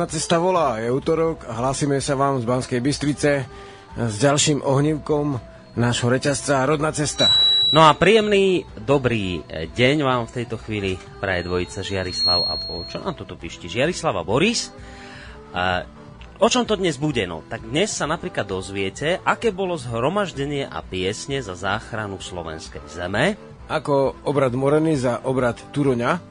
Rodná cesta volá. Je útorok a hlásime sa vám z Banskej Bystrice s ďalším ohnívkom nášho reťazca Rodná cesta. No a príjemný, dobrý deň vám v tejto chvíli praje dvojica Žiarislav a po, čo nám toto píšti? Žiarislav a Boris. A, o čom to dnes bude? No, tak dnes sa napríklad dozviete, aké bolo zhromaždenie a piesne za záchranu slovenskej zeme. Ako obrad Moreny za obrad Turoňa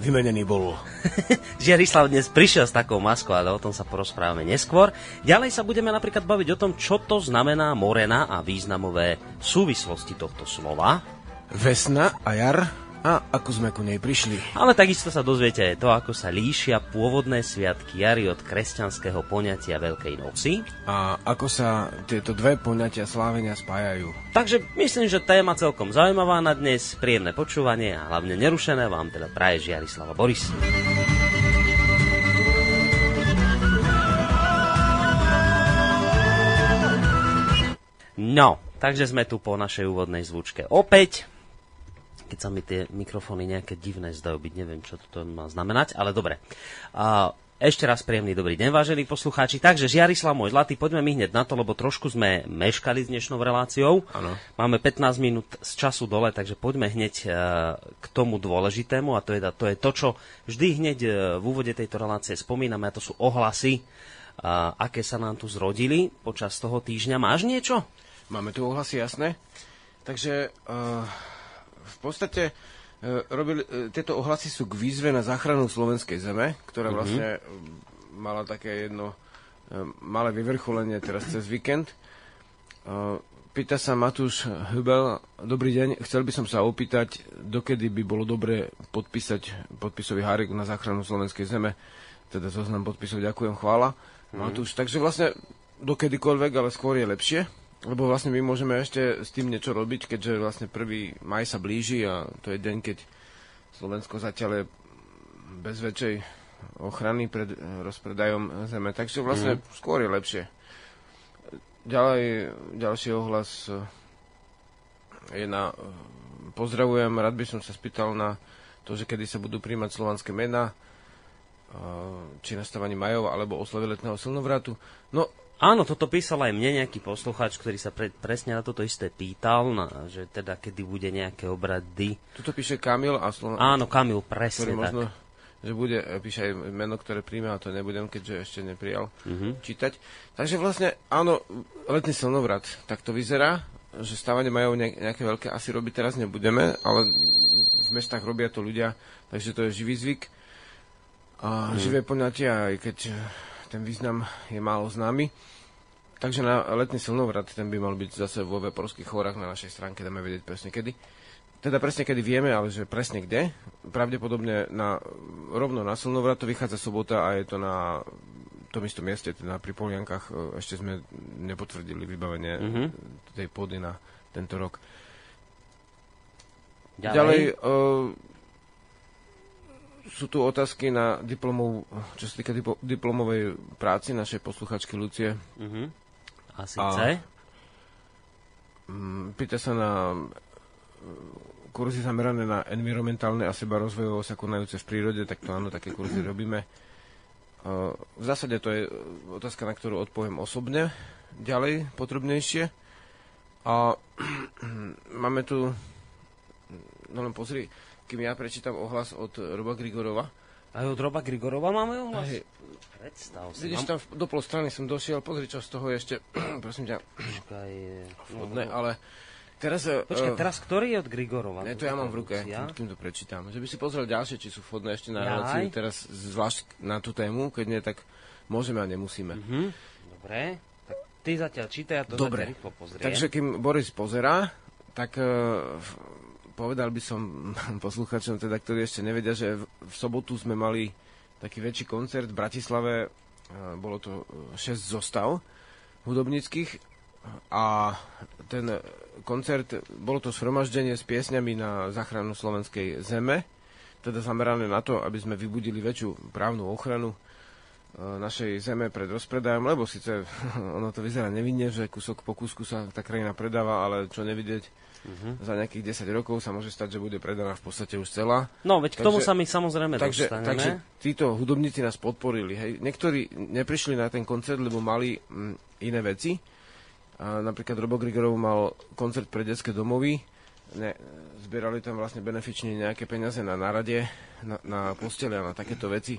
vymenený bol. Žiarislav dnes prišiel s takou maskou, ale o tom sa porozprávame neskôr. Ďalej sa budeme napríklad baviť o tom, čo to znamená morena a významové súvislosti tohto slova. Vesna a jar a ako sme ku nej prišli. Ale takisto sa dozviete aj to, ako sa líšia pôvodné sviatky jary od kresťanského poňatia Veľkej noci. A ako sa tieto dve poňatia slávenia spájajú. Takže myslím, že téma celkom zaujímavá na dnes, príjemné počúvanie a hlavne nerušené vám teda praje Žiarislava Boris. No, takže sme tu po našej úvodnej zvučke opäť keď sa mi tie mikrofóny nejaké divné zdajú byť, neviem, čo to má znamenať, ale dobre. A ešte raz príjemný dobrý deň, vážení poslucháči. Takže Žiarislav môj zlatý, poďme my hneď na to, lebo trošku sme meškali s dnešnou reláciou. Ano. Máme 15 minút z času dole, takže poďme hneď e, k tomu dôležitému a to je, to je to, čo vždy hneď e, v úvode tejto relácie spomíname a to sú ohlasy, a aké sa nám tu zrodili počas toho týždňa. Máš niečo? Máme tu ohlasy, jasné. Takže uh, podstate e, robili, e, tieto ohlasy sú k výzve na záchranu slovenskej zeme, ktorá mhm. vlastne mm-hmm. mala také jedno malé vyvrcholenie teraz cez víkend. Pýta sa Matúš Hubel, dobrý deň, chcel by som sa opýtať, dokedy by bolo dobre podpísať podpisový hárik na záchranu slovenskej zeme. Teda zoznam podpisov, ďakujem, chvála. Mm. Matúš, takže vlastne dokedykoľvek, ale skôr je lepšie. Lebo vlastne my môžeme ešte s tým niečo robiť, keďže vlastne 1. maj sa blíži a to je deň, keď Slovensko zatiaľ je bez väčšej ochrany pred rozpredajom zeme. Takže vlastne mm. skôr je lepšie. Ďalej, ďalší ohlas eh, je na... Eh, pozdravujem, rád by som sa spýtal na to, že kedy sa budú príjmať slovanské mená, eh, či nastavanie majov, alebo oslavy letného silnovratu. No, Áno, toto písal aj mne nejaký poslucháč, ktorý sa pre, presne na toto isté pýtal, na, že teda kedy bude nejaké obrady. Tuto píše Kamil a Slovan... Áno, Kamil, presne tak. Možno, že bude, e, píše aj meno, ktoré príjme, ale to nebudem, keďže ešte neprijal uh-huh. čítať. Takže vlastne, áno, letný silnovrat, tak to vyzerá, že stávanie majú nejaké veľké asi robiť teraz nebudeme, ale v mestách robia to ľudia, takže to je živý zvyk. A uh-huh. živé poňatie, aj keď ten význam je málo známy. Takže na letný silnovrat ten by mal byť zase vo Veporských chorách na našej stránke, dáme vedieť presne kedy. Teda presne kedy vieme, ale že presne kde. Pravdepodobne na, rovno na silnovrat to vychádza sobota a je to na tom istom mieste, teda pri Poliankách. E, ešte sme nepotvrdili vybavenie mm-hmm. tej pôdy na tento rok. Ďalej, Ďalej uh, sú tu otázky na diplomov, čo sa týka diplomovej práci našej posluchačky Lucie. Uh-huh. A síce? Mm, pýta sa na mm, kurzy zamerané na environmentálne a seba rozvojovo sa konajúce v prírode, tak to áno, také kurzy robíme. V zásade to je otázka, na ktorú odpoviem osobne, ďalej, potrebnejšie. A máme tu, no len pozri, kým ja prečítam ohlas od Roba Grigorova. A od Roba Grigorova máme ohlas? Hej. Predstav si. Vidíš, tam do pol strany som došiel, pozri, čo z toho je ešte, prosím ťa, Počkaj, vhodné, no, ale teraz... Počkaj, uh, teraz ktorý je od Grigorova? Ne, to ja mám v ruke, ja? kým to prečítam. Že by si pozrel ďalšie, či sú vhodné ešte na reláciu, teraz zvlášť na tú tému, keď nie, tak môžeme a nemusíme. Uh-huh. Dobre, tak ty zatiaľ čítaj, ja to Dobre. zatiaľ rýchlo pozriem. Takže kým Boris pozerá, tak uh, povedal by som posluchačom, teda, ktorí ešte nevedia, že v, sobotu sme mali taký väčší koncert v Bratislave, bolo to 6 e, zostav hudobnických a ten koncert, bolo to shromaždenie s piesňami na záchranu slovenskej zeme, teda zamerané na to, aby sme vybudili väčšiu právnu ochranu našej zeme pred rozpredajom, lebo síce ono to vyzerá nevinne, že kúsok po kúsku sa tá krajina predáva, ale čo nevidieť, uh-huh. za nejakých 10 rokov sa môže stať, že bude predaná v podstate už celá. No, veď takže, k tomu sa my samozrejme takže, dostaneme. Takže títo hudobníci nás podporili. Hej. Niektorí neprišli na ten koncert, lebo mali m, mm, iné veci. A napríklad Robo Grigorov mal koncert pre detské domovy. Ne, zbierali tam vlastne benefične nejaké peniaze na nárade, na, na postele a na takéto veci.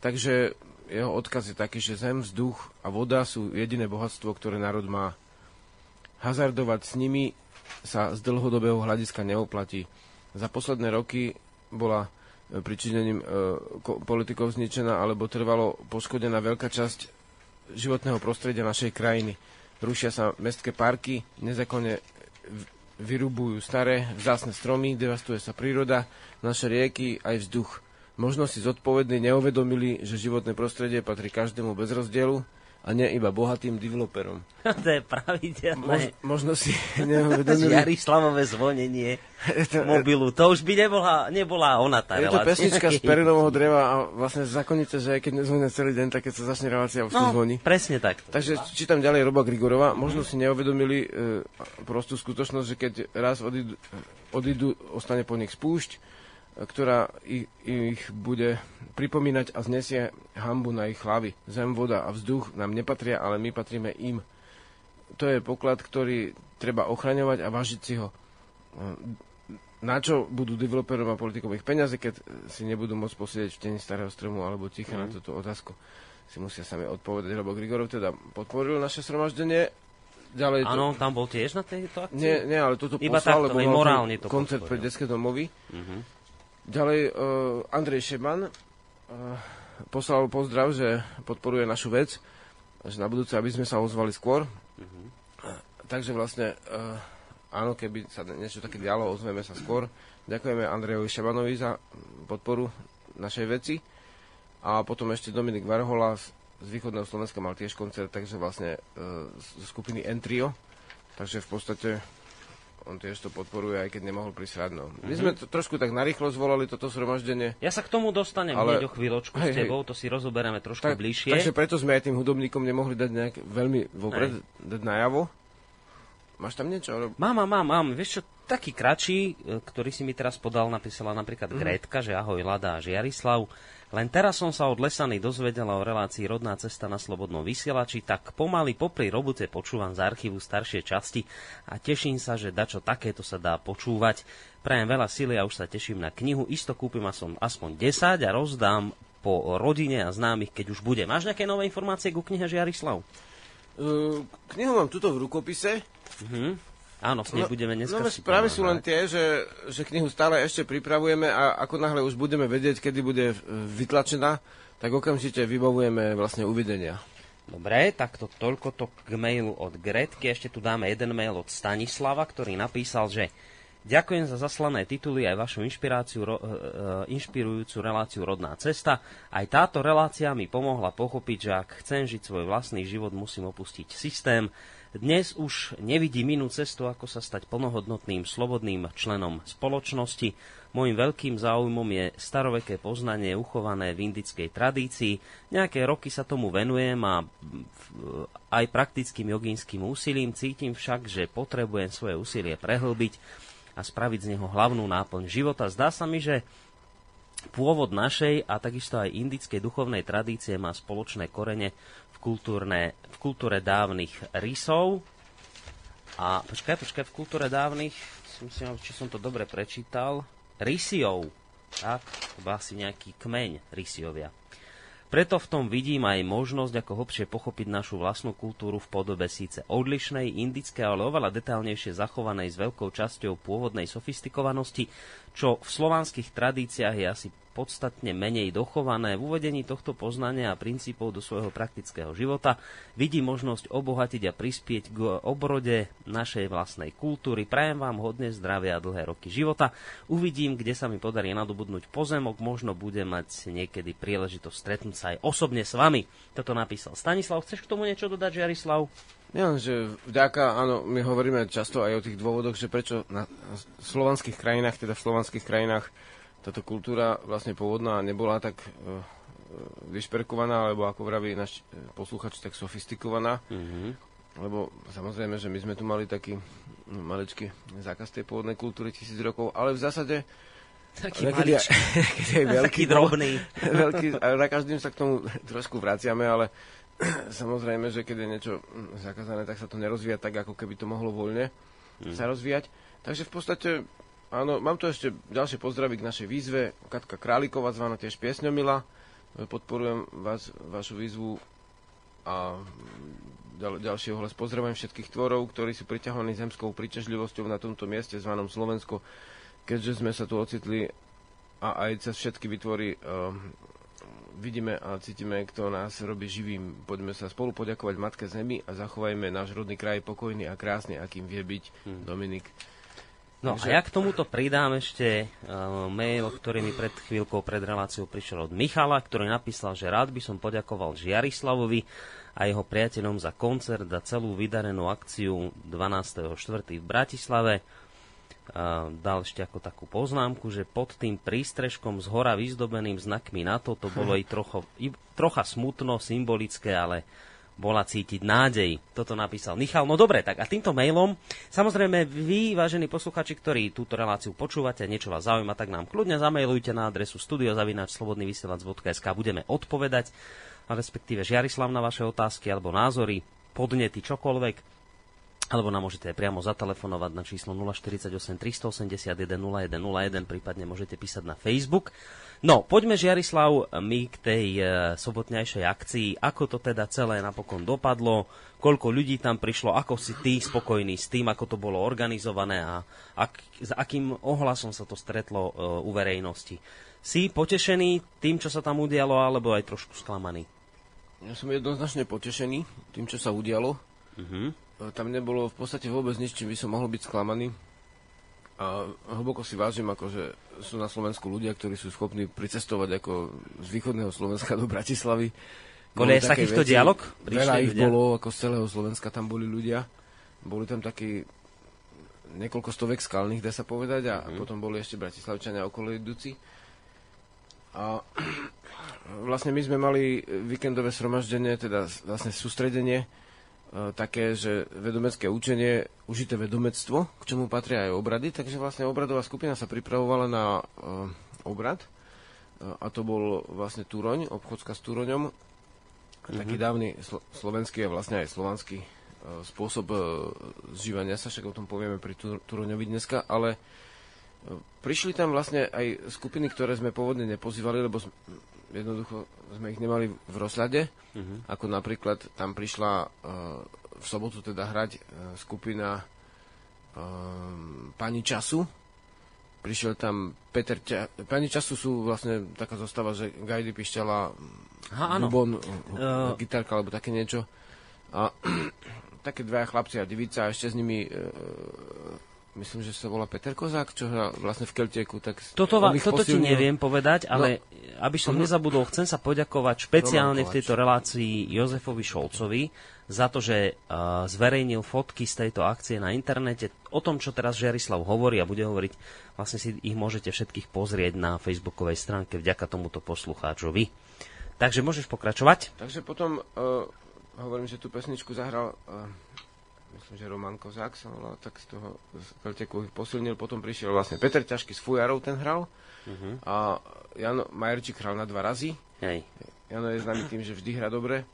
Takže jeho odkaz je taký, že zem, vzduch a voda sú jediné bohatstvo, ktoré národ má. Hazardovať s nimi sa z dlhodobého hľadiska neoplatí. Za posledné roky bola e, pričinením e, politikov zničená alebo trvalo poškodená veľká časť životného prostredia našej krajiny. Rušia sa mestské parky, nezákonne vyrubujú staré, vzácne stromy, devastuje sa príroda, naše rieky aj vzduch. Možno si zodpovední neuvedomili, že životné prostredie patrí každému bez rozdielu a nie iba bohatým developerom. to je pravidelné. Mož, možno si neuvedomili... Jarislavové zvonenie to, mobilu. To už by nebola, nebola ona tá Je relácia. to pesnička z perenového dreva a vlastne zakonite, že aj keď nezvonia celý deň, tak keď sa začne relácia, už no, zvoní. presne tak. Takže čítam ďalej Roba Grigorova. Možno si neuvedomili e, prostú skutočnosť, že keď raz odídu, odídu, ostane po nich spúšť, ktorá ich, ich bude pripomínať a znesie hambu na ich hlavy. Zem, voda a vzduch nám nepatria, ale my patríme im. To je poklad, ktorý treba ochraňovať a vážiť si ho. Na čo budú developerom a politikom ich peniaze, keď si nebudú môcť posiedeť v teni starého stromu alebo ticha mm. na mhm. túto otázku? Si musia sami odpovedať, lebo Grigorov teda podporil naše sromaždenie Ďalej Áno, tam bol tiež na tejto akcii? Nie, nie ale toto Iba poslal, takto, lebo morálne to koncert pre detské domovy. Uh-huh. Ďalej uh, Andrej Šeman uh, poslal pozdrav, že podporuje našu vec, že na budúce, aby sme sa ozvali skôr. Uh, takže vlastne, uh, áno, keby sa niečo také dialo, ozveme sa skôr. Ďakujeme Andrejovi Šebanovi za podporu našej veci. A potom ešte Dominik Varhola z, z východného Slovenska mal tiež koncert, takže vlastne uh, z skupiny Entrio. Takže v podstate on tiež to podporuje, aj keď nemohol prísť radno. Mm-hmm. My sme to, trošku tak narýchlo zvolali toto zhromaždenie. Ja sa k tomu dostanem ale... hneď o chvíľočku hej, s tebou, hej. to si rozoberieme trošku tak, bližšie. Takže preto sme aj tým hudobníkom nemohli dať nejak veľmi vopred, hej. dať najavo. Máš tam niečo? Mám, mám, mám, mám. Vieš čo, taký kračí, e, ktorý si mi teraz podal, napísala napríklad mm. Gretka, že ahoj Lada a Žiarislav. Len teraz som sa od Lesany dozvedela o relácii Rodná cesta na Slobodnom vysielači, tak pomaly popri robote počúvam z archívu staršie časti a teším sa, že dačo takéto sa dá počúvať. Prajem veľa sily a už sa teším na knihu. Isto kúpim aspoň 10 a rozdám po rodine a známych, keď už bude. Máš nejaké nové informácie ku knihe Žiarislav? Uh, knihu mám tuto v rukopise. Uh-huh. Áno, s nej no, budeme dneska No správy sú len tie, že, že knihu stále ešte pripravujeme a ako náhle už budeme vedieť, kedy bude vytlačená, tak okamžite vybavujeme vlastne uvedenia. Dobre, tak to toľko to k mailu od Gretky. Ešte tu dáme jeden mail od Stanislava, ktorý napísal, že Ďakujem za zaslané tituly aj vašu inšpiráciu, ro, e, e, inšpirujúcu reláciu Rodná cesta. Aj táto relácia mi pomohla pochopiť, že ak chcem žiť svoj vlastný život, musím opustiť systém. Dnes už nevidím inú cestu, ako sa stať plnohodnotným slobodným členom spoločnosti. Mojím veľkým záujmom je staroveké poznanie uchované v indickej tradícii. Nejaké roky sa tomu venujem a aj praktickým jogínskym úsilím cítim však, že potrebujem svoje úsilie prehlbiť a spraviť z neho hlavnú náplň života. Zdá sa mi, že pôvod našej a takisto aj indickej duchovnej tradície má spoločné korene kultúrne, v kultúre dávnych rysov. A počkaj, počkaj, v kultúre dávnych, myslím, či som to dobre prečítal, rysiov. Tak, to bol asi nejaký kmeň rysiovia. Preto v tom vidím aj možnosť, ako hlbšie pochopiť našu vlastnú kultúru v podobe síce odlišnej, indické, ale oveľa detálnejšie zachovanej s veľkou časťou pôvodnej sofistikovanosti, čo v slovanských tradíciách je asi podstatne menej dochované. V uvedení tohto poznania a princípov do svojho praktického života vidí možnosť obohatiť a prispieť k obrode našej vlastnej kultúry. Prajem vám hodne zdravia a dlhé roky života. Uvidím, kde sa mi podarí nadobudnúť pozemok. Možno bude mať niekedy príležitosť stretnúť sa aj osobne s vami. Toto napísal Stanislav. Chceš k tomu niečo dodať, Jarislav? Ja, že vďaka, áno, my hovoríme často aj o tých dôvodoch, že prečo na slovanských krajinách, teda v slovanských krajinách táto kultúra vlastne pôvodná nebola tak uh, vyšperkovaná, alebo ako vraví náš posluchač, tak sofistikovaná. Mm-hmm. Lebo samozrejme, že my sme tu mali taký no, maličký zákaz tej pôvodnej kultúry tisíc rokov, ale v zásade taký niekedy, aj, aj veľký, taký drobný. veľký, a na každým sa k tomu trošku vraciame, ale samozrejme, že keď je niečo zakázané, tak sa to nerozvíja tak, ako keby to mohlo voľne mm. sa rozvíjať. Takže v podstate Áno, mám tu ešte ďalšie pozdravy k našej výzve. Katka Králiková, zvaná tiež Piesňomila. Podporujem vás, vašu výzvu a ďal, ďalší ohlas. Pozdravujem všetkých tvorov, ktorí sú priťahovaní zemskou príťažlivosťou na tomto mieste zvanom Slovensko. Keďže sme sa tu ocitli a aj cez všetky vytvory uh, vidíme a cítime, kto nás robí živým. Poďme sa spolu poďakovať Matke Zemi a zachovajme náš rodný kraj pokojný a krásny, akým vie byť hmm. Dominik. No Takže... a ja k tomuto pridám ešte uh, mail, ktorý mi pred chvíľkou, pred reláciou prišiel od Michala, ktorý napísal, že rád by som poďakoval Žiarislavovi a jeho priateľom za koncert a celú vydarenú akciu 12.4. v Bratislave. Dal ešte ako takú poznámku, že pod tým prístrežkom z hora vyzdobeným znakmi NATO to bolo i, trocho, i trocha smutno, symbolické, ale bola cítiť nádej. Toto napísal Michal. No dobre, tak a týmto mailom, samozrejme vy, vážení posluchači, ktorí túto reláciu počúvate a niečo vás zaujíma, tak nám kľudne zamailujte na adresu studiozavinačslobodnyvysielac.sk budeme odpovedať, respektíve Žiarislav na vaše otázky alebo názory, podnety, čokoľvek alebo nám môžete aj priamo zatelefonovať na číslo 048 381 0101, prípadne môžete písať na Facebook. No, poďme Žiarislav, my k tej e, sobotnejšej akcii, ako to teda celé napokon dopadlo, koľko ľudí tam prišlo, ako si ty spokojný s tým, ako to bolo organizované a ak, s akým ohlasom sa to stretlo e, u verejnosti. Si potešený tým, čo sa tam udialo, alebo aj trošku sklamaný? Ja som jednoznačne potešený tým, čo sa udialo. Uh-huh. Tam nebolo v podstate vôbec nič, čím by som mohol byť sklamaný a hlboko si vážim, akože sú na Slovensku ľudia, ktorí sú schopní pricestovať ako z východného Slovenska do Bratislavy. Boli aj takýchto veci, dialog? Veľa ich ľudia? bolo, ako z celého Slovenska tam boli ľudia. Boli tam takí niekoľko stovek skalných, dá sa povedať, a mm. potom boli ešte Bratislavčania okolo idúci. A vlastne my sme mali víkendové sromaždenie, teda vlastne sústredenie, E, také, že vedomecké učenie, užité vedomectvo, k čomu patria aj obrady, takže vlastne obradová skupina sa pripravovala na uh, obrad uh, a to bol vlastne Túroň, obchodská s Túroňom, mm-hmm. taký dávny slo- slovenský a vlastne aj slovanský spôsob zžívania sa, však o tom povieme pri Túroňovi dneska, ale prišli tam vlastne aj skupiny, ktoré sme pôvodne nepozývali, lebo jednoducho sme ich nemali v rozhľade, uh-huh. ako napríklad tam prišla uh, v sobotu teda hrať uh, skupina uh, Pani Času, prišiel tam Peter Ča... Pani Času sú vlastne taká zostava, že Gajdy pišťala Bubon, uh, gitarka alebo také niečo. A také dvaja chlapci a divica a ešte s nimi uh, myslím, že sa volá Peter Kozák, čo hra vlastne v Keltieku. Tak toto, va, toto ti neviem povedať, ale no, aby som no, nezabudol, chcem sa poďakovať špeciálne v tejto relácii Jozefovi Šolcovi za to, že uh, zverejnil fotky z tejto akcie na internete. O tom, čo teraz Žiarislav hovorí a bude hovoriť, vlastne si ich môžete všetkých pozrieť na facebookovej stránke vďaka tomuto poslucháčovi. Takže môžeš pokračovať. Takže potom uh, hovorím, že tú pesničku zahral uh, myslím, že Roman Kozák sa volal, tak z toho Kelteku posilnil. Potom prišiel vlastne Peter Ťažký z Fujarov, ten hral. Uh-huh. A Jan Majerčík hral na dva razy. Hej. Jano je známy tým, že vždy hrá dobre.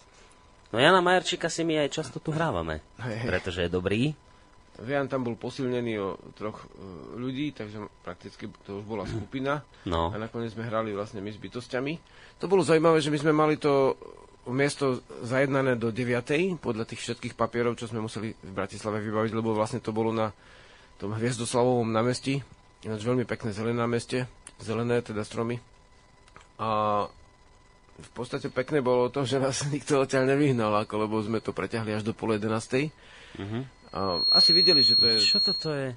No Jana Majerčíka si my aj často tu hrávame, Hej. pretože je dobrý. Jan tam bol posilnený o troch uh, ľudí, takže prakticky to už bola skupina. No. A nakoniec sme hrali vlastne my s bytostiami. To bolo zaujímavé, že my sme mali to miesto zajednané do 9. podľa tých všetkých papierov, čo sme museli v Bratislave vybaviť, lebo vlastne to bolo na tom Hviezdoslavovom námestí. Ináč veľmi pekné zelené námestie, zelené teda stromy. A v podstate pekné bolo to, že nás nikto odtiaľ nevyhnal, ako, lebo sme to preťahli až do pol 11. Uh-huh. A asi videli, že to je... Čo toto je?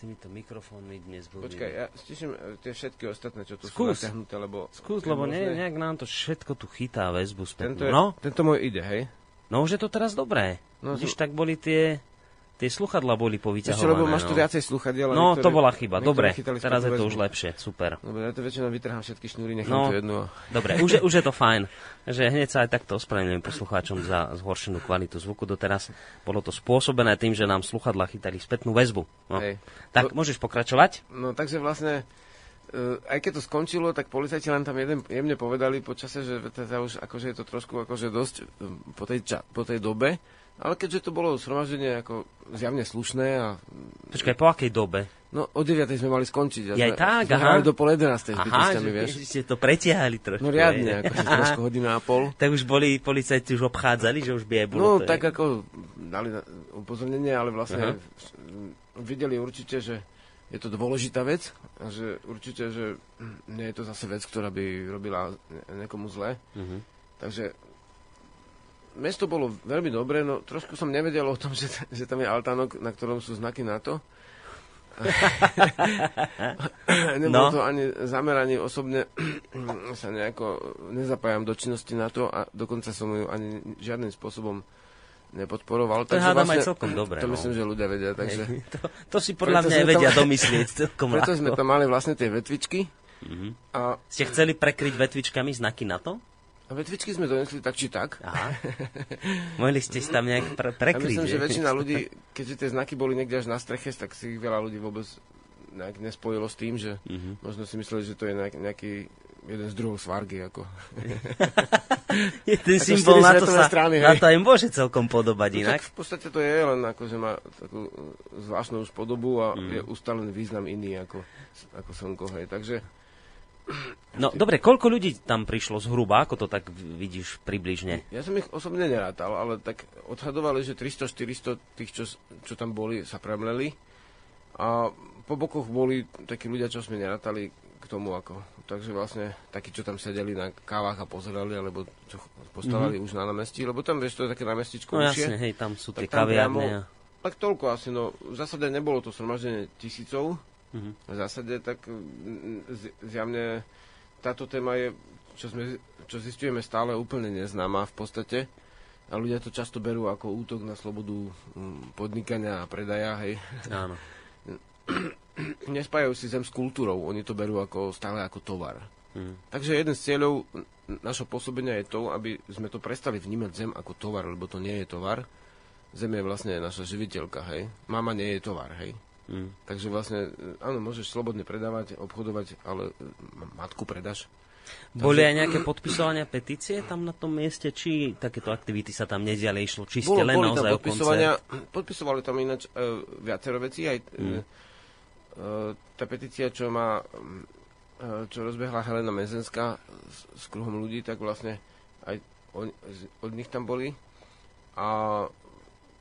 Týmito mikrofónmi dnes budú. Počkaj, ja stiším e, tie všetky ostatné, čo tu Skús. sú natiahnuté, lebo... Skús, lebo ne, nejak nám to všetko tu chytá väzbu späť. Tento, je, no? tento môj ide, hej? No už je to teraz dobré. No, Vidíš, tak boli tie Tie sluchadla boli Ešte, povyťahované. lebo máš tu no. viacej sluchadiel. No, niektoré- to bola chyba. Dobre, teraz je to už lepšie. Super. Dobre, ja to väčšinou vytrhám všetky šnúry, nechám No. to jednu. Dobre, už je, už je to fajn. Že hneď sa aj takto ospravedlňujem poslucháčom za zhoršenú kvalitu zvuku doteraz. Bolo to spôsobené tým, že nám sluchadla chytali spätnú väzbu. No. Hej. Tak, môžeš pokračovať? No takže vlastne, uh, aj keď to skončilo, tak policajti len tam jeden, jemne povedali počase, že teda už akože je to trošku akože dosť um, po tej, ča, po tej dobe, ale keďže to bolo shromaždenie ako zjavne slušné a Počkaj, po akej dobe? no o 9 sme mali skončiť. A Je aj sme, tak, sme aha. do pol 11 s Aha, že, vieš. ste to pretiahli trošku. No riadne, hej. akože trošku hodina a pol. Tak už boli policajti už obchádzali, že už by aj bolo No to, tak hej. ako dali upozornenie, ale vlastne Aha. videli určite, že je to dôležitá vec a že určite, že nie je to zase vec, ktorá by robila ne- niekomu zle. Mhm. Takže mesto bolo veľmi dobré, no trošku som nevedel o tom, že, že tam je altánok, na ktorom sú znaky NATO. Nebolo No. to ani zameranie osobne sa nejako nezapájam do činnosti NATO a dokonca som ju ani žiadnym spôsobom nepodporoval. To hádam aj celkom dobre, To no. myslím, že ľudia vedia. Takže, Hej, to, to si podľa Preto mňa sme tam- vedia domyslieť celkom preto sme ľahko. tam mali vlastne tie vetvičky. Mhm. A, Ste chceli prekryť vetvičkami znaky na to? A vetvičky sme donesli tak či tak. Aha. Mohli ste si tam nejak pre- Ja prekryť, myslím, že väčšina ľudí, keďže tie znaky boli niekde až na streche, tak si ich veľa ľudí vôbec nejak nespojilo s tým, že Mhm. možno si mysleli, že to je nejak, nejaký jeden z druhov svargy. Ako. Je ten Ako symbol na to, sa, strany, na hej. to aj môže celkom podobať No, inak. tak v podstate to je len ako, že má takú zvláštnu podobu a Mhm. je ustalený význam iný ako, ako slnko. Hej. Takže No dobre, koľko ľudí tam prišlo zhruba, ako to tak vidíš približne? ja som ich osobne nerátal, ale tak odhadovali, že 300-400 tých, čo, čo tam boli, sa premleli. A po bokoch boli takí ľudia, čo sme nerátali k tomu ako. Takže vlastne takí, čo tam sedeli na kávach a pozerali, alebo čo postavali mm-hmm. už na námestí, lebo tam, vieš, to je také námestičko No jasne, hej, tam sú tie kaviarne. Tak toľko asi, no v zásade nebolo to zhromaždenie tisícov. Mhm. V zásade tak mm, zjavne táto téma je, čo, sme, čo zistujeme stále úplne neznáma v podstate. A ľudia to často berú ako útok na slobodu mm, podnikania a predaja, hej. Áno. Nespájajú si zem s kultúrou, oni to berú ako, stále ako tovar. Mhm. Takže jeden z cieľov našho pôsobenia je to, aby sme to prestali vnímať zem ako tovar, lebo to nie je tovar. Zem je vlastne naša živiteľka, hej. Mama nie je tovar, hej. Mhm. Takže vlastne, e, áno, môžeš slobodne predávať, obchodovať, ale e, matku predáš. Boli aj nejaké podpisovania petície tam na tom mieste, či takéto aktivity sa tam nediali, išlo čiste Bolo, len boli naozaj podpisovania, koncert? podpisovali tam ináč e, viacero vecí, aj e, Mm. e, tá petícia, čo má, mm, e, čo rozbehla Helena Mezenská s, s kruhom ľudí, tak vlastne aj on, z- od nich tam boli. A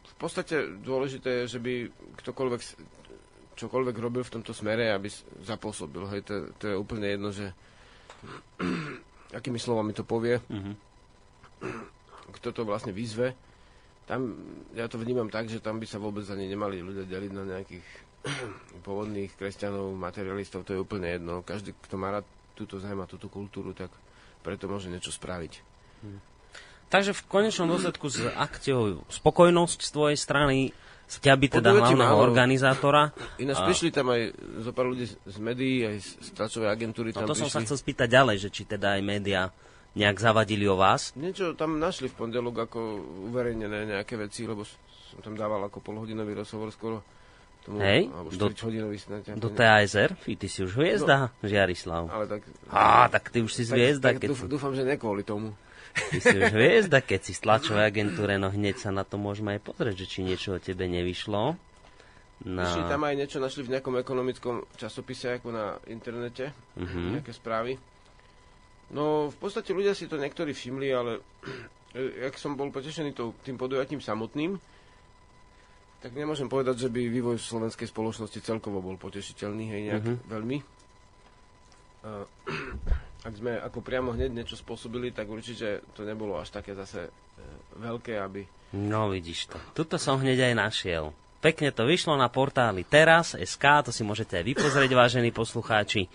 v podstate dôležité je, že by ktokoľvek čokoľvek robil v tomto smere, aby zapôsobil. Hej, to, to je úplne jedno, že akými slovami to povie, Mhm. kto to vlastne vyzve. Tam, ja to vnímam tak, že tam by sa vôbec ani nemali ľudia deliť na nejakých pôvodných kresťanov, materialistov, to je úplne jedno. Každý, kto má rád túto zem a túto kultúru, tak preto môže niečo spraviť. Takže v konečnom dôsledku s akciou spokojnosť z tvojej strany, z ťa by teda Podujete hlavného málo. organizátora. Ináč A- prišli tam aj zo pár ľudí z- médií, aj z tlačovej agentúry No tam to som sa prišli. chcel spýtať ďalej, že či teda aj médiá nejak zavadili o vás. Niečo tam našli v pondelok ako uverejnené nejaké veci, lebo som tam dával ako polhodinový rozhovor skoro. Tomu, Hej, do- 4 hodinový ja Do TASR? Fí, ty si už hviezda, Žiarislav. Ale tak... Á, tak ty už si tak, hviezda, tak keď dúf, dúfam, že ne kvôli tomu. Ty si už hviezda, keď si v tlačovej agentúre, no hneď sa na to môžeme aj pozrieť, že či niečo o tebe nevyšlo. No. Išli tam aj niečo, našli v nejakom ekonomickom časopise, ako na internete, Mhm. nejaké správy. No, v podstate ľudia si to niektorí všimli, ale jak som bol potešený tým podujatím samotným, tak nemôžem povedať, že by vývoj slovenskej spoločnosti celkovo bol potešiteľný, hej, nejak Mhm. veľmi. E, ak sme ako priamo hneď niečo spôsobili, tak určite to nebolo až také zase e, veľké, aby... No vidíš to. Tuto som hneď aj našiel. Pekne to vyšlo na portáli teraz, SK, to si môžete aj vypozrieť, vážení poslucháči.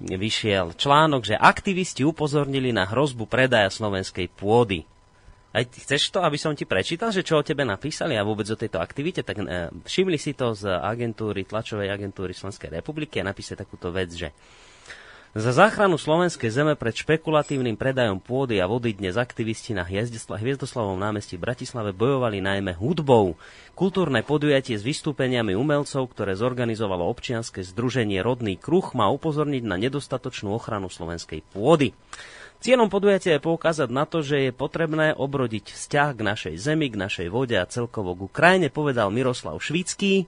Vyšiel článok, že aktivisti upozornili na hrozbu predaja slovenskej pôdy. Aj chceš to, aby som ti prečítal, že čo o tebe napísali a vôbec o tejto aktivite? Tak e, všimli si to z agentúry, tlačovej agentúry Slovenskej republiky a napísali takúto vec, že za záchranu slovenskej zeme pred špekulatívnym predajom pôdy a vody dnes aktivisti na Hviezdoslavom námestí v Bratislave bojovali najmä hudbou. Kultúrne podujatie s vystúpeniami umelcov, ktoré zorganizovalo občianske združenie Rodný kruh, má upozorniť na nedostatočnú ochranu slovenskej pôdy. Cieľom podujatia je poukázať na to, že je potrebné obrodiť vzťah k našej zemi, k našej vode a celkovo k Ukrajine, povedal Miroslav Švícky,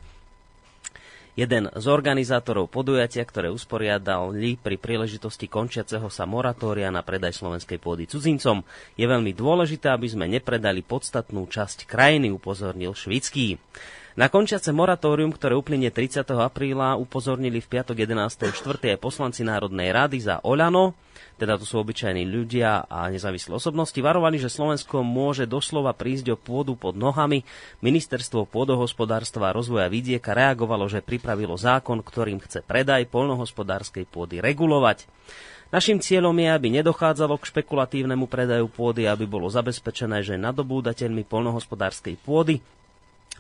jeden z organizátorov podujatia, ktoré usporiadali pri príležitosti končiaceho sa moratória na predaj slovenskej pôdy cudzincom. Je veľmi dôležité, aby sme nepredali podstatnú časť krajiny, upozornil Švický. Na končiace moratórium, ktoré uplynie 30. apríla, upozornili v piatok 11.4. aj poslanci Národnej rady za Oľano, teda to sú obyčajní ľudia a nezávislé osobnosti, varovali, že Slovensko môže doslova prísť o pôdu pod nohami. Ministerstvo pôdohospodárstva a rozvoja vidieka reagovalo, že pripravilo zákon, ktorým chce predaj poľnohospodárskej pôdy regulovať. Našim cieľom je, aby nedochádzalo k špekulatívnemu predaju pôdy, aby bolo zabezpečené, že nadobúdateľmi poľnohospodárskej pôdy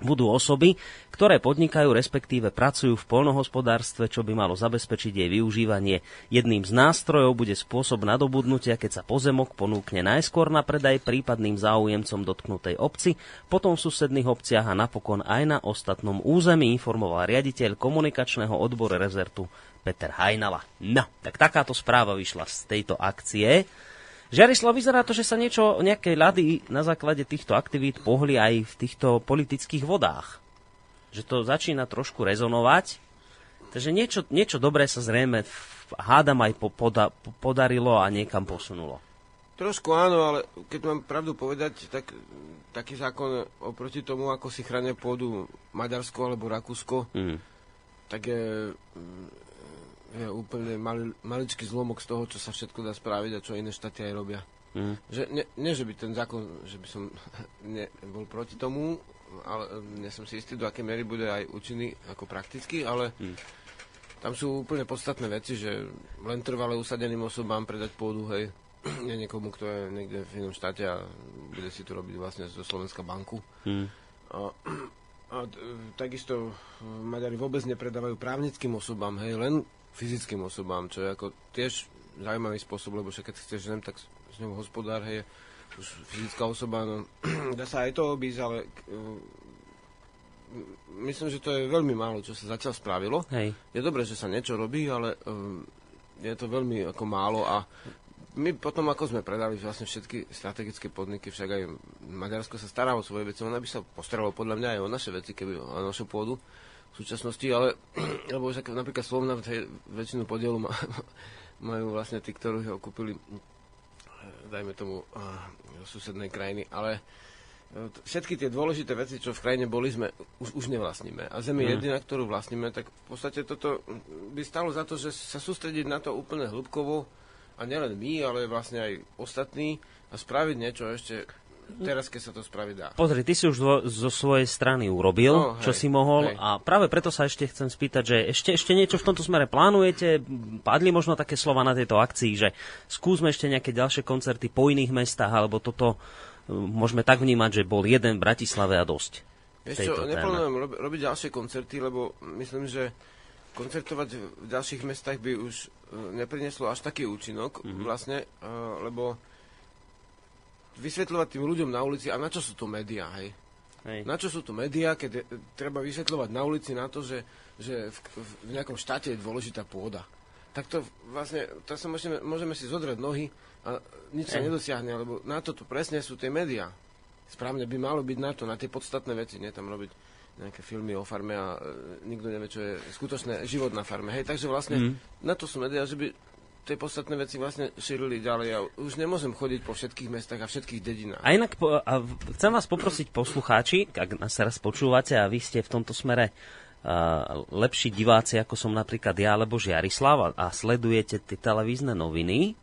budú osoby, ktoré podnikajú, respektíve pracujú v polnohospodárstve, čo by malo zabezpečiť jej využívanie. Jedným z nástrojov bude spôsob nadobudnutia, keď sa pozemok ponúkne najskôr na predaj prípadným záujemcom dotknutej obci, potom v susedných obciach a napokon aj na ostatnom území, informoval riaditeľ komunikačného odboru rezertu Peter Hajnala. No, tak takáto správa vyšla z tejto akcie. Žiarislav, vyzerá to, že sa niečo, nejaké ľady na základe týchto aktivít pohli aj v týchto politických vodách. Že to začína trošku rezonovať. Takže niečo, niečo dobré sa zrejme hádam aj po, poda, podarilo a niekam posunulo. Trošku áno, ale keď mám pravdu povedať, tak taký zákon oproti tomu, ako si chránia pôdu Maďarsko alebo Rakúsko, mm. tak je je úplne mali, maličký zlomok z toho, čo sa všetko dá spraviť a čo iné štáty aj robia. Mm. Že, ne, nie, že by ten zákon, že by som ne, bol proti tomu, ale nie som si istý, do akej miery bude aj účinný ako prakticky, ale mm. tam sú úplne podstatné veci, že len trvale usadeným osobám predať pôdu, hej, nie niekomu, kto je niekde v inom štáte a bude si to robiť vlastne zo Slovenska banku. Mm. A, a takisto Maďari vôbec nepredávajú právnickým osobám, hej, len fyzickým osobám, čo je ako tiež zaujímavý spôsob, lebo však keď chceš zem, tak s ňou hospodár je už fyzická osoba, no dá sa aj to obísť, ale uh, myslím, že to je veľmi málo, čo sa zatiaľ spravilo. Hej. Je dobré, že sa niečo robí, ale uh, je to veľmi ako málo a my potom, ako sme predali vlastne všetky strategické podniky, však aj Maďarsko sa stará o svoje veci, ona by sa postaralo podľa mňa aj o naše veci, keby o našu pôdu v súčasnosti, ale lebo však napríklad Slovna väčšinu podielu má, majú vlastne tí, ktorí ho kúpili dajme tomu uh, susednej krajiny, ale uh, všetky tie dôležité veci, čo v krajine boli, sme už, už nevlastníme. A zemi mm. jediná, ktorú vlastníme, tak v podstate toto by stalo za to, že sa sústrediť na to úplne hĺbkovo a nielen my, ale vlastne aj ostatní a spraviť niečo ešte teraz, keď sa to spraví dá. Pozri, ty si už dvo- zo svojej strany urobil, no, hej, čo si mohol hej. a práve preto sa ešte chcem spýtať, že ešte, ešte niečo v tomto smere plánujete? Padli možno také slova na tejto akcii, že skúsme ešte nejaké ďalšie koncerty po iných mestách, alebo toto e, môžeme tak vnímať, že bol jeden v Bratislave a dosť. Vieš čo, neplánujem rob- robiť ďalšie koncerty, lebo myslím, že koncertovať v ďalších mestách by už e, neprineslo až taký účinok mm-hmm. vlastne, uh, lebo vysvetľovať tým ľuďom na ulici, a na čo sú to médiá, hej? hej. Na čo sú to médiá, keď je, treba vysvetľovať na ulici na to, že, že v, v nejakom štáte je dôležitá pôda. Tak to vlastne, to sa môžeme, môžeme si zodrať nohy a nič sa nedosiahne, lebo na to tu presne sú tie médiá. Správne by malo byť na to, na tie podstatné veci, nie tam robiť nejaké filmy o farme a e, nikto nevie, čo je skutočné život na farme. Hej, takže vlastne mm. na to sú médiá, že by tie podstatné veci vlastne šírili ďalej. Ja už nemôžem chodiť po všetkých mestách a všetkých dedinách. A inak po, a chcem vás poprosiť poslucháči, ak nás teraz počúvate a vy ste v tomto smere uh, lepší diváci, ako som napríklad ja alebo Žiarislav a, a sledujete tie televízne noviny,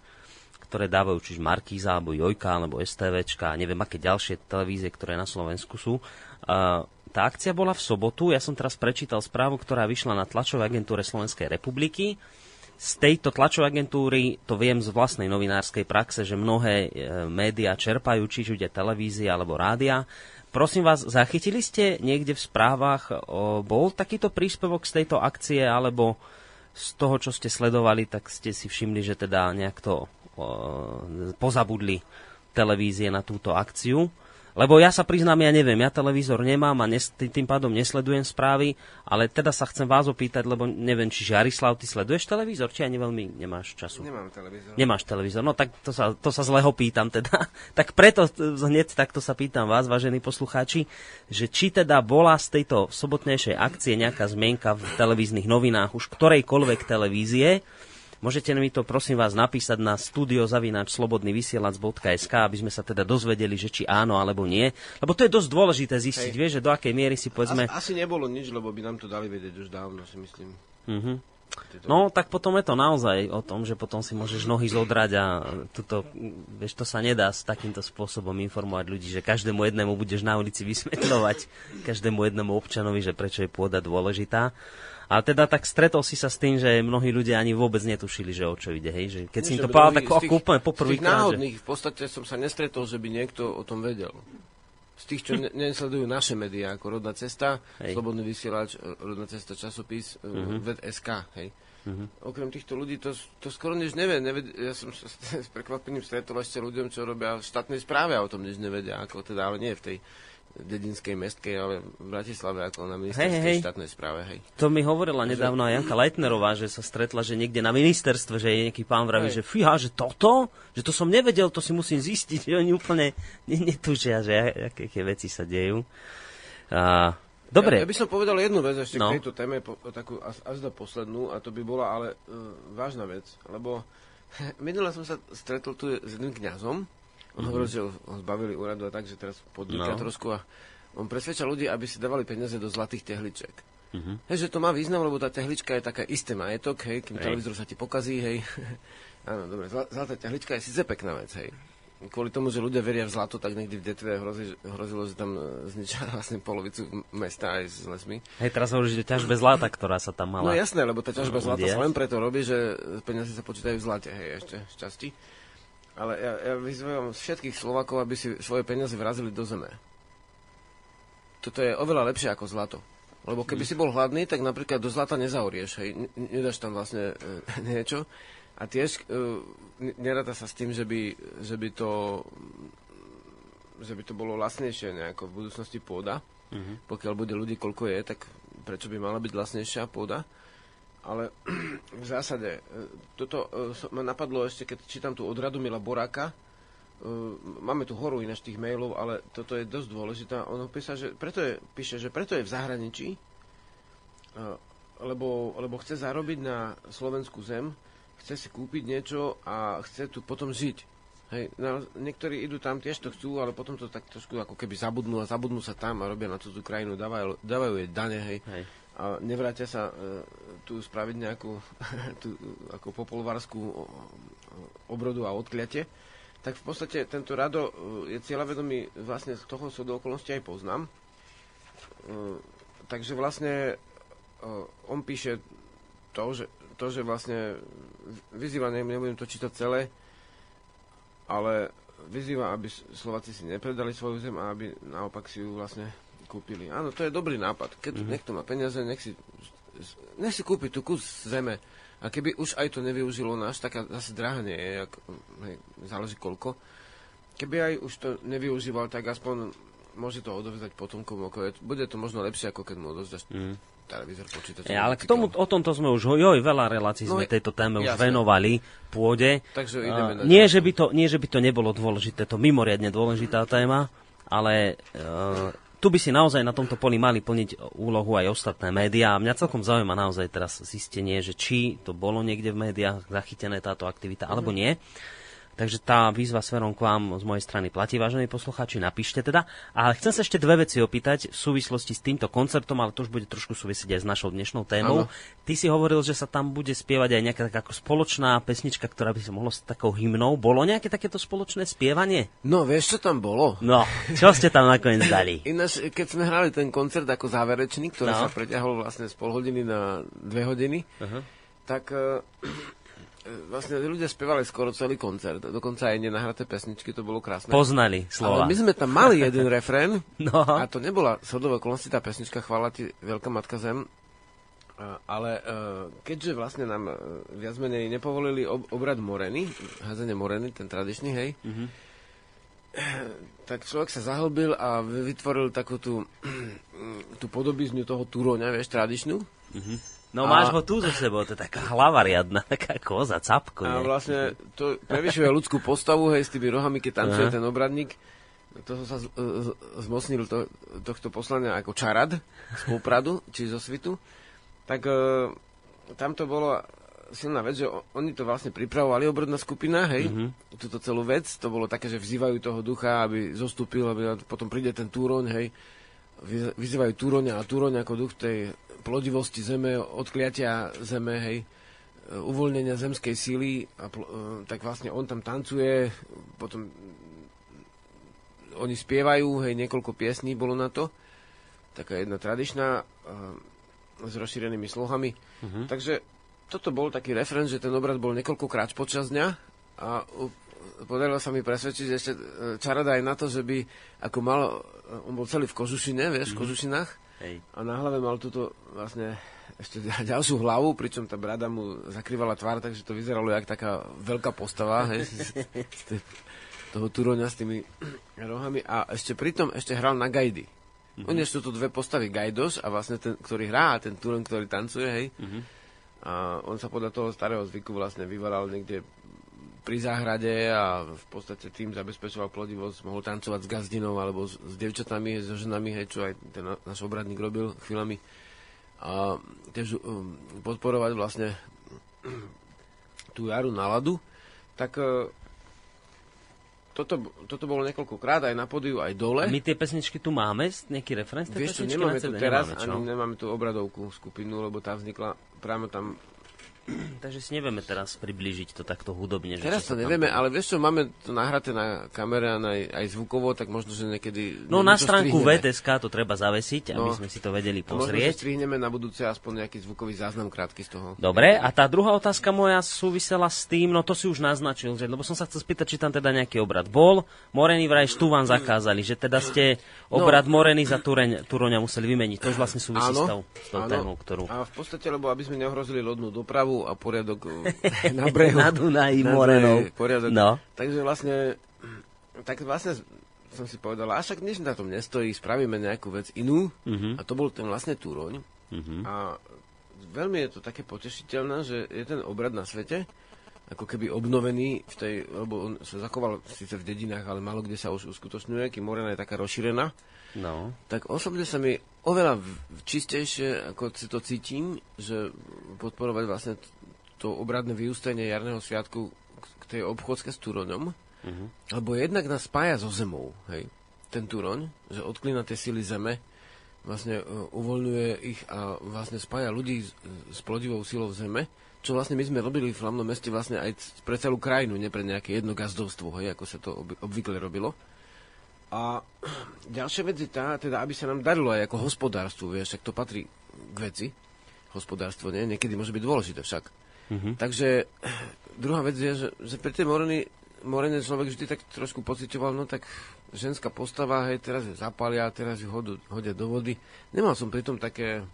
ktoré dávajú čiže Markíza, alebo Jojka, alebo STVčka, neviem aké ďalšie televízie, ktoré na Slovensku sú. Uh, tá akcia bola v sobotu, ja som teraz prečítal správu, ktorá vyšla na tlačovej agentúre Slovenskej republiky z tejto tlačovej agentúry to viem z vlastnej novinárskej praxe, že mnohé e, médiá čerpajú, či už televízia alebo rádia. Prosím vás, zachytili ste niekde v správach, o, bol takýto príspevok z tejto akcie, alebo z toho, čo ste sledovali, tak ste si všimli, že teda nejak to o, pozabudli televízie na túto akciu? Lebo ja sa priznám, ja neviem, ja televízor nemám a nes, tým pádom nesledujem správy, ale teda sa chcem vás opýtať, lebo neviem, či Žarislav, ty sleduješ televízor, či ani veľmi nemáš času? Nemám televízor. Nemáš televízor, no tak to sa, to sa zleho pýtam teda. tak preto hneď takto sa pýtam vás, vážení poslucháči, že či teda bola z tejto sobotnejšej akcie nejaká zmienka v televíznych novinách už ktorejkoľvek televízie, Môžete mi to prosím vás napísať na studiozavináčslobodnyvysielac.sk, aby sme sa teda dozvedeli, že či áno alebo nie. Lebo to je dosť dôležité zistiť, vieš, že do akej miery si povedzme... Asi, asi nebolo nič, lebo by nám to dali vedieť už dávno, si myslím. Mm-hmm. No, tak potom je to naozaj o tom, že potom si môžeš nohy zodrať a tuto, vieš, to sa nedá s takýmto spôsobom informovať ľudí, že každému jednému budeš na ulici vysvetľovať, každému jednému občanovi, že prečo je pôda dôležitá. A teda tak stretol si sa s tým, že mnohí ľudia ani vôbec netušili, že o čo ide. Hej? Že keď Nie, si im to povedal, tak ako úplne poprvýkrát. náhodných že... v podstate som sa nestretol, že by niekto o tom vedel. Z tých, čo ne- nesledujú naše médiá, ako Rodná cesta, hej. Slobodný vysielač, Rodná cesta časopis, uh-huh. VED.SK, hej. Uh-huh. Okrem týchto ľudí to, to skoro nič nevie. nevie. Ja som sa s prekvapením stretol ešte ľuďom, čo robia v štátnej správe a o tom nič nevedia, ako teda, ale nie v tej dedinskej mestskej, ale v Bratislave ako na ministerskej hej, hej. štátnej správe. Hej. To mi hovorila nedávno aj Janka Leitnerová, že sa stretla, že niekde na ministerstve, že je nejaký pán vraví, hej. že fíha, že toto, že to som nevedel, to si musím zistiť, že oni úplne netušia, že aké, aké veci sa dejú. A, dobre. Ja, ja by som povedal jednu vec ešte no. k tejto téme, po, takú až, až do poslednú, a to by bola ale uh, vážna vec, lebo minule som sa stretol tu s jedným kňazom, on hovoril, že ho zbavili úradu a tak, že teraz podniká no. trošku a on presvedčal ľudí, aby si dávali peniaze do zlatých tehliček. Mm-hmm. Hej, že to má význam, lebo tá tehlička je taká isté majetok, hej, kým televízor sa ti pokazí, hej. Áno, dobre, zlatá tehlička je síce pekná vec, hej. Kvôli tomu, že ľudia veria v zlato, tak niekdy v Detve hrozí, hrozilo, že tam e, zničia vlastne polovicu mesta aj s lesmi. Hej, teraz hovoríš, že ťažbe zlata, ktorá sa tam mala. No jasné, lebo tá ťažba zlata sa len preto robí, že peniaze sa počítajú v zlate, hej, ešte z časti. Ale ja, ja vyzývam všetkých Slovakov, aby si svoje peniaze vrazili do zeme. Toto je oveľa lepšie ako zlato. Lebo keby si bol hladný, tak napríklad do zlata nezaurieš, hej, nedáš tam vlastne e, niečo. A tiež e, neráta sa s tým, že by, že by to že by to bolo vlastnejšie nejako v budúcnosti pôda. Mm-hmm. Pokiaľ bude ľudí, koľko je, tak prečo by mala byť vlastnejšia pôda? Ale v zásade, e, toto e, ma napadlo ešte, keď čítam tu od Radomila Boráka, e, máme tu horu ináč tých mailov, ale toto je dosť dôležité. On písa, že preto je, píše, že preto je v zahraničí, lebo, lebo chce zarobiť na slovenskú zem, chce si kúpiť niečo a chce tu potom žiť. Hej, no, niektorí idú tam, tiež to chcú, ale potom to tak trošku ako keby zabudnú a zabudnú sa tam a robia na tú krajinu, dávajú, dávajú jej dane, hej. hej a nevrátia sa e, tu spraviť nejakú tú, ako popolvarskú obrodu a odkliate, tak v podstate tento rado e, je cieľavedomý, vlastne z toho sú do okolnosti aj poznám. E, takže vlastne on píše to, že, to, že vlastne vyzýva, nebudem to čítať celé, ale vyzýva, aby Slováci si nepredali svoju zem a aby naopak si ju vlastne kúpili. Áno, to je dobrý nápad. Keď mm-hmm. niekto má peniaze, nech si, nech si kúpi tú kus zeme. A keby už aj to nevyužilo náš, tak zase drahá nie je, ako, hej, záleží koľko. Keby aj už to nevyužíval, tak aspoň môže to odovzdať potomkom. Je, bude to možno lepšie, ako keď mu odovzdaš mm. televízor, počítač. Ja, ale k tomu, o tomto sme už, joj, veľa relácií no, sme tejto téme jasne. už venovali pôde. Takže ideme uh, nie, že by to, nie, že by to nebolo dôležité, to mimoriadne dôležitá téma, ale uh, tu by si naozaj na tomto poli mali plniť úlohu aj ostatné médiá. Mňa celkom zaujíma naozaj teraz zistenie, že či to bolo niekde v médiách zachytené táto aktivita, mm-hmm. alebo nie. Takže tá výzva smerom k vám z mojej strany platí, vážení poslucháči, napíšte teda. A chcem sa ešte dve veci opýtať v súvislosti s týmto koncertom, ale to už bude trošku súvisieť aj s našou dnešnou témou. Ano. Ty si hovoril, že sa tam bude spievať aj nejaká taká spoločná pesnička, ktorá by sa mohla stať takou hymnou. Bolo nejaké takéto spoločné spievanie? No, vieš, čo tam bolo? No, čo ste tam nakoniec dali? Ináč, keď sme hrali ten koncert ako záverečný, ktorý no. sa preťahol vlastne z pol hodiny na dve hodiny, uh-huh tak e, vlastne ľudia spievali skoro celý koncert, dokonca aj nenahraté pesničky, to bolo krásne. Poznali slova. Ale my sme tam mali jeden refrén No. a to nebola shodová okolností tá pesnička Chvála ti, Veľká Matka Zem, ale e, keďže vlastne nám e, viac menej nepovolili ob, obrad moreny, házenie moreny, ten tradičný, hej, tak človek sa zahlbil a vy- vytvoril takú tú, tú podobizňu toho túroňa, vieš, tradičnú. No A- máš ho tu so sebou, to je taká hlava riadna, taká koza, capko. A vlastne to prevyšuje ľudskú postavu, hej, s tými rohami, keď tancuje Aha. ten obradník. To som sa z, z, zmocnil to, tohto poslania ako čarad z Popradu, či zo Svitu. Tak e, tam to bolo silná vec, že oni to vlastne pripravovali obrodná skupina, hej, mm-hmm. túto celú vec. To bolo také, že vzývajú toho ducha, aby zostúpil, aby potom príde ten túroň, hej. Vyz- Vyzývajú túroňa a túroň ako duch tej plodivosti zeme, odkliatia zeme, hej e, uvoľnenia zemskej síly a pl- e, tak vlastne on tam tancuje, potom oni spievajú, hej, niekoľko piesní bolo na to. Taká jedna tradičná e, s rozšírenými slohami. Takže toto bol taký referent, že ten obrad bol niekoľkokrát počas dňa a podarilo sa mi presvedčiť ešte e, čarada aj na to, že by ako mal, e, on bol celý v kožušine, vieš, v kožušinách Hej. a na hlave mal túto vlastne ešte ďalšiu hlavu, pričom tá brada mu zakrývala tvár, takže to vyzeralo jak taká veľká postava, hej, toho turoňa s tými rohami a ešte pritom ešte hral na gajdy. Mm-hmm. Oni sú tu dve postavy Gajdos a vlastne ten, ktorý hrá a ten turoň, ktorý tancuje, hej. Mm-hmm. A on sa podľa toho starého zvyku vlastne vyvaral niekde pri záhrade a v podstate tým zabezpečoval plodivosť, mohol tancovať s gazdinou alebo s, s devčatami, so ženami, hej, čo aj ten náš obradník robil chvíľami. A tiež um, podporovať vlastne tú jaru náladu. Tak e, toto, toto bolo niekoľkokrát aj na podiu, aj dole. My tie pesničky tu máme, nejaký referenc Vieš čo, nemáme tu teraz, nemáme, čo? ani nemáme tu obradovku skupinu, lebo tá vznikla práve tam Takže si nevieme teraz priblížiť to takto hudobne. Že Teraz to sa tam- nevieme, ale vieš čo, máme to nahraté na kamere a na, aj zvukovo, tak možno, že niekedy... No na stránku strihneme. VTSK to treba zavesiť, aby No. sme si to vedeli A Možno, že pozrieť. strihneme na budúce aspoň nejaký zvukový záznam krátky z toho. Dobre, a tá druhá otázka moja súvisela s tým, no to si už naznačil, že, lebo som sa chcel spýtať, či tam teda nejaký obrad bol. Moreny vraj tu vám zakázali, že teda ste obrad Moreny za Tureň, Turoňa museli vymeniť. To už vlastne súvisí s tou, s tou témou, ktorú... A v podstate, lebo aby sme neohrozili lodnú dopravu a poriadok na brehu. Na Dunaji, Na Morenou. Poriadok. No. Takže vlastne, tak vlastne som si povedal, a však nič na tom nestojí, spravíme nejakú vec inú. Mhm. A to bol ten vlastne Túroň. A veľmi je to také potešiteľné, že je ten obrad na svete, ako keby obnovený v tej, lebo on sa zachoval síce v dedinách, ale málo kde sa už uskutočňuje, kým Morena je taká rozšírená No. tak osobne sa mi oveľa čistejšie, ako si to cítim, že podporovať vlastne to obradné vyústenie jarného sviatku k- tej obchodske s Turoňom, Mhm. lebo jednak nás spája so zemou, hej, ten Turoň, že odklína tie sily zeme, vlastne uh, uvoľňuje ich a vlastne spája ľudí s, s plodivou silou zeme, čo vlastne my sme robili v hlavnom meste vlastne aj pre celú krajinu, nie pre nejaké jedno gazdovstvo, hej, ako sa to ob- obvykle robilo. A ďalšia vec je tá, teda aby sa nám darilo aj ako hospodárstvu, vieš, tak to patrí k veci. Hospodárstvo, nie? Niekedy môže byť dôležité však. Mm-hmm. Takže druhá vec je, že, že pri tej moreny, morene človek vždy tak trošku pocitoval, no tak ženská postava, hej, teraz ju zapália, teraz ju hodu, hodia do vody. Nemal som pritom také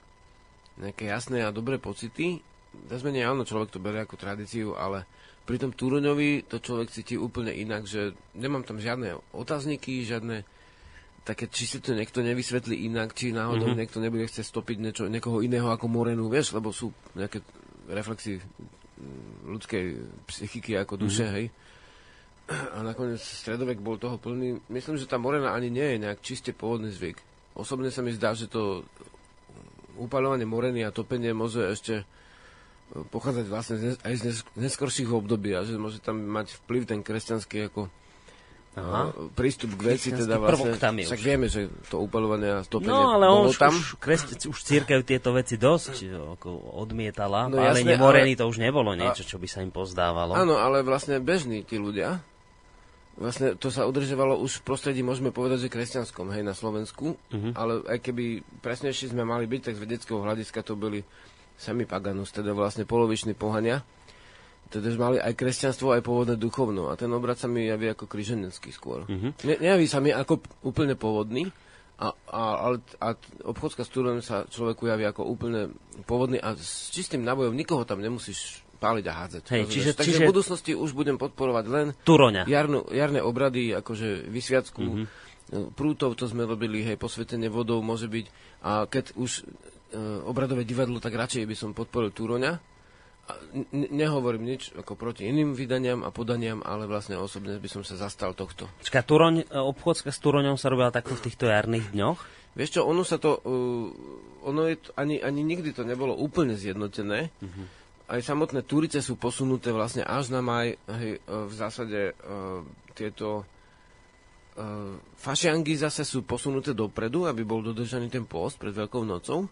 nejaké jasné a dobré pocity. Zas menej áno, človek to berie ako tradíciu, ale pri tom Túroňovi to človek cíti úplne inak, že nemám tam žiadne otázniky, žiadne také, či si to niekto nevysvetlí inak, či náhodou mm-hmm. niekto nebude chcieť stopiť niečo, niekoho iného ako Morenu, vieš, lebo sú nejaké reflexy ľudskej psychiky ako duše, mm-hmm. hej. A nakoniec stredovek bol toho plný. Myslím, že tá Morena ani nie je nejak čiste pôvodný zvyk. Osobne sa mi zdá, že to upaľovanie moreny a topenie môže ešte pochádzať vlastne aj z nes- neskorších období a že môže tam mať vplyv ten kresťanský ako Aha. e, prístup k veci, teda vlastne, tam je však už. vieme, že to upaľovanie a topenie No, ale on už, tam. už, kresť, už církev tieto veci dosť odmietala. No ale jasné, ale- to už nebolo niečo, čo by sa im pozdávalo. Áno, ale vlastne bežní tí ľudia, vlastne to sa udržovalo už v prostredí, môžeme povedať, že kresťanskom, hej, na Slovensku, Mhm. ale aj keby presnejší sme mali byť, tak z vedeckého hľadiska to boli sami paganus, teda vlastne polovičný pohania, teda mali aj kresťanstvo, aj pôvodné duchovno. A ten obrad sa mi javí ako križenecký skôr. Mm-hmm. Ne, nejaví sa mi ako úplne pôvodný, a, a, ale, a obchodská studeň sa človeku javí ako úplne pôvodný a s čistým nábojom nikoho tam nemusíš páliť a hádzať. Hej, čiže, Takže čiže... v budúcnosti už budem podporovať len Turoňa. Jarnú, jarné obrady, akože vysviacku, mm-hmm. prútov to sme robili, hej, posvetenie vodou môže byť. A keď už obradové divadlo, tak radšej by som podporil Túroňa. Ne- nehovorím nič ako proti iným vydaniam a podaniam, ale vlastne osobne by som sa zastal tohto. Čaká, Turoň, e, obchodská s Turoňom sa robila takto v týchto jarných dňoch? Vieš čo, ono sa to, uh, ono je ani, ani nikdy to nebolo úplne zjednotené. Mm-hmm. Aj samotné Turice sú posunuté vlastne až na maj. Hej, v zásade uh, tieto uh, fašiangy zase sú posunuté dopredu, aby bol dodržaný ten post pred Veľkou nocou.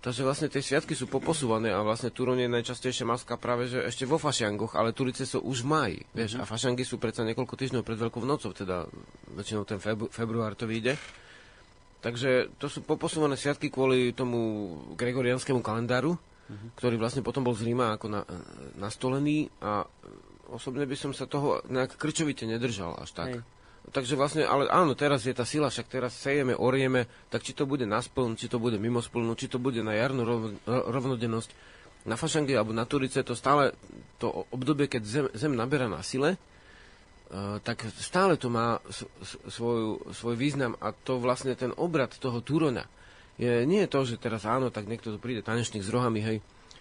Takže vlastne tie sviatky sú poposúvané a vlastne Turon je najčastejšia maska práve že ešte vo fašiangoch, ale Turice sú už v maji, vieš, mm-hmm. a fašiangy sú predsa niekoľko týždňov pred Veľkou nocou, teda väčšinou ten febru- február to vyjde. Takže to sú poposúvané sviatky kvôli tomu gregorianskému kalendáru, mm-hmm. ktorý vlastne potom bol z Ríma ako na, nastolený a osobne by som sa toho nejak krčovite nedržal až tak. Hej. Takže vlastne, ale áno, teraz je tá sila, však teraz sejeme, orieme, tak či to bude na spln, či to bude mimo splnu, či to bude na jarnú rov, rovnodennosť, na fašangy alebo na turice, to stále, to obdobie, keď zem, zem naberá na sile, uh, tak stále to má svoj, svoj význam a to vlastne ten obrad toho Turona je, nie je to, že teraz áno, tak niekto tu príde tanečník s rohami, hej,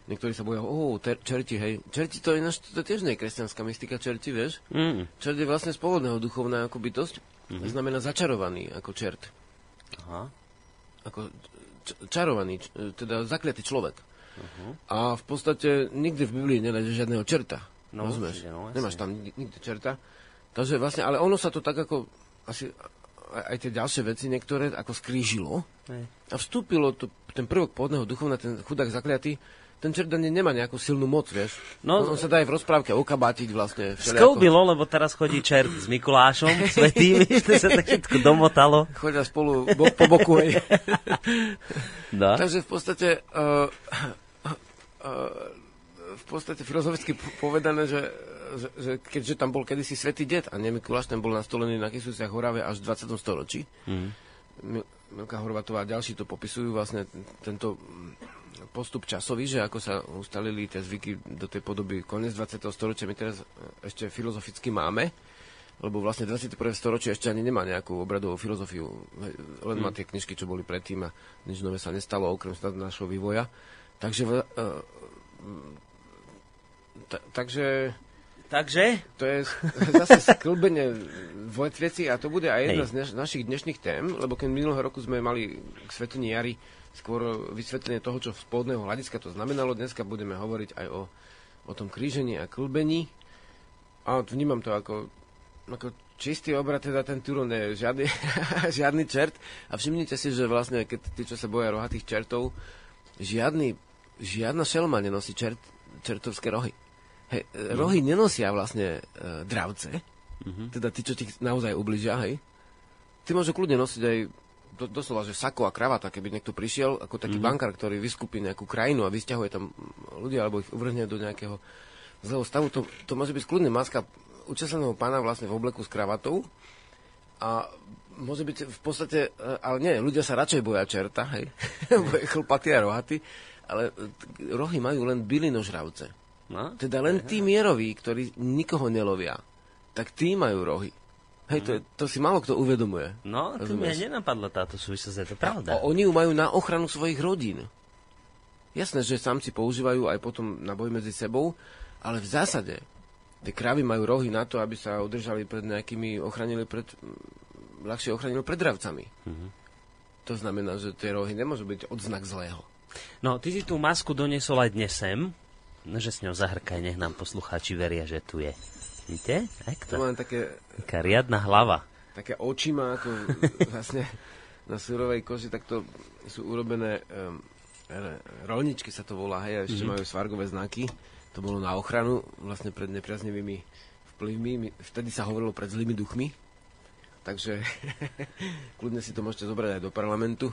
Niektorí sa boja, oh, ter, čerti, hej. Čerti to je, naš, to tiež nie je kresťanská mystika, čerti, vieš? Mm. Čert je vlastne z pôvodného duchovná ako bytosť. Mm-hmm. Znamená začarovaný ako čert. Aha. Ako č- čarovaný, č- teda zakliatý človek. Uh-huh. A v podstate nikdy v Biblii nenájdeš žiadneho čerta. No, rozumieš? No, Nemáš tam nikdy čerta. Takže vlastne, ale ono sa to tak ako asi aj tie ďalšie veci niektoré ako skrížilo Hej. a vstúpilo to, ten prvok pôvodného duchovna, ten chudák zakliatý, ten čert nemá nejakú silnú moc, vieš. No, on, on sa dá aj v rozprávke okabátiť vlastne. Skoubilo, lebo teraz chodí čert s Mikulášom, svetým, to sa tak všetko domotalo. Chodia spolu bo, po boku, hej. No. Takže v podstate uh, uh, v podstate filozoficky povedané, že, že, že keďže tam bol kedysi svetý det a nie Mikuláš, ten bol nastolený na Kysúciach Horave až v 20. storočí. Mm. Milka Horvatová a ďalší to popisujú vlastne tento postup časový, že ako sa ustalili tie zvyky do tej podoby koniec 20. storočia, my teraz ešte filozoficky máme, lebo vlastne 21. storočie ešte ani nemá nejakú obradovú filozofiu, len má hmm. tie knižky, čo boli predtým a nič nové sa nestalo, okrem snad našho vývoja. Takže uh, ta, takže Takže? To je zase sklbenie veci a to bude aj jedna Hej. z naš, našich dnešných tém, lebo keď minulého roku sme mali k Svetení jary skôr vysvetlenie toho, čo z pôvodného hľadiska to znamenalo. Dneska budeme hovoriť aj o, o tom krížení a klbení. A vnímam to ako, ako čistý obrad, teda ten Turon je žiadny, žiadny čert. A všimnite si, že vlastne, keď tí, čo sa boja rohatých čertov, žiadny, žiadna šelma nenosí čert, čertovské rohy. Hej, mm. rohy nenosia vlastne e, dravce, mm-hmm. teda tí, čo ti naozaj ubližia, hej. Ty môžu kľudne nosiť aj do, doslova, že sako a kravata, keby niekto prišiel ako taký mm-hmm. bankár, ktorý vyskupí nejakú krajinu a vysťahuje tam ľudia alebo ich uvrhne do nejakého zlého stavu, to, to môže byť skľudne maska učesaného pána vlastne v obleku s kravatou a môže byť v podstate, e, ale nie, ľudia sa radšej boja čerta, hej, boje chlpaty a rohaty, ale rohy majú len bylinožravce. No? Teda len tí mieroví, ktorí nikoho nelovia, tak tí majú rohy. Hej, to, je, to si málo kto uvedomuje. No, to mi nenapadla táto súvislosť, je to pravda. A oni ju majú na ochranu svojich rodín. Jasné, že samci používajú aj potom na boj medzi sebou, ale v zásade tie kravy majú rohy na to, aby sa udržali pred nejakými, ochránili pred, ľahšie ochránili pred dravcami. Mm-hmm. To znamená, že tie rohy nemôžu byť odznak zlého. No, ty si tú masku doniesol aj dnes sem, že s ňou zahrkaj, nech nám poslucháči veria, že tu je. Vidíte? to? Mám také... Taká riadna hlava. Také oči má ako vlastne na surovej koži, tak to sú urobené um, rolničky sa to volá, hej, a ešte mm-hmm. majú svargové znaky. To bolo na ochranu vlastne pred nepriaznivými vplyvmi. Vtedy sa hovorilo pred zlými duchmi. Takže kľudne si to môžete zobrať aj do parlamentu.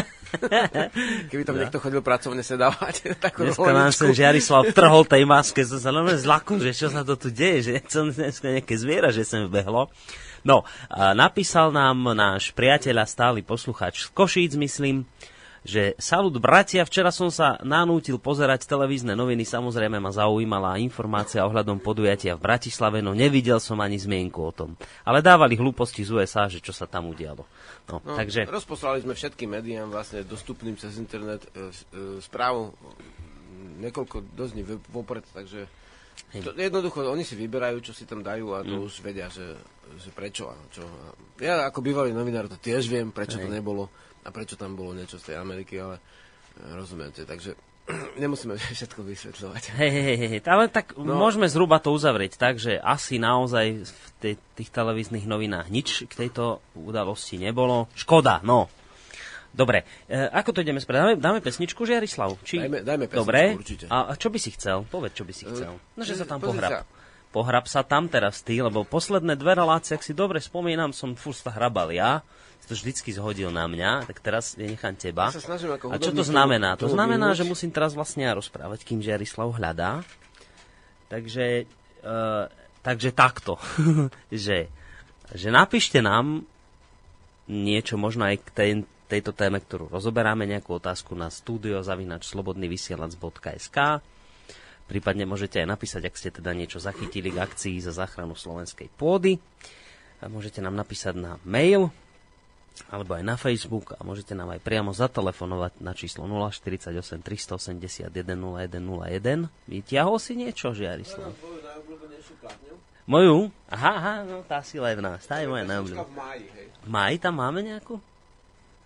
Keby tam niekto chodil pracovne sedávať. takú Dneska nám rolničku. sem Žiarislav trhol tej maske, som sa len zlakol, že čo sa to tu deje, že som dneska nejaké zviera, že sem vbehlo. No, napísal nám náš priateľ a stály posluchač z Košíc, myslím, že salut bratia, včera som sa nanútil pozerať televízne noviny, samozrejme ma zaujímala informácia ohľadom podujatia v Bratislave, no nevidel som ani zmienku o tom. Ale dávali hlúposti z USA, že čo sa tam udialo. No, No, takže... Rozposlali sme všetkým médiám vlastne dostupným cez internet e, e, správu niekoľko dosť dní vopred, takže to, jednoducho oni si vyberajú, čo si tam dajú a to už vedia, že, že prečo a čo. Ja ako bývalý novinár to tiež viem, prečo to nebolo a prečo tam bolo niečo z tej Ameriky, ale e, rozumiete, takže nemusíme všetko vysvetľovať. Hej, hej, hej, ale tak no. Môžeme zhruba to uzavrieť tak, že asi naozaj v tej, tých televíznych novinách nič k tejto udalosti nebolo. Škoda, no. Dobre, e, ako to ideme spraviť? Dáme, dáme pesničku, Žiarislav? Či... Dajme- dajme pesničku, Dobre, určite. a, a čo by si chcel? Povedz, čo by si chcel. No, že sa tam pohrab. sa. Pohrab sa tam teraz ty, lebo posledné dve relácie, ak si dobre spomínam, som furt hrabal ja. Si to vždycky zhodil na mňa, tak teraz ja nechám teba. Ja sa snažím ako A čo to znamená? To znamená, vyhnúť. že musím teraz vlastne ja rozprávať, kým Žiarislav hľadá. Takže, uh, takže takto, že, že napíšte nám niečo možno aj k tej, tejto téme, ktorú rozoberáme, nejakú otázku na studio zavinač slobodnyvysielac.sk Prípadne môžete aj napísať, ak ste teda niečo zachytili k akcii za záchranu slovenskej pôdy. A môžete nám napísať na mail alebo aj na Facebook a môžete nám aj priamo zatelefonovať na číslo 048 381 0101. Vytiahol si niečo, Žiarislav? Moju? Aha, aha, no tá si levná. Tá je moja najobľúbená. v máji, hej. Máji tam máme nejakú?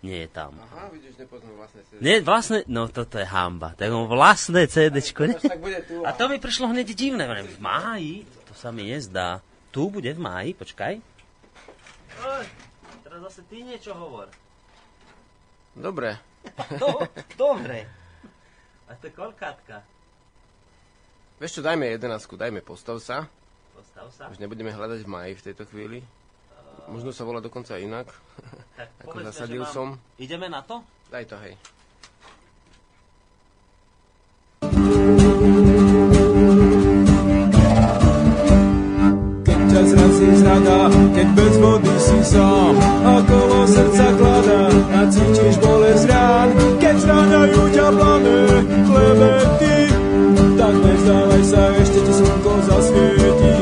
Nie je tam. Aha, vidíš, nepoznám vlastne CD. Nie, vlastne, no toto je hamba. To je vlastné CDčko. Ne? Tak bude tu. A to mi prišlo hneď divné. V máji? To sa mi nezdá. Tu bude v máji, počkaj. Zase ty niečo hovor. Dobre. Do, dobre. A to koľkátka? Vieš čo, dajme jedenásku, dajme postav sa. Postav sa. Už nebudeme hľadať v maji v tejto chvíli. Možno sa volá dokonca inak. Tak Ako povedzme, zasadil mám- som. Ideme na to? Daj to, hej. Zrazí zrada, keď bez vody si sám a kolo srdca klada a cítiš bolesť rán. Keď zráňajú ťa plané klebety, tak nevzdávaj sa, ešte ti slnko zasvietí.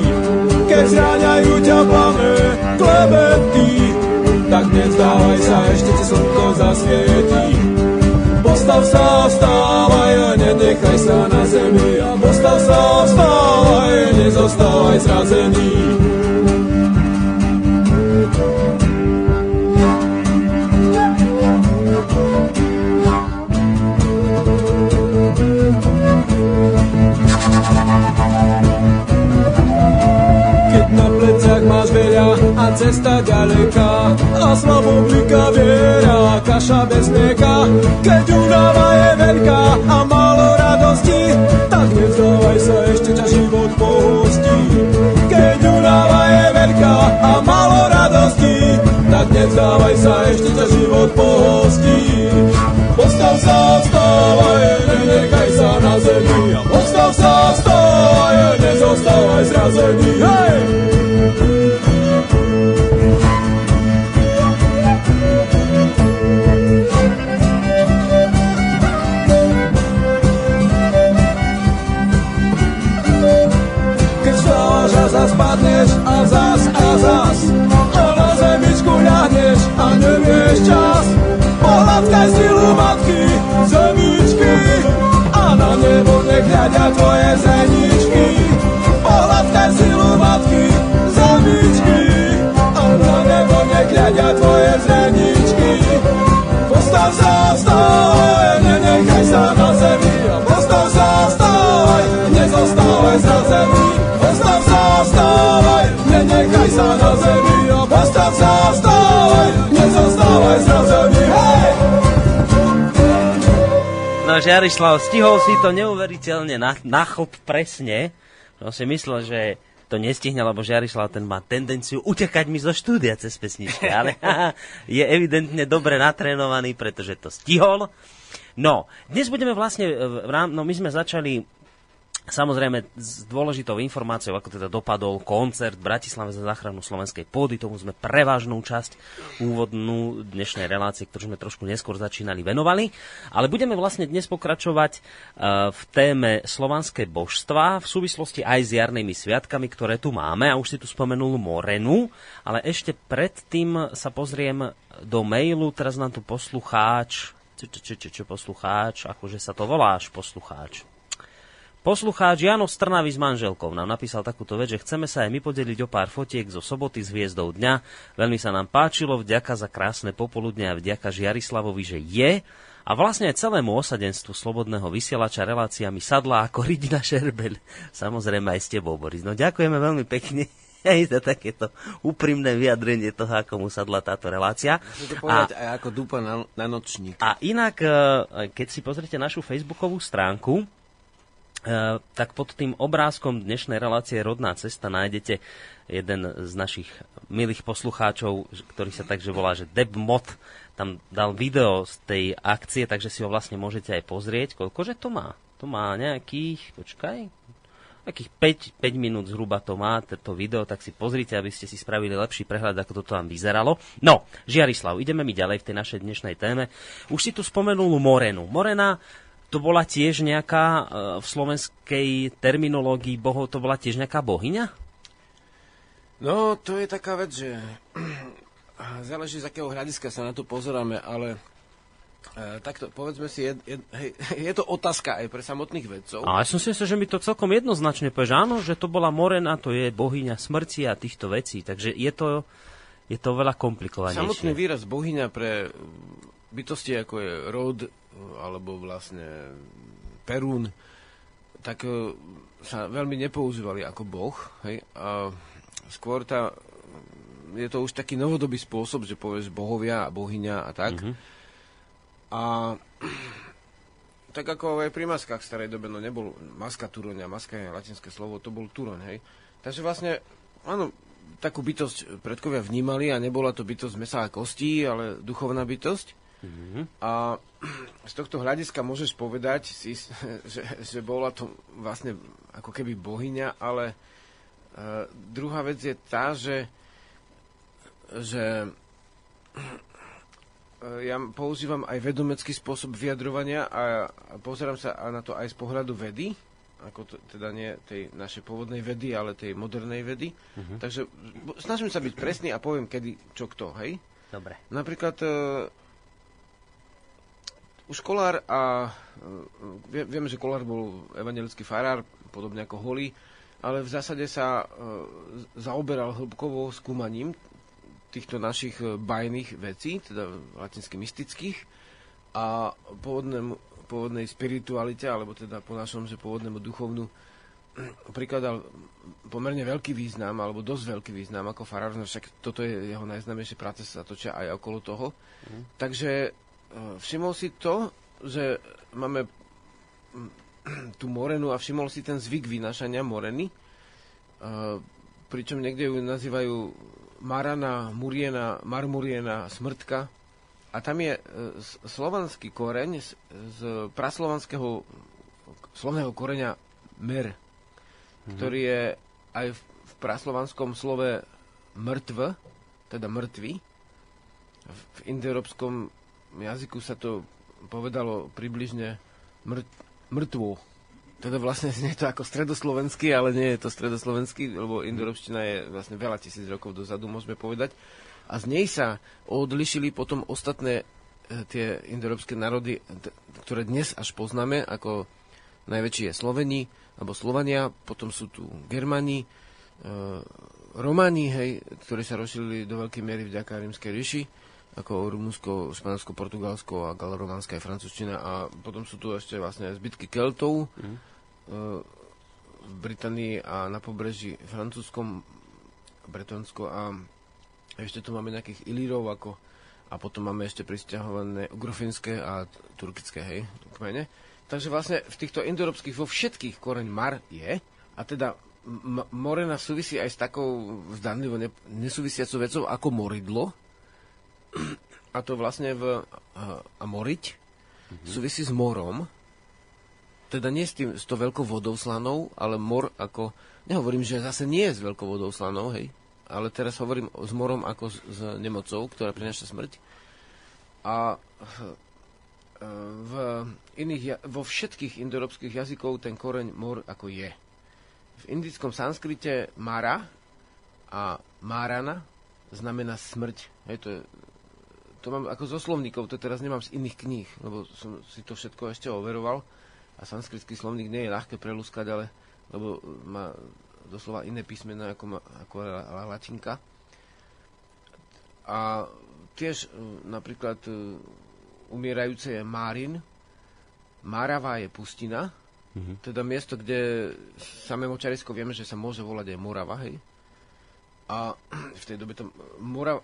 Keď zráňajú ťa plané klebety, tak nevzdávaj sa, ešte ti slnko zasvietí. Postav sa, vstávaj a nenechaj sa na zemi postav sa, vstávaj, nezostávaj zrazený. Cesta ďaleká a slabo bliká viera, kaša bez mlieka. Keď únava je veľká a málo radosti, tak nevzdávaj sa, ešte ťa život pohostí. Keď únava je veľká a málo radosti, tak nevzdávaj sa, ešte ťa život pohostí. Postav sa, vstávaj, sa No Žiarislav, stihol si to neuveriteľne na, na chlp presne. Som si myslel, že to nestihne, lebo Žiarislav ten má tendenciu utekať mi zo štúdia cez pesničky, ale je evidentne dobre natrénovaný, pretože to stihol. No, dnes budeme vlastne, no my sme začali Samozrejme, s dôležitou informáciou, ako teda dopadol koncert Bratislave za záchranu slovenskej pôdy, tomu sme prevažnú časť úvodnú dnešnej relácie, ktorú sme trošku neskôr začínali, venovali. Ale budeme vlastne dnes pokračovať uh, v téme slovanské božstva v súvislosti aj s jarnými sviatkami, ktoré tu máme. A už si tu spomenul Morenu, ale ešte predtým sa pozriem do mailu, teraz nám tu poslucháč, čo, čo, čo, čo poslucháč, akože sa to voláš poslucháč Poslucháč Jano Strnavy s manželkou nám napísal takúto vec, že chceme sa aj my podeliť o pár fotiek zo soboty s hviezdou dňa. Veľmi sa nám páčilo, vďaka za krásne popoludne a vďaka Žiarislavovi, že je. A vlastne aj celému osadenstvu Slobodného vysielača reláciami sadla ako Ridina Šerbel. Samozrejme aj s tebou, Boris. No ďakujeme veľmi pekne aj za takéto úprimné vyjadrenie toho, ako mu sadla táto relácia. to povedať a, aj ako dupa na, na nočník. A inak, eh, keď si pozrite našu facebookovú stránku, tak pod tým obrázkom dnešnej relácie Rodná cesta nájdete jeden z našich milých poslucháčov, ktorý sa takže volá, že Deb tam dal video z tej akcie, takže si ho vlastne môžete aj pozrieť. Koľkože to má? To má nejakých, počkaj, nejakých 5, 5 minút zhruba to má, toto video, tak si pozrite, aby ste si spravili lepší prehľad, ako to tam vyzeralo. No, Žiarislav, ideme mi ďalej v tej našej dnešnej téme. Už si tu spomenul Morenu. Morena to bola tiež nejaká, e, v slovenskej terminológii bohov, to bola tiež nejaká bohyňa? No, to je taká vec, že záleží z akého hľadiska sa na to pozeráme, ale e, takto, povedzme si, je, je, hej, je to otázka aj pre samotných vedcov. A ja som si myslel, že mi to celkom jednoznačne povieš, áno, že to bola Morena, to je bohyňa smrti a týchto vecí, takže je to, je to veľa komplikovanejšie. Samotný výraz bohyňa pre bytosti, ako je rod, alebo vlastne Perún, tak e, sa veľmi nepoužívali ako boh. Hej? A skôr tá, je to už taký novodobý spôsob, že povieš bohovia a bohyňa a tak. Mm-hmm. A tak ako aj pri maskách v starej dobe, no nebol maska turoňa, maska je latinské slovo, to bol turoň, hej. Takže vlastne, áno, takú bytosť predkovia vnímali a nebola to bytosť mesa a kostí, ale duchovná bytosť. Mm-hmm. A z tohto hľadiska môžeš povedať, si, že, že bola to vlastne ako keby bohyňa, ale uh, druhá vec je tá, že, že uh, ja používam aj vedomecký spôsob vyjadrovania a, pozerám sa na to aj z pohľadu vedy, ako to, teda nie tej našej pôvodnej vedy, ale tej modernej vedy. Uh-huh. Takže snažím sa byť presný a poviem, kedy, čo kto, hej? Dobre. Napríklad uh, už Kolár a... E, vieme, že Kolár bol evangelický farár, podobne ako Holý, ale v zásade sa e, zaoberal hĺbkovo skúmaním týchto našich e, bajných vecí, teda latinsky mystických, a pôvodnej spiritualite, alebo teda po našom, že pôvodnému duchovnú prikladal pomerne veľký význam, alebo dosť veľký význam ako farár, no však toto je jeho najznámejšie práce, sa točia aj okolo toho. Mm. Takže všimol si to, že máme hm, tú morenu a všimol si ten zvyk vynášania moreny, eh, pričom niekde ju nazývajú Marana, Muriena, Marmuriena, Smrtka. A tam je eh, slovanský koreň z, z praslovanského slovného koreňa mer, mm-hmm. ktorý je aj v, v praslovanskom slove mŕtv, teda mŕtvy. V, v indoeurópskom jazyku sa to povedalo približne mŕ, mŕtvo. Teda vlastne znie to ako stredoslovenský, ale nie je to stredoslovenský, lebo indoeurópština je vlastne veľa tisíc rokov dozadu, môžeme povedať. A z nej sa odlišili potom ostatné e, tie indoeurópske národy, ktoré dnes až poznáme, ako najväčší je Sloveni, alebo Slovania, potom sú tu Germani, e, Romani, hej, ktorí sa rozšírili do veľkej miery vďaka rímskej ríši ako Rumunsko, Španielsko, Portugalsko a galorománska aj francúzština a potom sú tu ešte vlastne zbytky Keltov mm. v Británii a na pobreží francúzskom, Bretonsko a ešte tu máme nejakých Ilírov ako a potom máme ešte pristahované ugrofinské a turkické, hej, kmene. Takže vlastne v týchto indoeurópskych vo všetkých koreň mar je a teda m- morena súvisí aj s takou zdanlivo ne- nesúvisiacou vecou ako moridlo. A to vlastne v... A, moriť mm-hmm. súvisí s morom. Teda nie s, tým, s to veľkou vodou slanou, ale mor ako... Nehovorím, že zase nie je s veľkou vodou slanou, hej. Ale teraz hovorím s morom ako s, s nemocou, ktorá prináša smrť. A v iných, vo všetkých indoeurópskych jazykov ten koreň mor ako je. V indickom sanskrite mara a marana znamená smrť. Hej, to, je, to mám ako zo slovníkov, to teraz nemám z iných kníh, lebo som si to všetko ešte overoval a sanskritský slovník nie je ľahké prelúskať, ale lebo má doslova iné písmena ako, ako latinka. A tiež napríklad umierajúce je Márin, Márava je pustina, mm-hmm. teda miesto, kde samé močarisko vieme, že sa môže volať aj Morava, hej. A v tej dobe to Morava,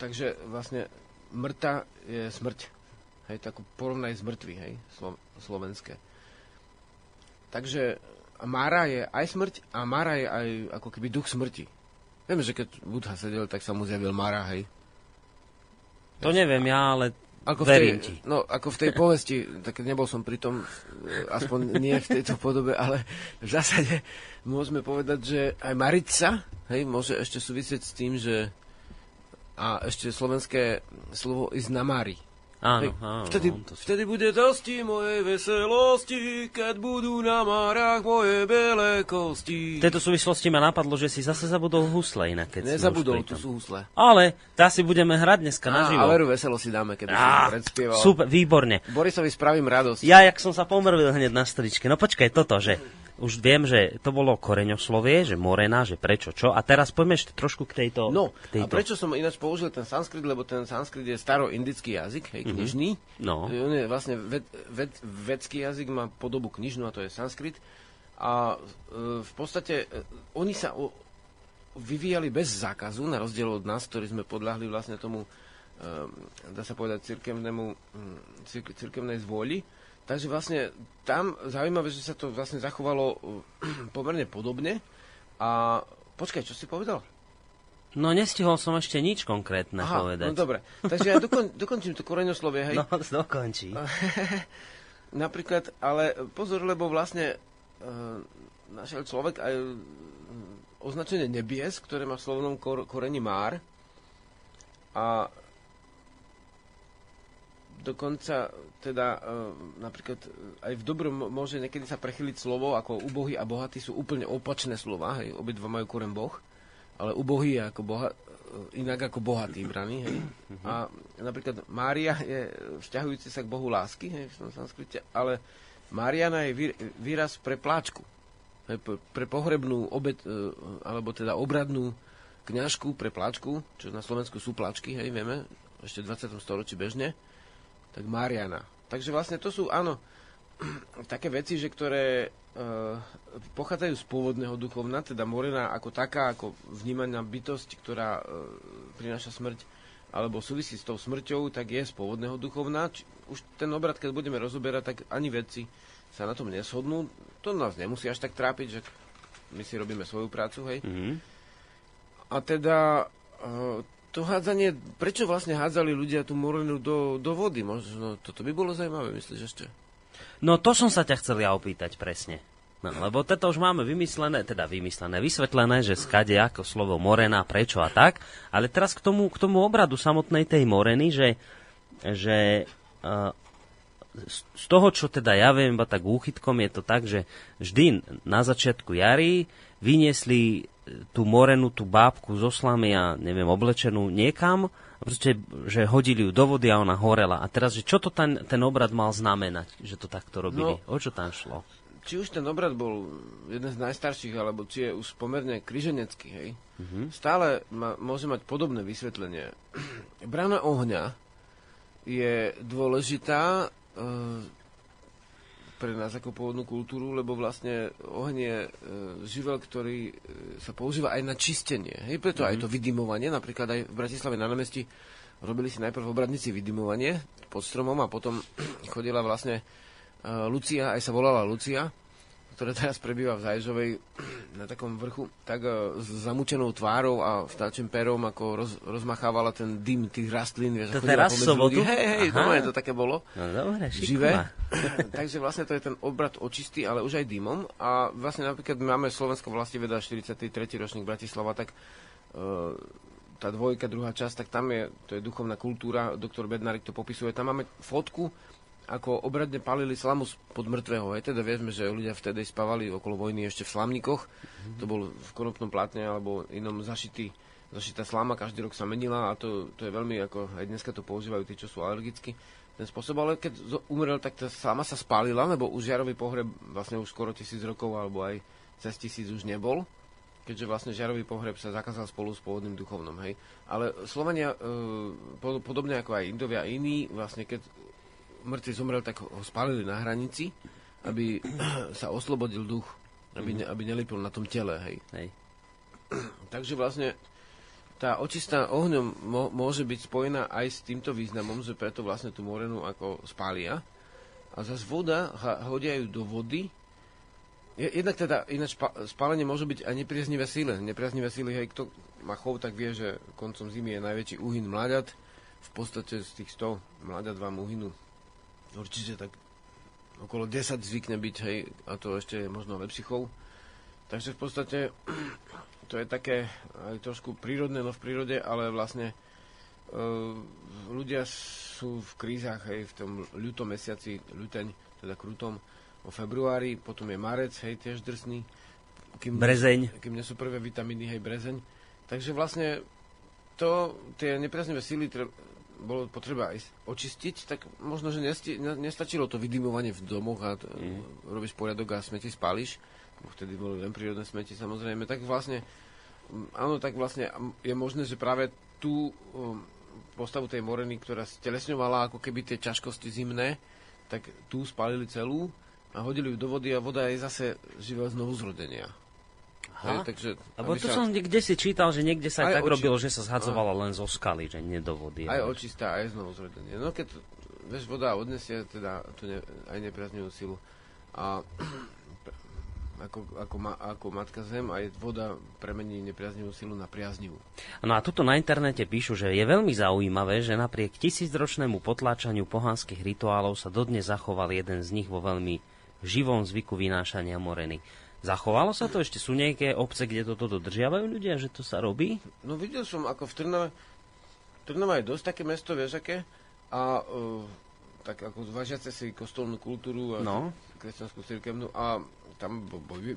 takže vlastne mrta je smrť, hej, takú porovnaj s mŕtvy, hej, slo, slovenské. Takže Mára je aj smrť a Mára je aj ako keby duch smrti. Vieme, že keď Budha sedel, tak sa mu zjavil Mára, hej. To neviem ja, ale ako verím v tej, ti. No, ako v tej povesti, tak nebol som pri tom, e, aspoň nie v tejto podobe, ale v zásade môžeme povedať, že aj Marica, hej, môže ešte súvisieť s tým, že a ešte slovenské slovo is na. Áno, áno. vtedy, to si- vtedy bude dosti mojej veselosti, keď budú na marách moje belé kosti. V tejto súvislosti ma napadlo, že si zase zabudol husle inak, keď Nezabudol, tu sú husle. Ale tá si budeme hrať dneska Á, naživo. a veru veselo si dáme, keby som Á, to predspieval. super, výborne. Borisovi spravím radosť. Ja, jak som sa pomrvil hneď na stričke. No počkaj, toto, že už viem, že to bolo koreňoslovie, že morena, že prečo, čo. A teraz poďme ešte trošku k tejto... No, k tejto. a prečo som ináč použil ten sanskrit, lebo ten sanskrit je staroindický jazyk, hej, knižný. No. On je vlastne ved, ved, vedský jazyk, má podobu knižnú a to je sanskrit. A e, v podstate e, oni sa o, vyvíjali bez zákazu, na rozdiel od nás, ktorí sme podľahli vlastne tomu, e, dá sa povedať, cirkevnému, mm, cir- cirkevnej zvôli. Takže vlastne tam zaujímavé, že sa to vlastne zachovalo e, pomerne podobne. A počkaj, čo si povedal? No nestihol som ešte nič konkrétne Aha, povedať. no dobre. Takže ja dokon, dokončím to koreňoslovie, hej. No, dokončí. Napríklad, ale pozor, lebo vlastne e, našiel človek aj e, označenie nebies, ktoré má v slovnom kor- koreni már. A dokonca teda e, napríklad e, aj v dobrom môže niekedy sa prechyliť slovo, ako ubohý a bohatý sú úplne opačné slova, hej, obidva majú koren boh, ale ubohý je ako boha, e, inak ako bohatý braný, hej. A napríklad Mária je vzťahujúci sa k bohu lásky, hej, v tom sanskrite, ale Mariana je výr- výraz pre pláčku, hej, pre, pohrebnú obed, alebo teda obradnú kňažku pre pláčku, čo na Slovensku sú pláčky, hej, vieme, ešte v 20. storočí bežne, tak Mariana. Takže vlastne to sú, áno, také veci, že ktoré e, pochádzajú z pôvodného duchovna, teda Morena ako taká, ako vnímaná bytosť, ktorá e, prináša smrť, alebo súvisí s tou smrťou, tak je z pôvodného duchovna. Či, už ten obrad, keď budeme rozoberať, tak ani vedci sa na tom neshodnú. To nás nemusí až tak trápiť, že my si robíme svoju prácu, hej. Mhm. A teda e, to hádzanie, prečo vlastne hádzali ľudia tú morenu do, do vody? Možno toto by bolo zaujímavé, myslíš ešte? No to som sa ťa chcel ja opýtať presne. No, lebo toto už máme vymyslené, teda vymyslené, vysvetlené, že skade ako slovo morena, prečo a tak. Ale teraz k tomu, k tomu obradu samotnej tej moreny, že, že uh, z toho, čo teda ja viem, iba tak úchytkom je to tak, že vždy na začiatku jary vyniesli e, tú morenu, tú bábku zo slamy a neviem, oblečenú niekam, proste, že hodili ju do vody a ona horela. A teraz, že čo to ten, ten obrad mal znamenať, že to takto robili? No. o čo tam šlo? Či už ten obrad bol jeden z najstarších, alebo či je už pomerne križenecký, hej? Stále ma, môže mať podobné vysvetlenie. Brana ohňa je dôležitá e, pre nás ako pôvodnú kultúru, lebo vlastne oheň je e, živel, ktorý e, sa používa aj na čistenie. Hej, preto aj to vydimovanie, napríklad aj v Bratislave na námestí robili si najprv v obradnici vydimovanie pod stromom a potom chodila vlastne e, Lucia, aj sa volala Lucia, ktoré teraz prebýva v Zajžovej na takom vrchu, tak e, s zamúčenou tvárou a vtáčim perom ako roz, rozmachávala ten dym tých rastlín. Vieš, To teraz sobotu? ľudí. Hej, hej, normálne to také bolo. No dobre, Živé. Takže vlastne to je ten obrad očistý, ale už aj dymom. A vlastne napríklad máme Slovensko vlasti veda 43. ročník Bratislava, tak e, tá dvojka, druhá časť, tak tam je, to je duchovná kultúra, doktor Bednarik to popisuje, tam máme fotku, ako obradne palili slamu pod mŕtvého. Hej, teda vieme, že ľudia vtedy spávali okolo vojny ešte v slamnikoch. To bol v konopnom plátne alebo inom zašitý, zašitá slama, každý rok sa menila a to, to je veľmi, ako aj dneska to používajú tí, čo sú alergicky ten spôsob, ale keď umrel, tak tá slama sa spálila, lebo už žiarový pohreb vlastne už skoro tisíc rokov alebo aj cez tisíc už nebol keďže vlastne žiarový pohreb sa zakázal spolu s pôvodným duchovnom, hej. Ale Slovania, e, pod- podobne ako aj Indovia a iní, vlastne keď mŕtvy zomrel, tak ho spálili na hranici, aby sa oslobodil duch, aby, ne, aby nelipil na tom tele, hej. Hej. Takže vlastne tá očistá ohňom mo- môže byť spojená aj s týmto významom, že preto vlastne tú morenu ako spália. A zase voda, ha- hodia ju do vody. Je- Jednak teda, ináč pa- spálenie môže byť aj nepriaznivé síle. Nepriaznivé síly, hej, kto má chov, tak vie, že koncom zimy je najväčší úhyn mláďat. V podstate z tých 100 mláďat vám uhynú určite tak okolo 10 zvykne byť, hej, a to ešte je možno lepší chov. Takže v podstate to je také aj trošku prírodné, no v prírode, ale vlastne e, ľudia sú v krízach hej, v tom ľutom mesiaci, ľuteň, teda krutom, o februári, potom je marec, hej, tiež drsný. Kým, Brezeň. Kým nie sú prvé vitamíny, hej, brezeň. Takže vlastne to, tie nepriaznivé síly bolo potreba aj očistiť, tak možno, že nesti, ne, nestačilo to vydymovanie v domoch a t- Mhm. robíš poriadok a smeti spáliš, bo vtedy boli len prírodné smeti samozrejme, tak vlastne mm, áno, tak vlastne mm, je možné, že práve tú um, postavu tej moreny, ktorá stelesňovala ako keby tie ťažkosti zimné, tak tú spálili celú a hodili ju do vody a voda je zase živé znovu Aha. takže, Lebo tu sa- som niekde si čítal, že niekde sa aj Aj tak oči- robilo, že sa zhadzovala len zo skaly, že nie do vody. Aj očistá, aj znovu zrodenie. No keď, vieš, voda odnesie teda tú ne, aj nepriaznivú silu. A ako, ako, ma, ako matka zem, aj voda premení nepriaznivú silu na priaznivú. No a tuto na internete píšu, že je veľmi zaujímavé, že napriek tisícročnému potláčaniu pohanských rituálov sa dodnes zachoval jeden z nich vo veľmi živom zvyku vynášania moreny. Zachovalo sa to? Ešte sú nejaké obce, kde toto dodržiavajú ľudia, že to sa robí? No videl som, ako v Trnave, Trnava je dosť také mesto, vieš aké, a uh, tak ako zvažiace si kostolnú kultúru a No. kresťanskú cirkevnú a tam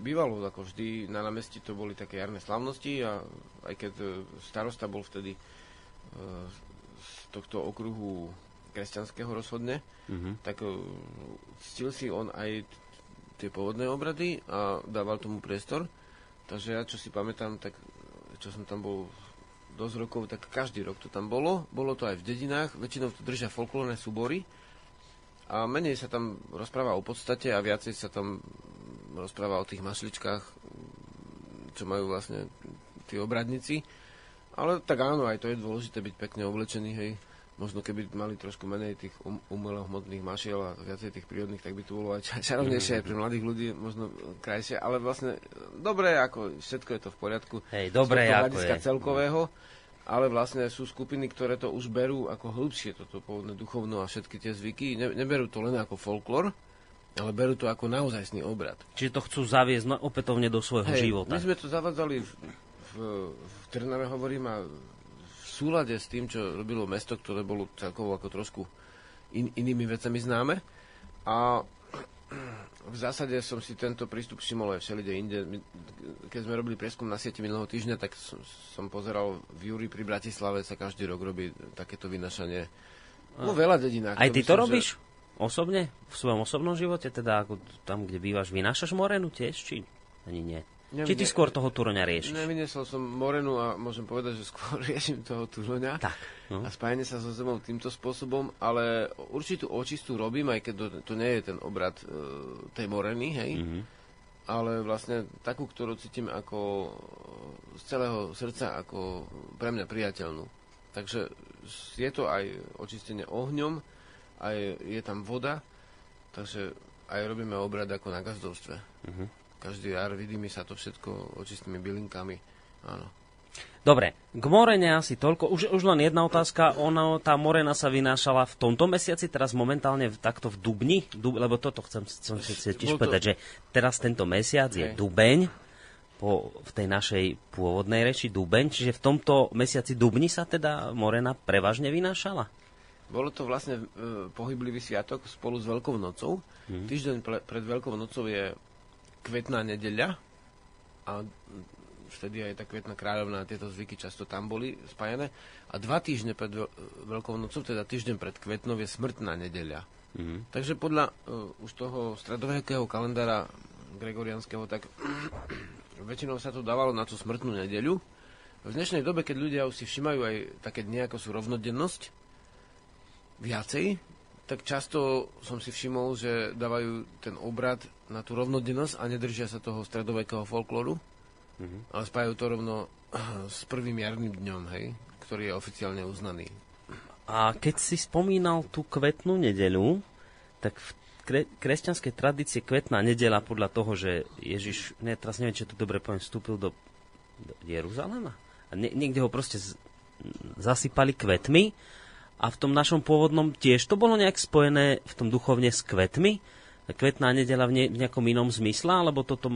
bývalo ako vždy na námestí to boli také jarné slavnosti a aj keď e, starosta bol vtedy e, z tohto okruhu kresťanského rozhodne, Mhm. tak e, ctil si on aj tie pôvodné obrady a dával tomu priestor. Takže ja, čo si pamätám, tak čo som tam bol dosť rokov, tak každý rok to tam bolo. Bolo to aj v dedinách, väčšinou to držia folklórne súbory. A menej sa tam rozpráva o podstate a viacej sa tam rozpráva o tých mašličkách, čo majú vlastne tí obradníci. Ale tak áno, aj to je dôležité byť pekne oblečený, hej. Možno keby mali trošku menej tých um, umelohmotných mašiel a viacej tých prírodných, tak by to bolo aj ča- čarovnejšie aj pre mladých ľudí, možno krajšie, ale vlastne dobre, ako všetko je to v poriadku. Hej, dobre, ako je. celkového, ale vlastne sú skupiny, ktoré to už berú ako hĺbšie, toto pôvodné duchovno a všetky tie zvyky. Ne, neberú to len ako folklor, ale berú to ako naozajstný obrad. Čiže to chcú zaviesť no, opätovne do svojho života. My sme to zavádzali v, v, v Trnave, hovorím, a v súlade s tým, čo robilo mesto, ktoré bolo celkovo ako trošku in, inými vecami známe. A v zásade som si tento prístup všimol aj všelide inde. Keď sme robili prieskum na sieti minulého týždňa, tak som, som pozeral v Júri pri Bratislave sa každý rok robí takéto vynašanie. No veľa dedinách. Aj ty to myslím, že- robíš? Osobne? V svojom osobnom živote? Teda ako tam, kde bývaš, vynášaš morenu tiež? Či ani nie? Ne, Či ty skôr toho turoňa riešiš? Nevyniesol som morenu a môžem povedať, že skôr riešim toho tužoňa. Tak, no. A spájanie sa so zemou týmto spôsobom, ale určitú očistu robím, aj keď to, to nie je ten obrad e, tej moreny, hej. Mhm. Ale vlastne takú, ktorú cítim ako z celého srdca, ako pre mňa priateľnú. Takže je to aj očistenie ohňom, aj je tam voda, takže aj robíme obrad ako na gazdovstve. Uh-huh. Každý jar vidíme sa to všetko očistými bylinkami. Áno. Dobre, k morene asi toľko. Už, už len jedna otázka. Ono, tá morena sa vynášala v tomto mesiaci, teraz momentálne v, takto v Dubni, Dub, lebo toto chcem, chcem tiež povedať, že teraz tento mesiac je. Dubeň, po, v tej našej pôvodnej reči Dubeň, čiže v tomto mesiaci Dubni sa teda morena prevažne vynášala? Bolo to vlastne e, pohyblivý sviatok spolu s Veľkou nocou. Mm. Týždeň pre, pred Veľkou nocou je kvetná nedeľa a vtedy aj tá kvetná kráľovná a tieto zvyky často tam boli spájané. A dva týždne pred Veľ- Veľkou nocou, teda týždeň pred kvetnou, je smrtná nedeľa. Mm. Takže podľa uh, už toho stredovekého kalendára gregorianského, tak väčšinou sa to dávalo na tú smrtnú nedeľu. V dnešnej dobe, keď ľudia už si všimajú aj také dni, ako sú rovnodennosť, viacej, tak často som si všimol, že dávajú ten obrad na tú rovnodennosť a nedržia sa toho stredovekého folklóru, mm-hmm. ale spájajú to rovno s prvým jarným dňom, hej, ktorý je oficiálne uznaný. A keď si spomínal tú kvetnú nedeľu, tak v kre- kresťanskej tradície kvetná nedeľa podľa toho, že Ježiš, ne, teraz neviem, či to dobre poviem, vstúpil do, do Jeruzalema. A nie, niekde ho proste z, zasypali kvetmi a v tom našom pôvodnom tiež to bolo nejak spojené v tom duchovne s kvetmi. Kvetná nedeľa v, ne, v nejakom inom zmysle, alebo toto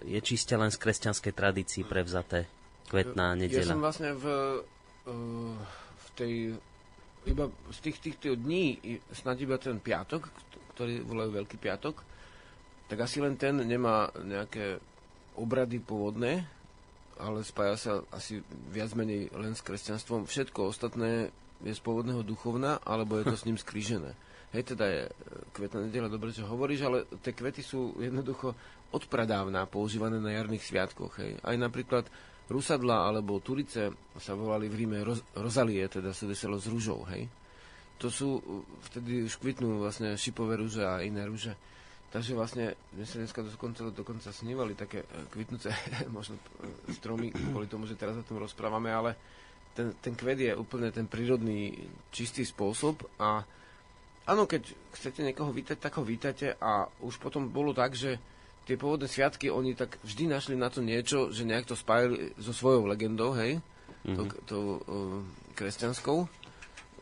je čiste len z kresťanskej tradícii prevzaté kvetná Ja nedeľa? som vlastne v, uh, v tej iba z tých týchto dní, snad iba ten piatok, ktorý volajú Veľký piatok, tak asi len ten nemá nejaké obrady pôvodné, ale spája sa asi viac menej len s kresťanstvom. Všetko ostatné je z pôvodného duchovna, alebo je to s ním skrížené. Hej, teda je e, kvetná nedela, dobre, čo hovoríš, ale tie kvety sú jednoducho odpradávna používané na jarných sviatkoch. Hej. Aj napríklad rusadla alebo turice sa volali v Ríme roz, rozalie, teda súviselo s rúžou. Hej. To sú, uh, vtedy už kvitnú vlastne šipové rúže a iné rúže. Takže vlastne, mne sa dneska dokonca, dokonca snívali také eh, kvitnúce možno eh, stromy, kvôli tomu, že teraz o tom rozprávame, ale ten, ten kvet je úplne ten prírodný, čistý spôsob a áno, keď chcete niekoho vítať, tak ho vítate a už potom bolo tak, že tie pôvodné sviatky, oni tak vždy našli na to niečo, že nejak to spájali so svojou legendou, hej, mm-hmm. to, to uh, kresťanskou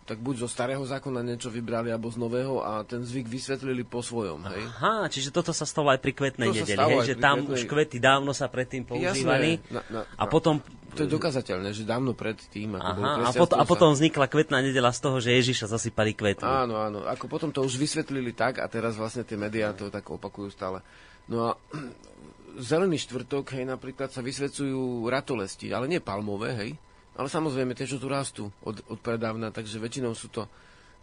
tak buď zo starého zákona niečo vybrali, alebo z nového a ten zvyk vysvetlili po svojom, hej. Aha, čiže toto sa stalo aj pri kvetnej To nedeli, hej, že tam kvetnej- už kvety dávno sa predtým používali Na, na, a potom... To je dokazateľné, že dávno pred tým, ako Aha, a, potom, a potom vznikla kvetná nedela z toho, že Ježiša zasypali kvetmi. Áno, áno. Ako potom to už vysvetlili tak a teraz vlastne tie médiá to tak opakujú stále. No a zelený štvrtok, hej, napríklad sa vysvedcujú ratolesti, ale nie palmové, hej. Ale samozrejme, tie, čo tu rastú od, od predávna, takže väčšinou sú to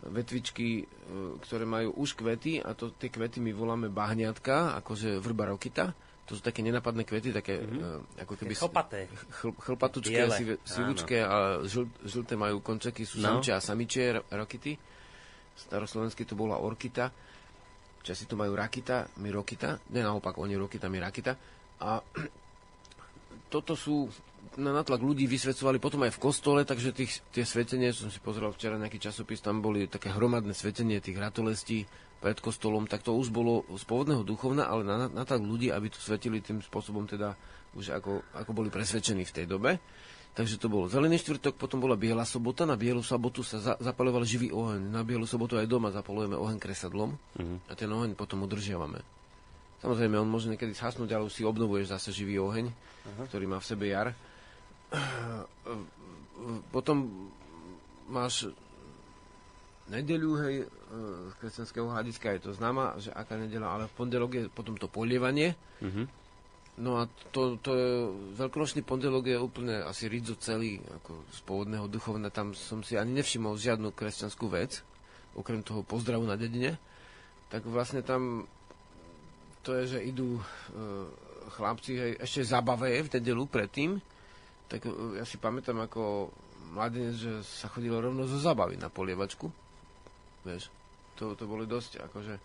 vetvičky, e, ktoré majú už kvety a to, tie kvety my voláme bahňatka, akože vrba rokita. To sú také nenapadné kvety, také mm-hmm. ako keby... Chlpaté. Chl, chlpatučké, Biele, sivučké a žl, žlté majú končeky, sú No. samče a samičie ro- rokity. Staroslovensky to bola orkita. Časi to majú rakita, my rokita. Ne naopak, oni rokita, my rakita. A toto sú na natlak ľudí vysvedcovali potom aj v kostole, takže tých, tie svetenie, som si pozrel včera nejaký časopis, tam boli také hromadné svetenie tých ratolestí pred kostolom, tak to už bolo z pôvodného duchovna, ale na, na tak ľudí, aby to svetili tým spôsobom teda už ako, ako boli presvedčení v tej dobe. Takže to bol zelený štvrtok, potom bola biela sobota, na bielu sobotu sa za, zapaloval živý oheň. Na bielu sobotu aj doma zapalujeme oheň kresadlom a ten oheň potom udržiavame. Samozrejme, on môže niekedy zhasnúť, ale už si obnovuješ zase živý oheň, ktorý má v sebe jar. Potom máš nedeľu, hej, e, z kresťanského hľadiska je to známa, že aká nedeľa, ale v pondelok je potom to polievanie. No a to, to je, veľkonočný pondelok je úplne asi rizo celý, ako z pôvodného duchovna, tam som si ani nevšimol žiadnu kresťanskú vec, okrem toho pozdravu na dedine. Tak vlastne tam to je, že idú e, chlapci, hej, ešte zabave v nedelu predtým, tak e, ja si pamätám ako mladenec, že sa chodilo rovno zo zabavy na polievačku. Vieš, to, to boli dosť akože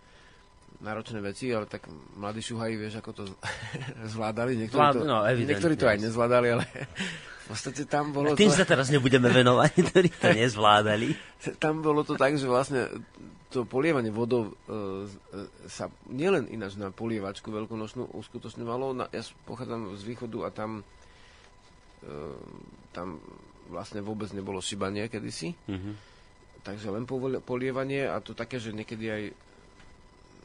náročné veci, ale tak mladí šuhají, vieš, ako to zvládali. Niektorí, to, no, niektorí to aj nezvládali, ale v podstate tam bolo Tým to... sa teraz nebudeme venovať, ktorí to nezvládali. tam bolo to tak, že vlastne to polievanie vodou e, e, sa nielen ináč na polievačku veľkonočnú uskutočňovalo. Na, ja pochádzam z východu a tam, e, tam vlastne vôbec nebolo šibanie kedysi. Mm-hmm. Takže len polievanie a to také, že niekedy aj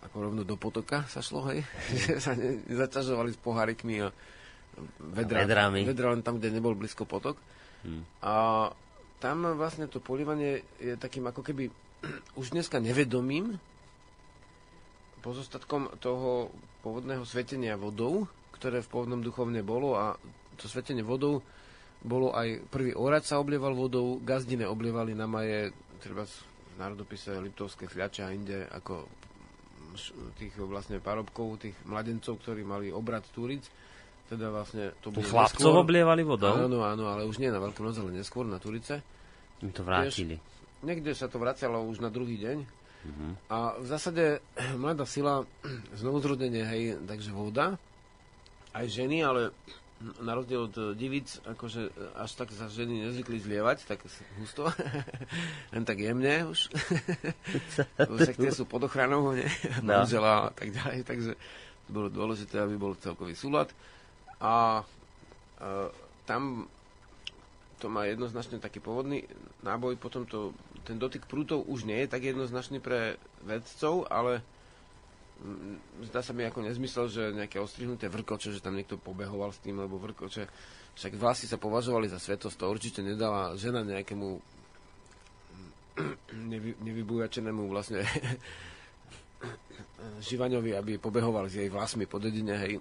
ako rovno do potoka sa šlo, hej? že sa ne, nezaťažovali s pohárikmi a vedra, vedrami. vedra len tam, kde nebol blízko potok. Hmm. A tam vlastne to polievanie je takým ako keby už dneska nevedomým pozostatkom toho pôvodného svetenia vodou, ktoré v pôvodnom duchovne bolo a to svetenie vodou bolo aj prvý orad sa oblieval vodou, gazdine oblievali na maje, treba v národopise Liptovské chľače a inde ako tých vlastne parobkov, tých mladencov, ktorí mali obrad Turic. Teda vlastne to bolo Chlapcov neskôr. oblievali vodou? Áno, áno, ale už nie na Veľkú noc, ale neskôr na Turice. My to vrátili. Tiež, Niekde sa to vracalo už na druhý deň. Uh-huh. A v zásade mladá sila, znovuzrodenie, hej, takže voda, aj ženy, ale na rozdiel od divíc, akože až tak sa ženy nezvykli zlievať, tak husto, len tak jemne už. Však tie sú pod ochranou, ne? No. a tak ďalej, takže bolo dôležité, aby bol celkový súlad. A, a tam to má jednoznačne taký pôvodný náboj, potom to ten dotyk prútov už nie je tak jednoznačný pre vedcov, ale zdá sa mi ako nezmysel, že nejaké ostrihnuté vrkoče, že tam niekto pobehoval s tým, lebo vrkoče, však vlasy sa považovali za svetosť, to určite nedala žena nejakému nevy, nevybujačenému vlastne Živaňovi, aby pobehoval s jej vlasmi po dedine, hej.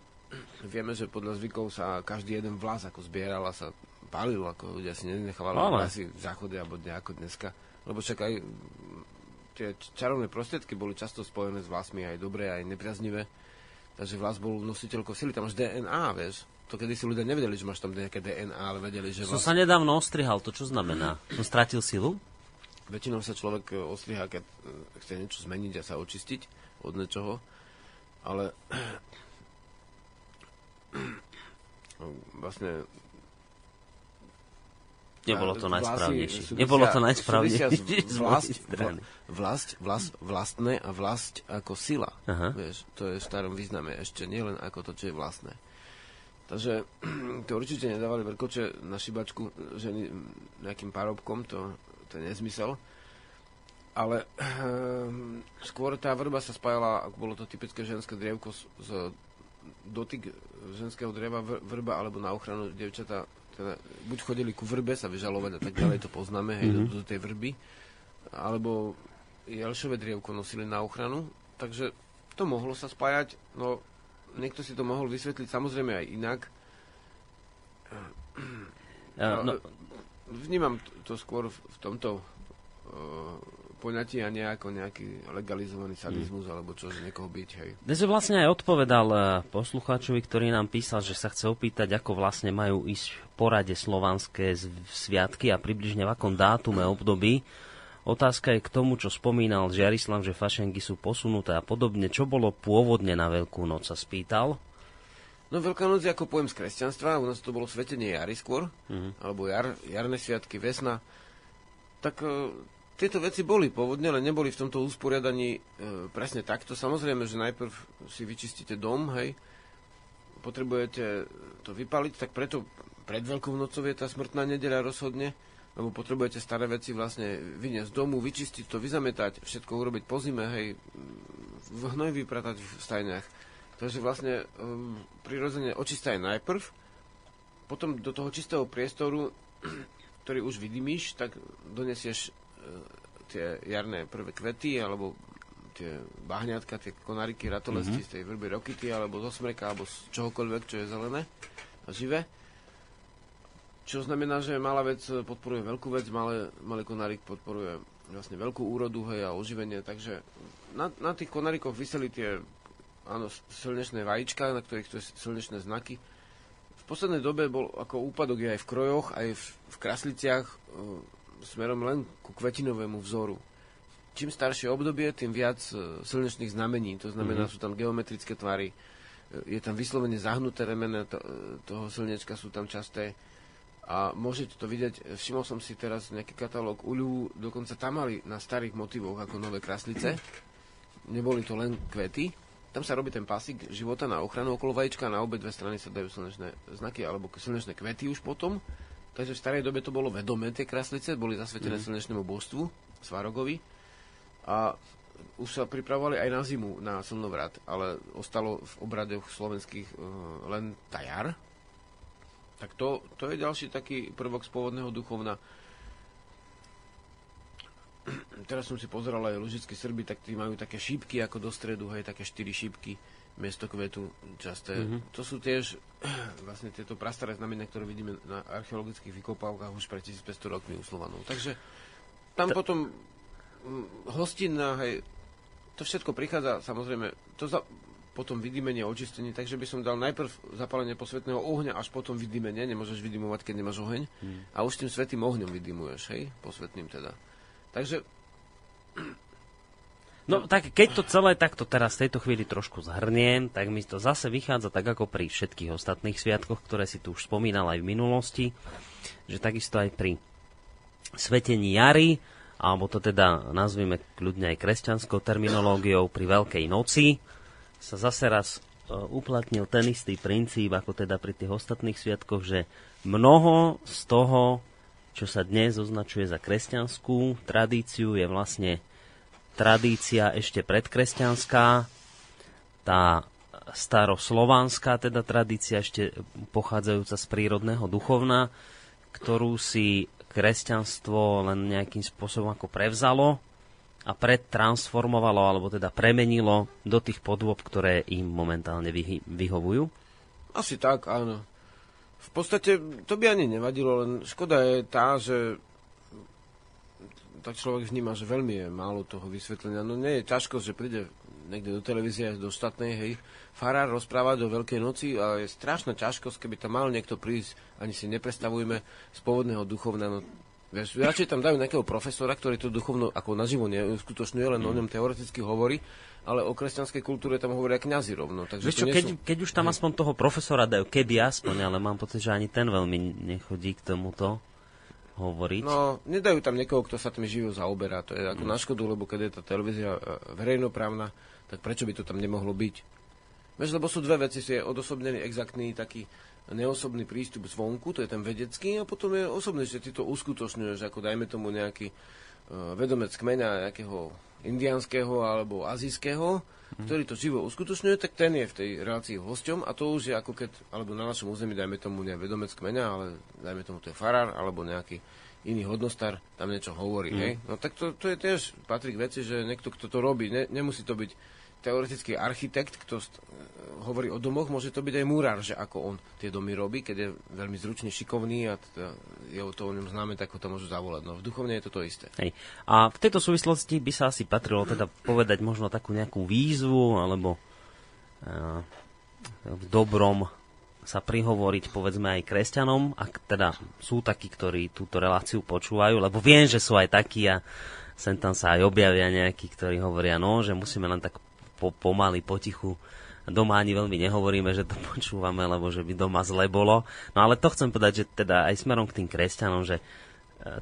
Vieme, že podľa zvykov sa každý jeden vlas ako zbieral a sa palil, ako ľudia si nenechávali vlasy v záchode alebo nejako dneska lebo však aj tie čarovné prostriedky boli často spojené s vlasmi aj dobré, aj nepriaznivé. Takže vlas bol nositeľkou sily, tam máš DNA, vieš. To kedy si ľudia nevedeli, že máš tam nejaké DNA, ale vedeli, že... Som vlas... sa nedávno ostrihal, to čo znamená? Som stratil silu? Väčšinou sa človek e, ostriha, keď e, chce niečo zmeniť a sa očistiť od niečoho. Ale vlastne Nebolo to najsprávnejšie. Nebolo to najsprávnejšie z vlast, vlast, vlast, vlastné a vlast ako sila. Aha. Vieš, to je v starom význame ešte, nielen ako to, čo je vlastné. Takže to určite nedávali veľkoče na šibačku ženy nejakým parobkom, to, to je nezmysel. Ale um, skôr tá vrba sa spájala, ako bolo to typické ženské drievko, z, z dotyk ženského dreva vrba alebo na ochranu devčata teda buď chodili ku vrbe sa vyžalovať a tak ďalej, to poznáme, hej, mm-hmm. do, do tej vrby, alebo jelšové drievko nosili na ochranu, takže to mohlo sa spájať, no niekto si to mohol vysvetliť samozrejme aj inak. Ja, no. Vnímam to skôr v, v tomto uh, poňatí a nejako nejaký legalizovaný sadizmus mm. alebo čo, že niekoho byť, hej. Dnes vlastne aj odpovedal eh, poslucháčovi, ktorý nám písal, že sa chce opýtať, ako vlastne majú ísť v porade slovanské sviatky a približne v akom dátume období. Otázka je k tomu, čo spomínal Žiarislav, že fašenky sú posunuté a podobne. Čo bolo pôvodne na Veľkú noc, sa spýtal? No Veľká noc je ako pojem z kresťanstva, u nás to bolo svetenie jary skôr, mm. alebo jar, jarné sviatky, vesna. Tak eh, tieto veci boli pôvodne, ale neboli v tomto usporiadaní e, presne takto. Samozrejme, že najprv si vyčistíte dom, hej, potrebujete to vypaliť, tak preto pred Veľkou nocou je tá smrtná nedeľa rozhodne, lebo potrebujete staré veci vlastne vyniesť z domu, vyčistiť to, vyzametať, všetko urobiť po zime, hej, v hnoj vypratať v stajniach. Takže vlastne um, prirodzene očistaj najprv, potom do toho čistého priestoru, ktorý už vydymíš, tak donesieš tie jarné prvé kvety, alebo tie bahňatka, tie konariky, ratolesti mm-hmm. z tej vrby rokity, alebo zo smreka, alebo z čohokoľvek, čo je zelené a živé. Čo znamená, že malá vec podporuje veľkú vec, malé, malý konárik podporuje vlastne veľkú úrodu hej, a oživenie, takže na, na tých konárikoch vyseli tie áno, slnečné vajíčka, na ktorých to je slnečné znaky. V poslednej dobe bol ako úpadok je aj v krojoch, aj v, v krasliciach, smerom len ku kvetinovému vzoru. Čím staršie obdobie, tým viac e, slnečných znamení, to znamená, mm-hmm. sú tam geometrické tvary, e, je tam vyslovene zahnuté remene to, e, toho slnečka, sú tam časté. A môžete to vidieť, všimol som si teraz nejaký katalóg uľu, dokonca tam mali na starých motivoch ako nové kraslice. Neboli to len kvety. Tam sa robí ten pasík života na ochranu okolo vajíčka, na obe dve strany sa dajú slnečné znaky alebo slnečné kvety už potom. Takže v starej dobe to bolo vedomé, tie kraslice, boli zasvetené mm. slnečnému božstvu, Svarogovi. A už sa pripravovali aj na zimu, na slnovrat, ale ostalo v obradoch slovenských uh, len tajar, tak to, to je ďalší taký prvok z pôvodného duchovna. Teraz som si pozeral aj lužickí Srby, tak tí majú také šípky ako do stredu, hej, také štyri šípky miesto kvetu časté. Mm-hmm. To sú tiež vlastne tieto prastaré znamenia, ktoré vidíme na archeologických vykopávkach už pre 1500 rokmi u Slovanov. Takže tam to... potom hm, hostinná, hej, to všetko prichádza, samozrejme, to za, potom vydymenie, očistenie, takže by som dal najprv zapálenie posvetného ohňa, až potom vydymenie, nemôžeš vydymovať, keď nemáš oheň, hmm. a už tým svetým ohňom vydymuješ, hej, posvetným teda. Takže... No tak keď to celé takto teraz v tejto chvíli trošku zhrniem, tak mi to zase vychádza tak ako pri všetkých ostatných sviatkoch, ktoré si tu už spomínal aj v minulosti, že takisto aj pri svetení jary, alebo to teda nazvime kľudne aj kresťanskou terminológiou pri Veľkej noci, sa zase raz e, uplatnil ten istý princíp, ako teda pri tých ostatných sviatkoch, že mnoho z toho, čo sa dnes označuje za kresťanskú tradíciu, je vlastne tradícia ešte predkresťanská, tá staroslovanská teda tradícia ešte pochádzajúca z prírodného duchovna, ktorú si kresťanstvo len nejakým spôsobom ako prevzalo a pretransformovalo, alebo teda premenilo do tých podôb, ktoré im momentálne vyhy- vyhovujú? Asi tak, áno. V podstate to by ani nevadilo, len škoda je tá, že tak človek vníma, že veľmi je málo toho vysvetlenia. No nie je ťažko, že príde niekde do televízie, do štátnej, hej, farár rozpráva do Veľkej noci a je strašná ťažkosť, keby tam mal niekto prísť, ani si neprestavujme, z pôvodného duchovna, no Vieš, radšej tam dajú nejakého profesora, ktorý to duchovno ako naživo neuskutočňuje, len mm. o ňom teoreticky hovorí, ale o kresťanskej kultúre tam hovoria kňazi rovno. Takže Vieš čo, keď, sú... keď už tam aspoň toho profesora dajú, keby aspoň, ale mám pocit, že ani ten veľmi nechodí k tomuto hovoriť. No, nedajú tam niekoho, kto sa tým živo zaoberá. To je ako mm. na škodu, lebo keď je tá televízia e, verejnoprávna, tak prečo by to tam nemohlo byť? Vieš, lebo sú dve veci, je odosobnený, exaktný taký neosobný prístup zvonku, to je ten vedecký, a potom je osobný, že ty to uskutočňuješ, ako dajme tomu nejaký vedomec kmeňa nejakého indianského alebo azijského, mm. ktorý to živo uskutočňuje, tak ten je v tej relácii hosťom a to už je ako keď, alebo na našom území dajme tomu nie vedomec kmeňa, ale dajme tomu to je farár alebo nejaký iný hodnostar tam niečo hovorí. Mm. Hej? No tak to, to je tiež patrí k veci, že niekto, kto to robí, ne, nemusí to byť teoretický architekt, kto hovorí o domoch, môže to byť aj múrar, že ako on tie domy robí, keď je veľmi zručný, šikovný a teda je to o ňom známe, tak ho to môžu zavolať. No v duchovne je to to isté. Hej. A v tejto súvislosti by sa asi patrilo teda povedať možno takú nejakú výzvu, alebo uh, v dobrom sa prihovoriť povedzme aj kresťanom, ak teda sú takí, ktorí túto reláciu počúvajú, lebo viem, že sú aj takí a sem tam sa aj objavia nejakí, ktorí hovoria, no, že musíme len tak po, pomaly, potichu. Doma ani veľmi nehovoríme, že to počúvame, lebo že by doma zle bolo. No ale to chcem povedať, že teda aj smerom k tým kresťanom, že e,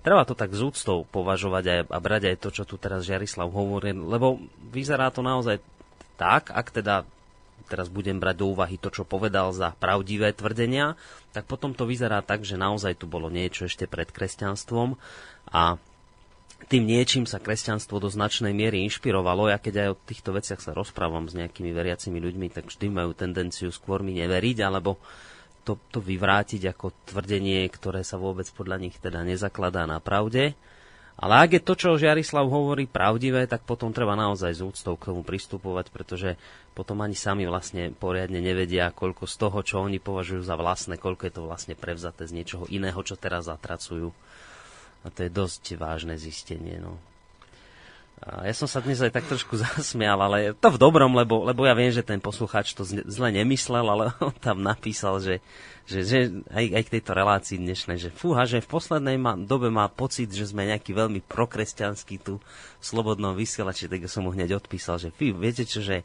treba to tak z úctou považovať aj, a brať aj to, čo tu teraz Jarislav hovorí, lebo vyzerá to naozaj tak, ak teda teraz budem brať do úvahy to, čo povedal za pravdivé tvrdenia, tak potom to vyzerá tak, že naozaj tu bolo niečo ešte pred kresťanstvom a tým niečím sa kresťanstvo do značnej miery inšpirovalo. Ja keď aj o týchto veciach sa rozprávam s nejakými veriacimi ľuďmi, tak vždy majú tendenciu skôr mi neveriť, alebo to, to vyvrátiť ako tvrdenie, ktoré sa vôbec podľa nich teda nezakladá na pravde. Ale ak je to, čo Žiarislav hovorí, pravdivé, tak potom treba naozaj z úctou k tomu pristupovať, pretože potom ani sami vlastne poriadne nevedia, koľko z toho, čo oni považujú za vlastné, koľko je to vlastne prevzaté z niečoho iného, čo teraz zatracujú. A to je dosť vážne zistenie. No. A ja som sa dnes aj tak trošku zasmial, ale to v dobrom, lebo, lebo ja viem, že ten poslucháč to zle nemyslel, ale on tam napísal, že, že, že aj, aj k tejto relácii dnešnej, že fúha, že v poslednej ma, dobe má pocit, že sme nejaký veľmi prokresťanský tu v slobodnom vysielači, tak som mu hneď odpísal, že fí, viete čo, že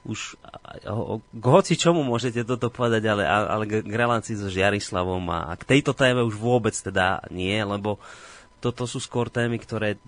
už k hoci čomu môžete toto povedať, ale, ale k relácii so Žiarislavom a, a k tejto téme už vôbec teda nie, lebo toto sú skôr témy, ktoré e,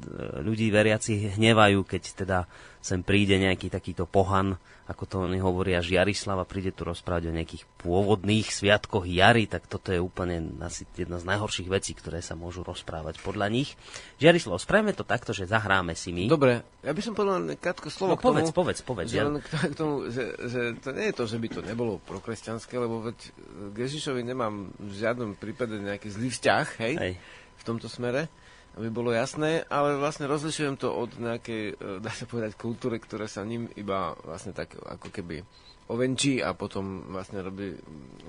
ľudí veriaci hnevajú, keď teda sem príde nejaký takýto pohan, ako to oni hovoria, Žiarislava, príde tu rozprávať o nejakých pôvodných sviatkoch jary, tak toto je úplne asi jedna z najhorších vecí, ktoré sa môžu rozprávať podľa nich. Žiarislav, spravíme to takto, že zahráme si my. Dobre, ja by som povedal len krátko slovo no, k tomu. povedz, povedz, povedz. Že, len k tomu, že, že to nie je to, že by to nebolo prokresťanské, lebo veď k Ježišovi nemám v žiadnom prípade nejaký zlý vzťah, hej, hej. v tomto smere aby bolo jasné, ale vlastne rozlišujem to od nejakej, e, dá sa povedať, kultúry, ktorá sa ním iba vlastne tak ako keby ovenčí a potom vlastne robí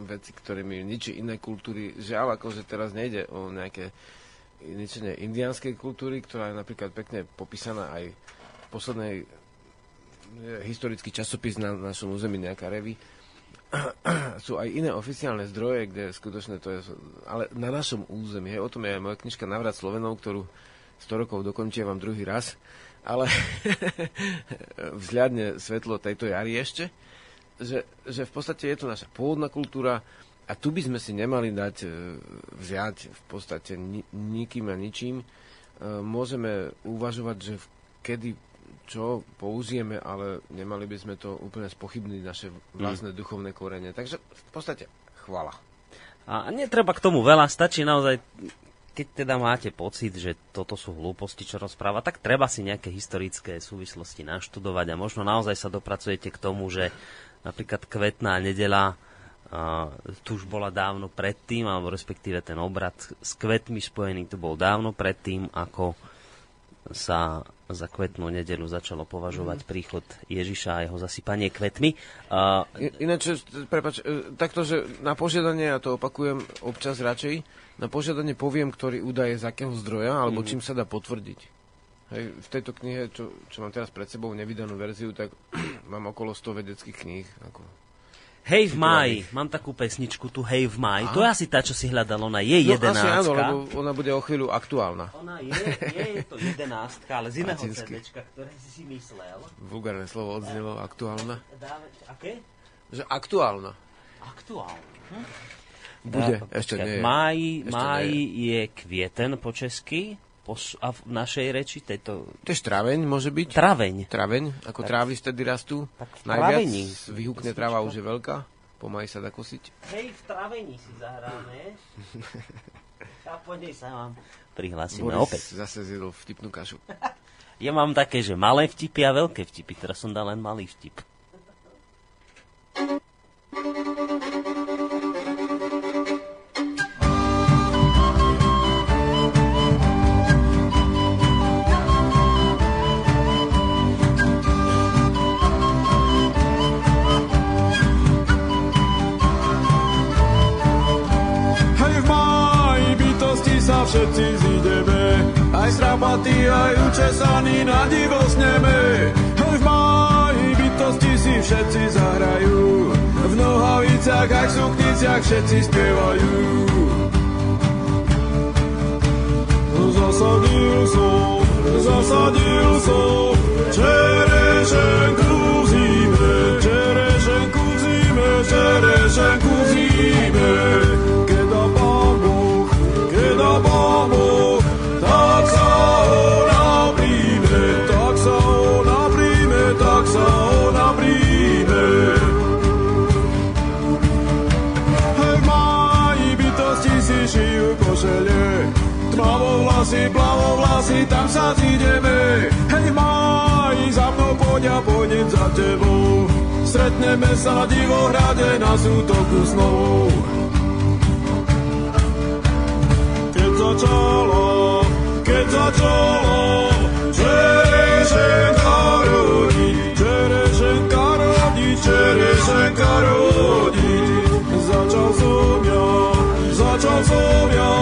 veci, ktorými ničí iné kultúry. Žiaľ, akože teraz nejde o nejaké ničenie indianskej kultúry, ktorá je napríklad pekne popísaná aj v poslednej historický časopis na našom území, nejaká revy, sú aj iné oficiálne zdroje, kde skutočne to je, ale na našom území, hej, o tom je aj moja knižka Navrat Slovenov, ktorú 100 rokov dokončievam druhý raz, ale vzhľadne svetlo tejto jary ešte, že, že v podstate je to naša pôvodná kultúra a tu by sme si nemali dať e, vziať v podstate ni, nikým a ničím. E, môžeme uvažovať, že kedy čo použijeme, ale nemali by sme to úplne spochybniť naše vlastné mm. duchovné korene. Takže v podstate chvala. A netreba k tomu veľa, stačí naozaj, keď teda máte pocit, že toto sú hlúposti, čo rozpráva, tak treba si nejaké historické súvislosti naštudovať a možno naozaj sa dopracujete k tomu, že napríklad kvetná nedela uh, tu už bola dávno predtým, alebo respektíve ten obrad s kvetmi spojený tu bol dávno predtým, ako sa za kvetnú nedelu začalo považovať mm. príchod Ježiša a jeho zasypanie kvetmi. Uh, Ináč, prepač, e, takto, že na požiadanie, ja to opakujem občas radšej, na požiadanie poviem, ktorý údaj je z akého zdroja, alebo mm. čím sa dá potvrdiť. Hej, v tejto knihe, čo, čo mám teraz pred sebou, nevydanú verziu, tak mám okolo 100 vedeckých kníh. Ako Hej v máji, mám takú pesničku tu Hej v máji. To je asi tá, čo si hľadal, ona je no, jedenáctka. áno, lebo ona bude o chvíľu aktuálna. Ona je, je to jedenáctka, ale z iného CDčka, ktoré si si myslel. Vulgárne slovo odznelo, aktuálna. Dáve, aké? Že aktuálna. Aktuálna. Hm? Bude, ešte nie je. Máji, máji je kvieten po česky pos- a v našej reči tejto... To je traveň, môže byť? Traveň. Traveň, ako tak, trávy vtedy rastú. Tak v Najviac, vyhukne tráva už je veľká, pomaly sa dá kosiť. Hej, v travení si zahráme. a po nej sa vám prihlásime Boris opäť. zase zjedol vtipnú kašu. ja mám také, že malé vtipy a veľké vtipy. Teraz som dal len malý vtip. Strapatí, aj učesaní na divo sneme. Hej, v máji bytosti si všetci zahrajú, v nohaviciach aj v sukniciach všetci spievajú. Zasadil som, zasadil som, čerešenku v zime, čerešenku v zime, čerešenku vlasy, vlasy, tam sa zídeme. Hej, maj, za mnou poď a pôjdem za tebou. Stretneme sa na divohrade na sútoku snou. Keď začalo, keď začalo, čerešenka rodí, čerešenka rodí, čerešenka rodí. Začal som ja, začal som ja,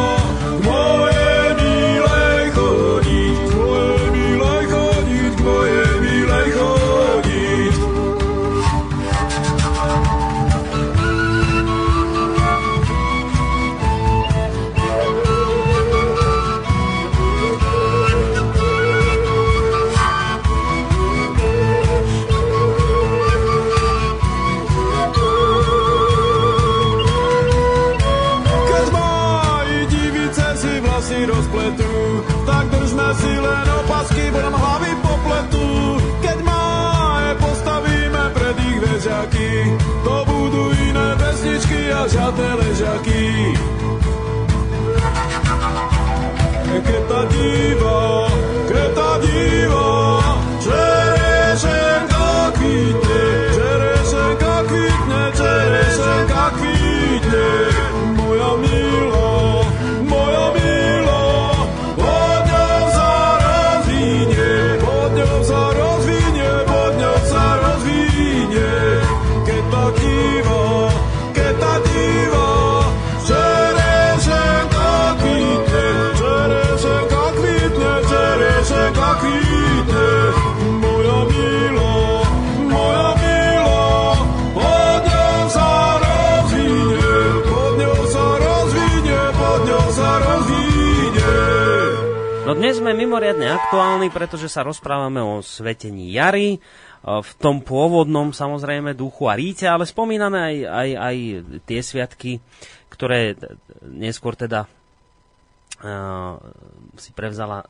vesničky a žiadne ležaky. Keď tá diva, keď tá diva, No dnes sme mimoriadne aktuálni, pretože sa rozprávame o svetení jary, e, v tom pôvodnom samozrejme duchu a ríte, ale spomíname aj, aj, aj tie sviatky, ktoré neskôr teda uh, si prevzala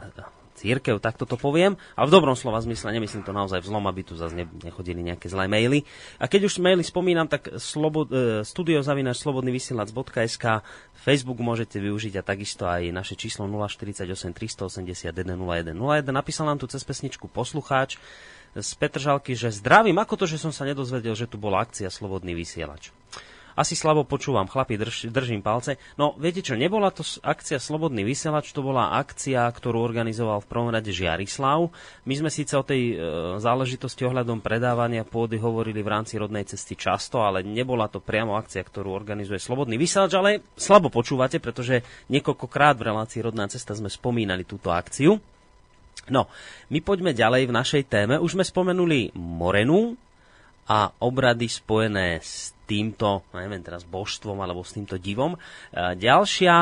církev, tak toto poviem. A v dobrom slova zmysle, nemyslím to naozaj v zlom, aby tu zase ne- nechodili nejaké zlé maily. A keď už maily spomínam, tak slobo, uh, studiozavinač.slobodnyvysielac.sk Facebook môžete využiť a takisto aj naše číslo 048 381 0101. Napísal nám tu cez pesničku poslucháč z Petržalky, že zdravím, ako to, že som sa nedozvedel, že tu bola akcia Slobodný vysielač. Asi slabo počúvam, chlapi, drž, držím palce. No, viete čo, nebola to akcia Slobodný vysielač, to bola akcia, ktorú organizoval v prvom rade Žiarislav. My sme síce o tej e, záležitosti ohľadom predávania pôdy hovorili v rámci rodnej cesty často, ale nebola to priamo akcia, ktorú organizuje Slobodný vysielač, ale slabo počúvate, pretože niekoľkokrát v relácii Rodná cesta sme spomínali túto akciu. No, my poďme ďalej v našej téme. Už sme spomenuli Morenu a obrady spojené s týmto, no neviem teraz, božstvom alebo s týmto divom. Ďalšia,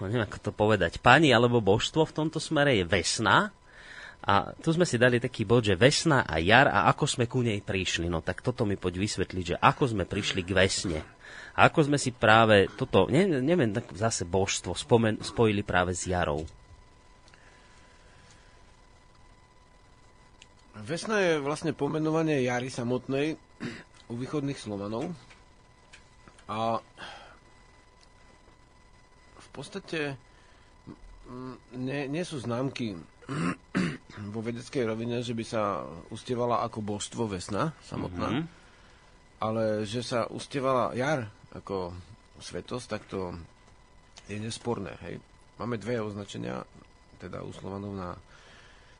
no neviem ako to povedať, pani alebo božstvo v tomto smere je Vesna. A tu sme si dali taký bod, že Vesna a Jar a ako sme ku nej prišli. No tak toto mi poď vysvetliť, že ako sme prišli k Vesne. A ako sme si práve toto, neviem, neviem tak zase božstvo spomen, spojili práve s Jarou. Vesna je vlastne pomenovanie jary samotnej u východných Slovanov. A v podstate nie, nie sú známky vo vedeckej rovine, že by sa ustievala ako božstvo Vesna samotná, Mhm. ale že sa ustievala jar ako svetosť, tak to je nesporné. Hej. Máme dve označenia, teda u Slovanov na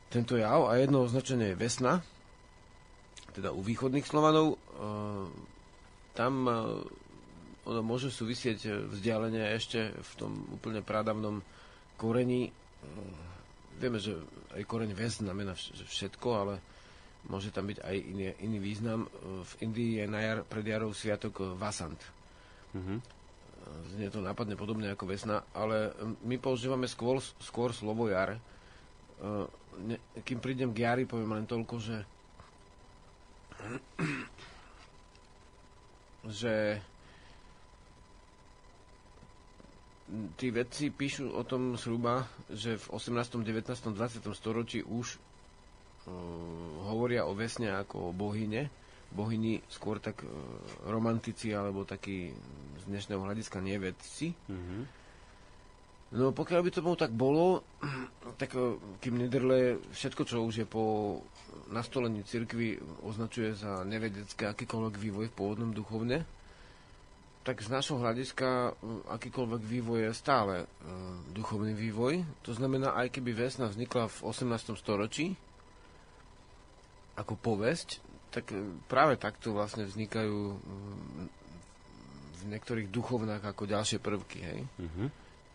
tento jav a jedno označenie je Vesna, teda u východných Slovanov. E, tam e, ono môže súvisieť e, vzdialenie ešte v tom úplne pradavnom koreni. Vieme, že aj koreň Ves znamená všetko, ale môže tam byť aj iný, iný význam. V Indii je na jar, pred jarou sviatok Vasant. Mhm. E, Znie to nápadne podobne ako Vesna, ale my používame skôr, skôr slovo jar. Kým prídem k jari, poviem len toľko, že že tí vedci píšu o tom zhruba, že v 18., 19., 20. storočí už uh, hovoria o vesne ako o bohyne. Bohyni skôr tak uh, romantici alebo takí z dnešného hľadiska nevedci. Mhm. No pokiaľ by to bolo tak bolo, tak eh, kým Nederle všetko, čo už je po nastolení cirkvi, označuje za nevedecké akýkoľvek vývoj v pôvodnom duchovne, tak z našho hľadiska eh, akýkoľvek vývoj je stále uh, duchovný vývoj. To znamená, aj keby vesna vznikla v 18. storočí ako povesť, tak eh, práve takto vlastne vznikajú mm, v niektorých duchovnách ako ďalšie prvky. Hej? Mhm.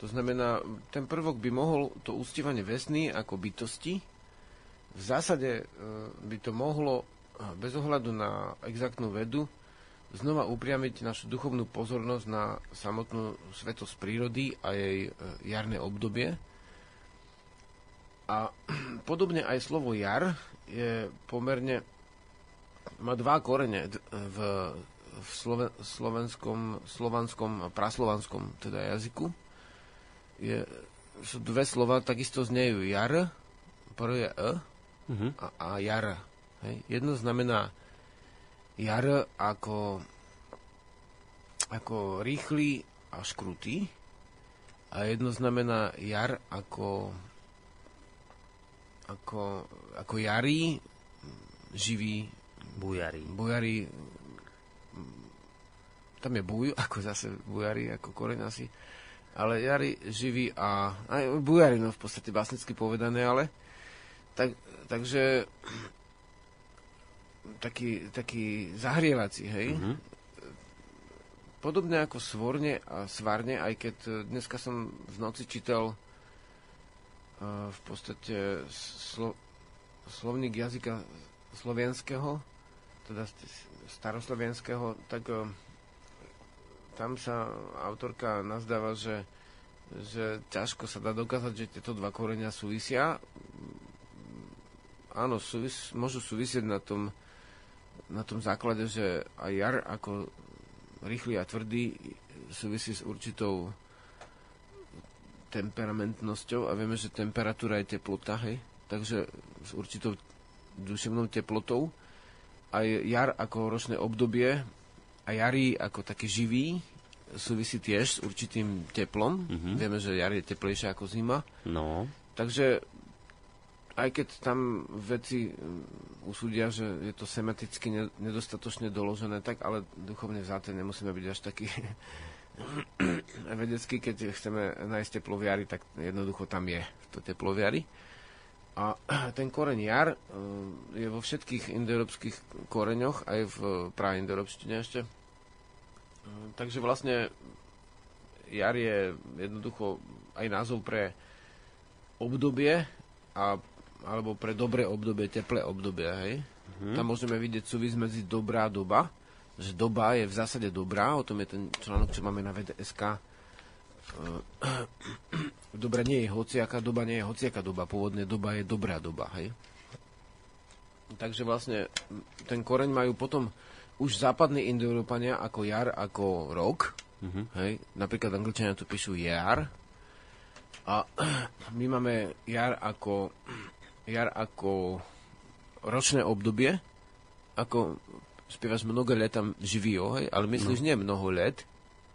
To znamená, ten prvok by mohol to uctievanie vesny ako bytosti. V zásade e, by to mohlo, e, bez ohľadu na exaktnú vedu, znova upriamiť našu duchovnú pozornosť na samotnú svetosť prírody a jej e, jarné obdobie. A podobne aj slovo jar je pomerne, má dva korene v, v sloven, slovenskom, slovanskom praslovanskom teda jazyku je sú dve slova, takisto znejú jar, prvé e Mhm. a, a jar. Hej. Jedno znamená jar ako, ako rýchly a škrutý a jedno znamená jar ako ako, ako jarý, živý, Bujari. bujari, tam je buj, ako zase bujari, ako koreň asi, ale jari, živý a aj bujari, no v podstate básnicky povedané, ale tak, takže taký, taký zahrievací, hej. Mhm. Podobne ako svorne a svarne, aj keď dneska som v noci čítal e, v podstate slo, slovník jazyka slovenského, teda st- staroslovenského, tak e, tam sa autorka nazdáva, že, že ťažko sa dá dokázať, že tieto dva korenia súvisia. Áno, súvis, môžu súvisieť na tom, na tom základe, že aj jar ako rýchly a tvrdý súvisí s určitou temperamentnosťou a vieme, že temperatúra je teplota, hej? takže s určitou duševnou teplotou. Aj jar ako ročné obdobie a jari ako taký živý súvisí tiež s určitým teplom. Mhm. Vieme, že jar je teplejšia ako zima. No. Takže aj keď tam veci mm, usúdia, že je to sematicky ne- nedostatočne doložené, tak ale duchovne vzáte nemusíme byť až taký vedecký, keď chceme nájsť teplo v jari, tak jednoducho tam je to teplo v jari. A ten koreň jar e, je vo všetkých indoeurópskych koreňoch, aj v praindoeurópštine ešte. E, Takže vlastne jar je jednoducho aj názov pre obdobie a, alebo pre dobré obdobie, teplé obdobie, hej. Mhm. Tam môžeme vidieť súvis medzi dobrá doba, že doba je v zásade dobrá, o tom je ten článok, čo máme na VDSK. E, Doba nie je hociaká doba, nie je hociaká doba, pôvodne doba je dobrá doba, hej. Takže vlastne ten koreň majú potom už západní indoeurópania ako jar, ako rok, Mhm. hej. Napríklad angličania tu píšu jar, a my máme jar ako, jar ako ročné obdobie, ako spievaš mnoho let tam živio, hej, ale myslíš nie mnoho let,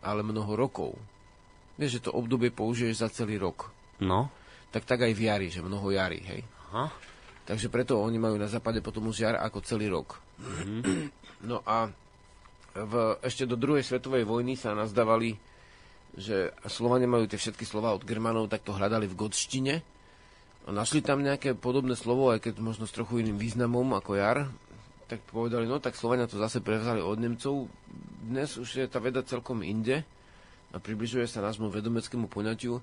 ale mnoho rokov. Vieš, že to obdobie použiješ za celý rok. No. Tak tak aj v jari, že mnoho jary, hej. Aha. Takže preto oni majú na západe potom už jar ako celý rok. No a v, ešte do druhej svetovej vojny sa nazdávali, že Slovania majú tie všetky slova od Germanov, tak to hľadali v gotštine. A našli tam nejaké podobné slovo, aj keď možno s trochu iným významom ako jar. Tak povedali, no tak Slovania to zase prevzali od Nemcov. Dnes už je tá veda celkom inde a približuje sa nášmu vedomeckému poňatiu,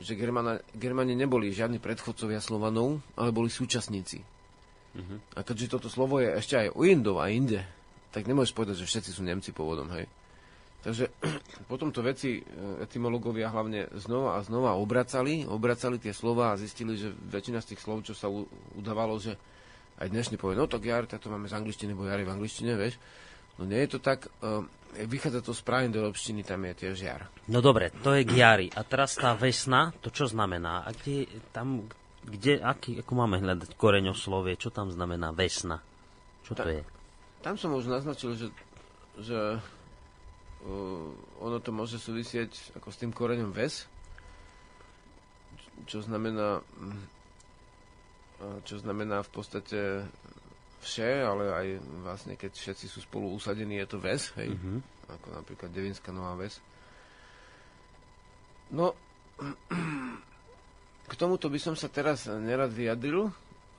že Germana, Germani neboli žiadni predchodcovia Slovanov, ale boli súčasníci. A keďže toto slovo je ešte aj u Indov a inde, tak nemôžeš povedať, že všetci sú Nemci pôvodom, hej. Takže potom to veci e, etymológovia hlavne znova a znova obracali, obracali tie slova a zistili, že väčšina z tých slov, čo sa u, udávalo, že aj dnešný povie, no tak jar, to máme z angličtiny, bo jar je v angličtine, vieš. No nie je to tak, uh, vychádza to z do európštiny, tam je tiež jar. No dobre, to je k jari. A teraz tá vesna, to čo znamená? A kde, tam, kde, aký, ako máme hľadať koreňoslovie, čo tam znamená vesna? Čo to Tak. je? Tam som už naznačil, že, že ono to môže súvisieť ako s tým koreňom ves, čo znamená mm, čo znamená v podstate vše, ale aj vlastne keď všetci sú spolu usadení, je to ves, hej, Mhm. ako napríklad Devinská nová ves. No, k tomuto by som sa teraz nerad vyjadril,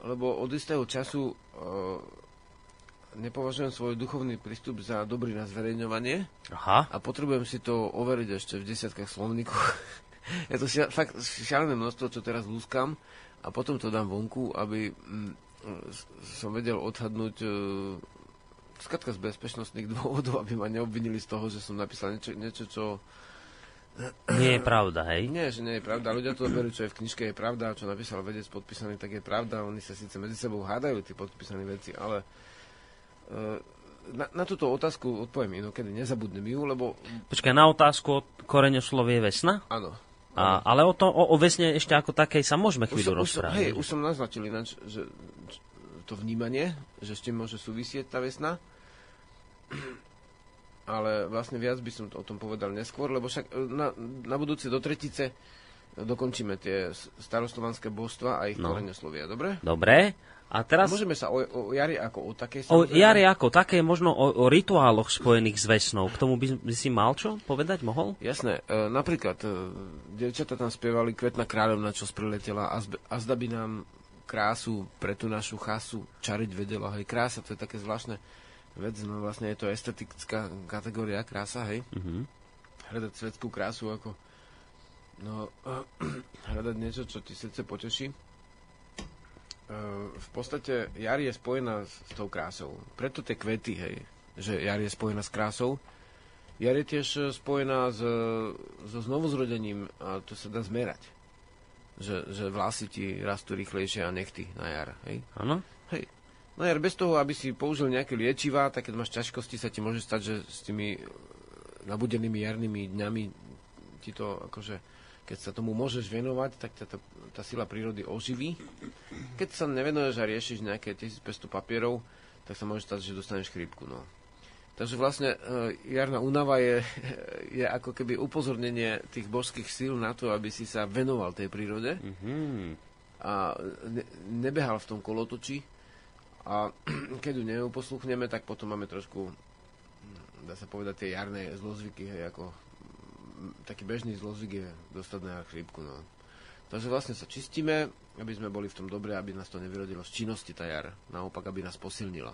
lebo od istého času uh, nepovažujem svoj duchovný prístup za dobrý na zverejňovanie Aha. a potrebujem si to overiť ešte v desiatkách slovníkov. je to šia, fakt šialené množstvo, čo teraz lúskam a potom to dám vonku, aby mm, s- som vedel odhadnúť e, skratka z bezpečnostných dôvodov, aby ma neobvinili z toho, že som napísal niečo, niečo čo... Nie je pravda, hej? Nie, že nie je pravda. Ľudia to berú, čo je v knižke je pravda, čo napísal vedec podpísaný, tak je pravda. Oni sa síce medzi sebou hádajú, tí podpísaní veci, ale na, na túto otázku odpoviem inokedy, nezabudnem ju, lebo Počkaj, na otázku o koreňoslovie vesna? áno, A, ale o, to, o, o vesne ešte ako takej sa môžeme Už chvíľu som, už, som, rozprávať. hej, už som naznačil ináč, že to vnímanie, že s tým môže súvisieť tá vesna. Ale vlastne viac by som to o tom povedal neskôr, lebo však e, na, na budúce do tretice dokončíme tie s- staroslovanské božstva a ich No. no. slovia, dobre? Dobre. A teraz Môžeme sa o, o jari ako o takej o jari ako také, možno o, o rituáloch spojených s vesnou. K tomu by, by si mal čo povedať? Mohol? Jasné, e, napríklad e, devčata tam spievali Kvetná kráľovna, čo spriletela a, zbe, a zda by nám krásu pre tú našu chasu čariť vedela. Hej, krása, to je také zvláštne vec, no vlastne je to estetická kategória krása, hej. Mhm. Hľadať svetskú krásu ako no, hľadať niečo, čo ti srdce poteší. E, v podstate jar je spojená s, s tou krásou. Preto tie kvety, hej, že jar je spojená s krásou. Jar je tiež e, spojená s, so znovuzrodením a to sa dá zmerať. Že, že vlasy ti rastú rýchlejšie a nechty na jar. Hej? Áno? Hej. No jar bez toho, aby si použil nejaké liečivá, tak keď máš ťažkosti, sa ti môže stať, že s tými nabudenými jarnými dňami ti to akože, keď sa tomu môžeš venovať, tak ťa tá, tá sila prírody oživí. Keď sa nevenuješ a riešiš nejaké 1500 papierov, tak sa môže stať, že dostaneš chrípku. No. Takže vlastne e, jarná únava je, je ako keby upozornenie tých božských síl na to, aby si sa venoval tej prírode Mhm. a ne, nebehal v tom kolotoči a keď ju neuposluchneme, tak potom máme trošku, hm, dá sa povedať, tie jarné zlozvyky, hej, ako taký bežný zlozvyk je dostať na chrípku, no. Takže vlastne sa čistíme, aby sme boli v tom dobre, aby nás to nevyrodilo z činnosti tá jar, naopak, aby nás posilnila.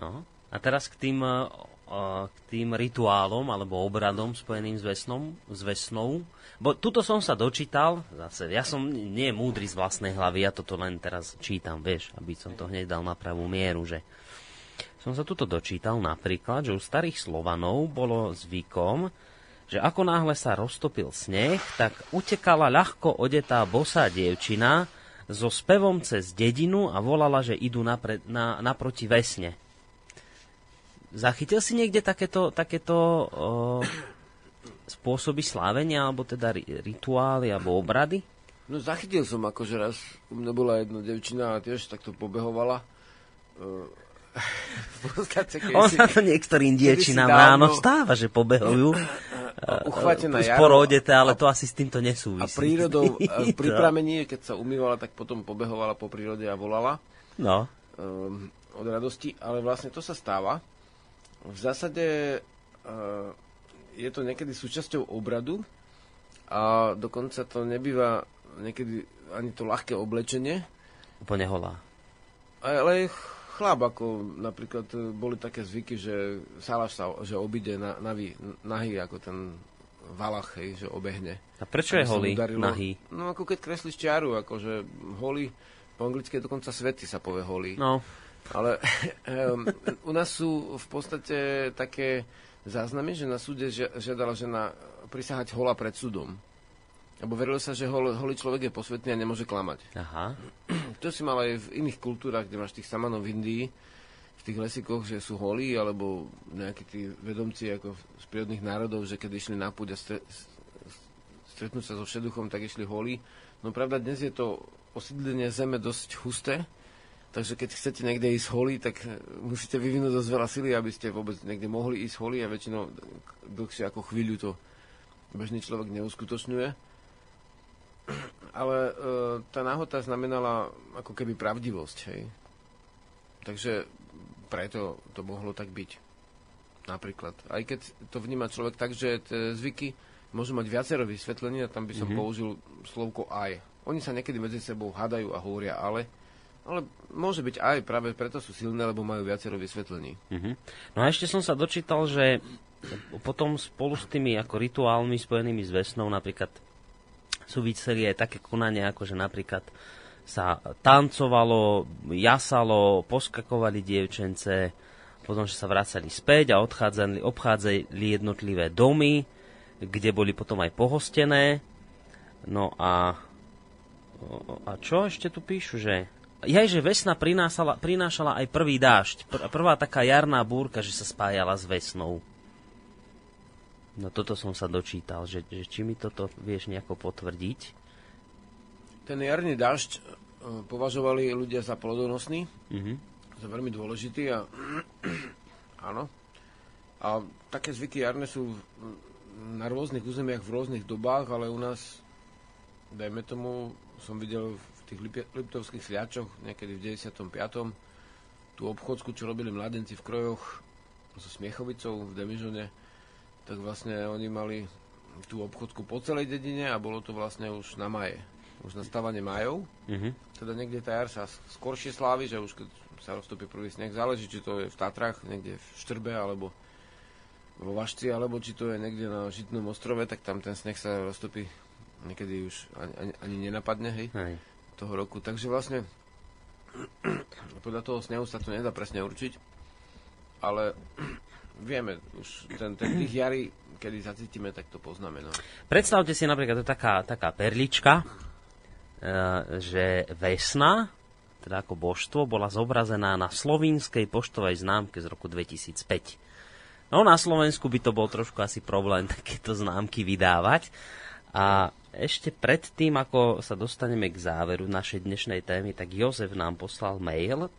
No. A teraz k tým, eh, eh, k tým rituálom alebo obradom spojeným s, vesnom, s vesnou. Bo tuto som sa dočítal, zase, ja som nie múdry z vlastnej hlavy, ja toto len teraz čítam, vieš, aby som to hneď dal na pravú mieru, že som sa tuto dočítal napríklad, že u starých Slovanov bolo zvykom, že ako náhle sa roztopil sneh, tak utekala ľahko odetá bosá dievčina so spevom cez dedinu a volala, že idú napre, na, naproti vesne. Zachytil si niekde takéto, takéto o, spôsoby slávenia, alebo teda ri, rituály, alebo obrady? No zachytil som akože raz, u mňa bola jedna devčina a tiež takto pobehovala. Uh, v podstate, keď si Ona to niektorým diečinám ráno stáva, že pobehujú. uchvátená Sporo jaro odete, ale to asi s týmto nesúvisí. a prírodou, a pri pramení, keď sa umývala, tak potom pobehovala po prírode a volala No, um, od radosti, ale vlastne to sa stáva. V zásade uh, je to niekedy súčasťou obradu a dokonca to nebýva niekedy ani to ľahké oblečenie, úplne holá. ale chlap, ako napríklad e, boli také zvyky, že Salaš sa že obíde na, navý, nahý ako ten valach, hej, že obehne. A prečo je sa mu holý, nahý? No ako keď kreslíš čiaru, akože holý, po anglicky je dokonca svety sa povie holý. No, Ale um, u nás sú v podstate také záznamy, že na súde žia- žiadala žena prisahať hola pred súdom. Lebo verilo sa, že hol, holý človek je posvetný a nemôže klamať. aha. To si mal aj v iných kultúrach, kde máš tých samanov v Indii, v tých lesíkoch, že sú holí, alebo nejakí tí vedomci ako z prírodných národov, že keď išli na púď a stre, stretnúť sa so všeduchom, tak išli holí. No pravda, dnes je to osídlenie zeme dosť husté, takže keď chcete niekde ísť holí, tak musíte vyvinúť dosť veľa sily, aby ste vôbec niekde mohli ísť holí a väčšinou dlhšie ako chvíľu to bežný človek neuskutočňuje. Ale e, tá náhota znamenala ako keby pravdivosť, hej. Takže preto to mohlo tak byť. Napríklad. Aj keď to vníma človek tak, že tie zvyky môžu mať viacero vysvetlení a tam by som mm-hmm. použil slovko aj. Oni sa niekedy medzi sebou hádajú a hovoria ale, ale môže byť aj, práve preto sú silné, lebo majú viacero vysvetlení. Mhm. No a ešte som sa dočítal, že potom spolu s tými ako rituálmi spojenými s vesnou napríklad súviseli aj také konania, ako že napríklad sa tancovalo, jasalo, poskakovali dievčence, potom, že sa vracali späť a odchádzali, obchádzali jednotlivé domy, kde boli potom aj pohostené. No a, a čo ešte tu píšu, že Jaj, že vesna prinášala, prinášala aj prvý dážď. Pr- prvá taká jarná búrka, že sa spájala s vesnou. No toto som sa dočítal, že, že či mi toto vieš nejako potvrdiť. Ten jarný dažď e, považovali ľudia za plodonosný, Mhm. za veľmi dôležitý a áno. A také zvyky jarné sú na rôznych územiach v rôznych dobách, ale u nás, dajme tomu, som videl v tých Lip- Liptovských sliačoch niekedy v 95. tú obchodsku, čo robili mladenci v krojoch so Smiechovicou v Demižone, tak vlastne oni mali tú obchodku po celej dedine a bolo to vlastne už na maje. Už na stávanie majov. Mhm. Teda niekde tá jar sa skoršie slávi, že už keď sa roztopí prvý sneh, záleží, či to je v Tatrách, niekde v Štrbe, alebo vo Vašci, alebo či to je niekde na Žitnom ostrove, tak tam ten sneh sa roztopí niekedy už ani, ani, ani nenapadne, hej, Hej. toho roku. Takže vlastne podľa toho snehu sa to nedá presne určiť, ale vieme, už ten, ten tých jary, kedy zacítime, tak to poznáme. No. Predstavte si napríklad, to je taká, taká perlička, e, že Vesna, teda ako božstvo, bola zobrazená na slovínskej poštovej známke z roku 2005. No na Slovensku by to bol trošku asi problém takéto známky vydávať. A ešte predtým, ako sa dostaneme k záveru našej dnešnej témy, tak Jozef nám poslal mail.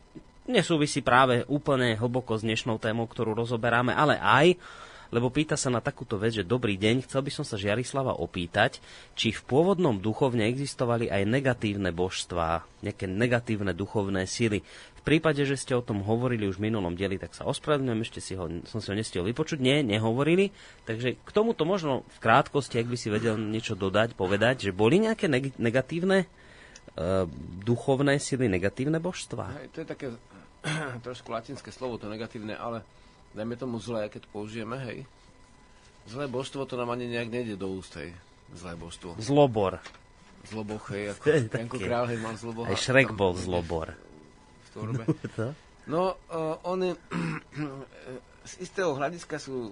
Nesúvisí práve úplne hlboko s dnešnou témou, ktorú rozoberáme, ale aj lebo pýta sa na takúto vec, že dobrý deň, chcel by som sa Žiarislava opýtať, či v pôvodnom duchovne existovali aj negatívne božstvá, nejaké negatívne duchovné sily. V prípade, že ste o tom hovorili už v minulom dieli, tak sa ospravedlňujem, ešte si ho, som si ho nestihol vypočuť. Nie, nehovorili. Takže k tomuto možno v krátkosti, ak by si vedel niečo dodať, povedať, že boli nejaké neg- negatívne e, duchovné sily, negatívne božstvá. Hej, to je také trošku latinské slovo, to negatívne, ale dajme tomu zlé, keď použijeme, hej. Zlé božstvo, to nám ani nejak nejde do úst, hej. Zlé božstvo. Zlobor. Zloboch, hej, ako Janko. Král, hej, mal zloboha. Aj Šrek bol zlobor. v tvorbe. No, uh, oni z istého hľadiska sú uh,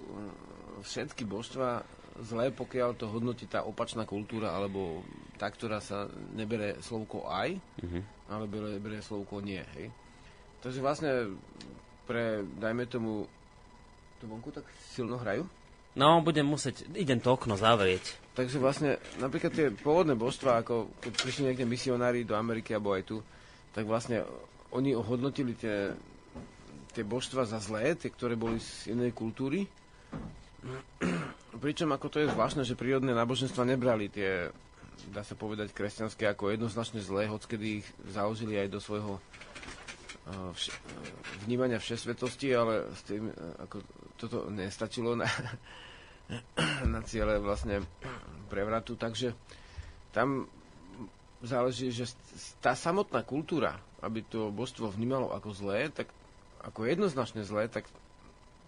všetky božstva zlé, pokiaľ to hodnotí tá opačná kultúra, alebo tá, ktorá sa nebere slovko aj, ale bere, bere slovko nie, hej. Takže vlastne pre, dajme tomu, to vonku tak silno hrajú? No, budem musieť, idem to okno zavrieť. Takže vlastne napríklad tie pôvodné božstva, ako keď prišli niekde misionári do Ameriky alebo aj tu, tak vlastne oni ohodnotili tie, tie božstva za zlé, tie, ktoré boli z inej kultúry. Pričom ako to je zvláštne, že prírodné náboženstva nebrali tie, dá sa povedať, kresťanské ako jednoznačne zlé, hockedy ich založili aj do svojho vš- vnímania všesvetosti, ale s tým, uh, ako toto nestačilo na, na ciele vlastne prevratu, takže tam záleží, že tá samotná kultúra, aby to božstvo vnímalo ako zlé, tak ako jednoznačne zlé, tak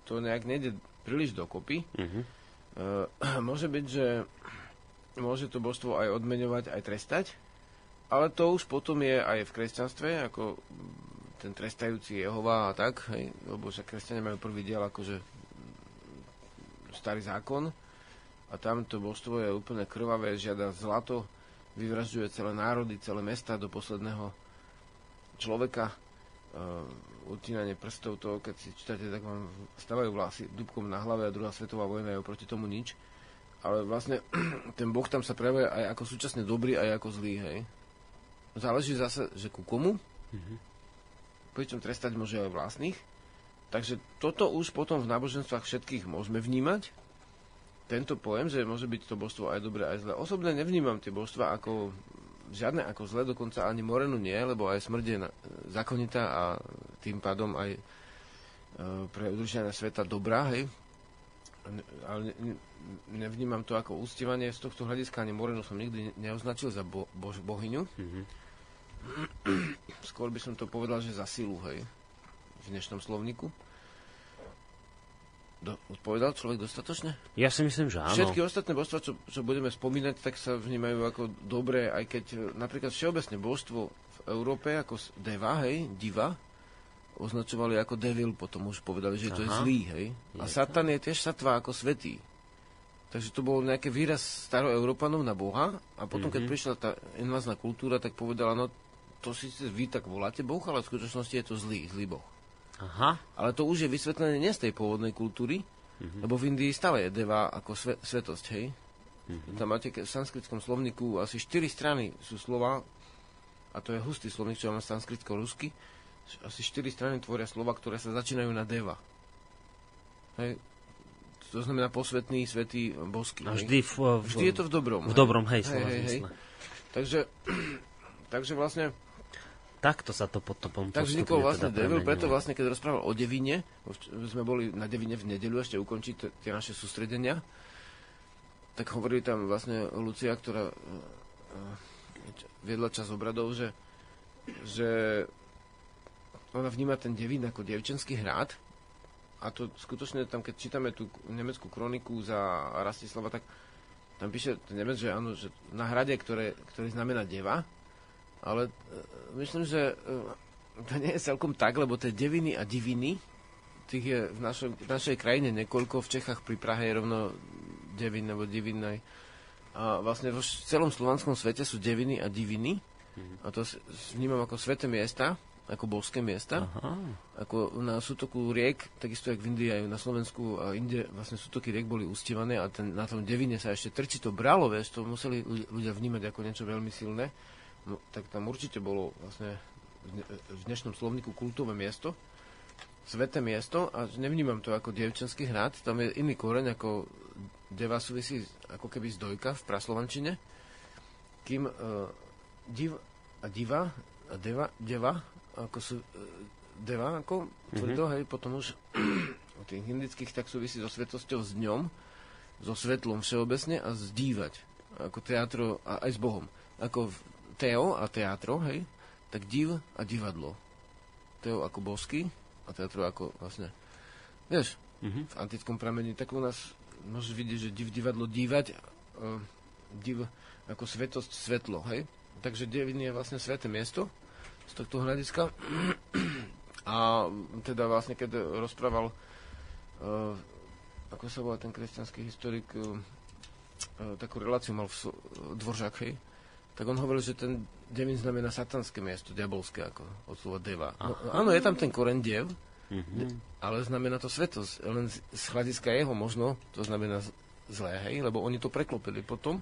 to nejak nejde príliš dokopy. Mhm. Uh, môže byť, že môže to božstvo aj odmeňovať, aj trestať, ale to už potom je aj v kresťanstve, ako ten trestajúci Jehova a tak, hej, lebo však kresťania majú prvý diel akože starý zákon a tam to božstvo je úplne krvavé, žiada zlato, vyvražďuje celé národy, celé mesta do posledného človeka. Uh, utínanie prstov, to keď si čítate, tak vám stavajú vlasy dubkom na hlave a druhá svetová vojna je oproti tomu nič. Ale vlastne ten boh tam sa prejavuje aj ako súčasne dobrý, aj ako zlý, hej. Záleží zase, že ku komu, pričom trestať môže aj vlastných. Takže toto už potom v náboženstvách všetkých môžeme vnímať. Tento pojem, že môže byť to božstvo aj dobré, aj zlé. Osobne nevnímam tie božstva ako žiadne ako zlé, dokonca ani morenu nie, lebo aj smrť je zákonitá a tým pádom aj e, pre udržanie sveta dobrá, hej. Ale ne, ne- nevnímam to ako ústivanie. Z tohto hľadiska ani morenu som nikdy ne- neoznačil za bo, bož, bohyňu. Skôr by som to povedal, že za silu, hej, v dnešnom slovníku. Do, odpovedal človek dostatočne? Ja si myslím, že áno. Všetky ostatné božstva, čo, čo budeme spomínať, tak sa vnímajú ako dobré, aj keď e, napríklad všeobecne božstvo v Európe, ako Deva, hej, diva, označovali ako devil, potom už povedali, že to je Aha. zlý, hej. A Satan je tiež satva ako svetý. Takže to bol nejaký výraz staroeurópanov na Boha a potom, keď prišla tá invazná kultúra, tak povedala, no to síce vy tak voláte Boh, ale v skutočnosti je to zlý, zlý Boh. Aha. Ale to už je vysvetlené nie z tej pôvodnej kultúry, Mm-hmm. Lebo v Indii stále je deva ako sve, svetosť, hej? Mm-hmm. Tam máte v sanskritskom slovníku asi 4 strany sú slova, a to je hustý slovník, čo mám sanskritsko-rusky, asi 4 strany tvoria slova, ktoré sa začínajú na deva. Hej? To znamená posvetný, svetý, boský. A vždy, v, v, vždy je to v dobrom. V hej? dobrom, hej, hej, hej, hej. Takže, takže vlastne Takto sa to potom Tak vznikol vlastne teda Devil, preto vlastne, keď rozprával o Devine, sme boli na Devine v nedeľu ešte ukončiť tie naše sústredenia, tak hovorili tam vlastne Lucia, ktorá uh, viedla čas obradov, že, že ona vníma ten Devín ako dievčenský hrad a to skutočne tam, keď čítame tú nemeckú kroniku za Rastislava, tak tam píše ten Nemec, že áno, že na hrade, ktoré, ktorý znamená deva, ale e, myslím, že e, to nie je celkom tak, lebo tie deviny a diviny, tých je v, našom, v našej krajine niekoľko, v Čechách pri Prahe je rovno devin nebo divinaj. A vlastne v celom slovanskom svete sú deviny a diviny. Mm-hmm. A to vnímam ako sveté miesta, ako božské miesta. Aha. Ako na sútoku riek, takisto jak v Indii aj na Slovensku a inde vlastne sútoky riek boli ustievané a ten, na tom devine sa ešte trči to bralo, vieš, to museli ľudia vnímať ako niečo veľmi silné no, tak tam určite bolo vlastne v dnešnom slovníku kultové miesto, sveté miesto a nevnímam to ako dievčenský hrad, tam je iný koreň ako deva súvisí ako keby z dojka v praslovančine, kým uh, div a diva a deva, deva ako sú uh, deva ako mm-hmm. hej, potom už o tých indických tak súvisí so svetosťou s dňom, so svetlom všeobecne a zdívať ako teatro a aj s Bohom. Ako v Teo a teatro, hej, tak div a divadlo. Teo ako bosky a teatro ako vlastne, vieš, mm-hmm. v antickom pramení, tak u nás môžeš vidieť, že div, divadlo, dívať, uh, div ako svetosť, svetlo, hej. Takže Devin je vlastne sveté miesto z tohto hľadiska. A teda vlastne, keď rozprával, uh, ako sa volá ten kresťanský historik, uh, takú reláciu mal v Dvoržák, hej, tak on hovoril, že ten Devin znamená satanské miesto, diabolské, ako od slova deva. No, áno, je tam ten koren dev, mm-hmm. ale znamená to svetosť. Len z hľadiska jeho možno to znamená zlé, hej, lebo oni to preklopili potom.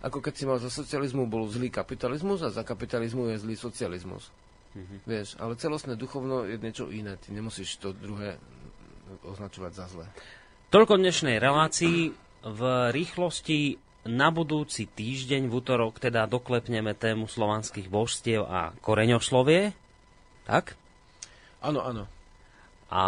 Ako keď si mal za socializmu bol zlý kapitalizmus a za kapitalizmu je zlý socializmus. Mm-hmm. Vieš, ale celostné duchovno je niečo iné. Ty nemusíš to druhé označovať za zlé. Toľko dnešnej relácii. V rýchlosti na budúci týždeň v útorok teda doklepneme tému slovanských božstiev a koreňoslovie. Tak? Áno, áno. A,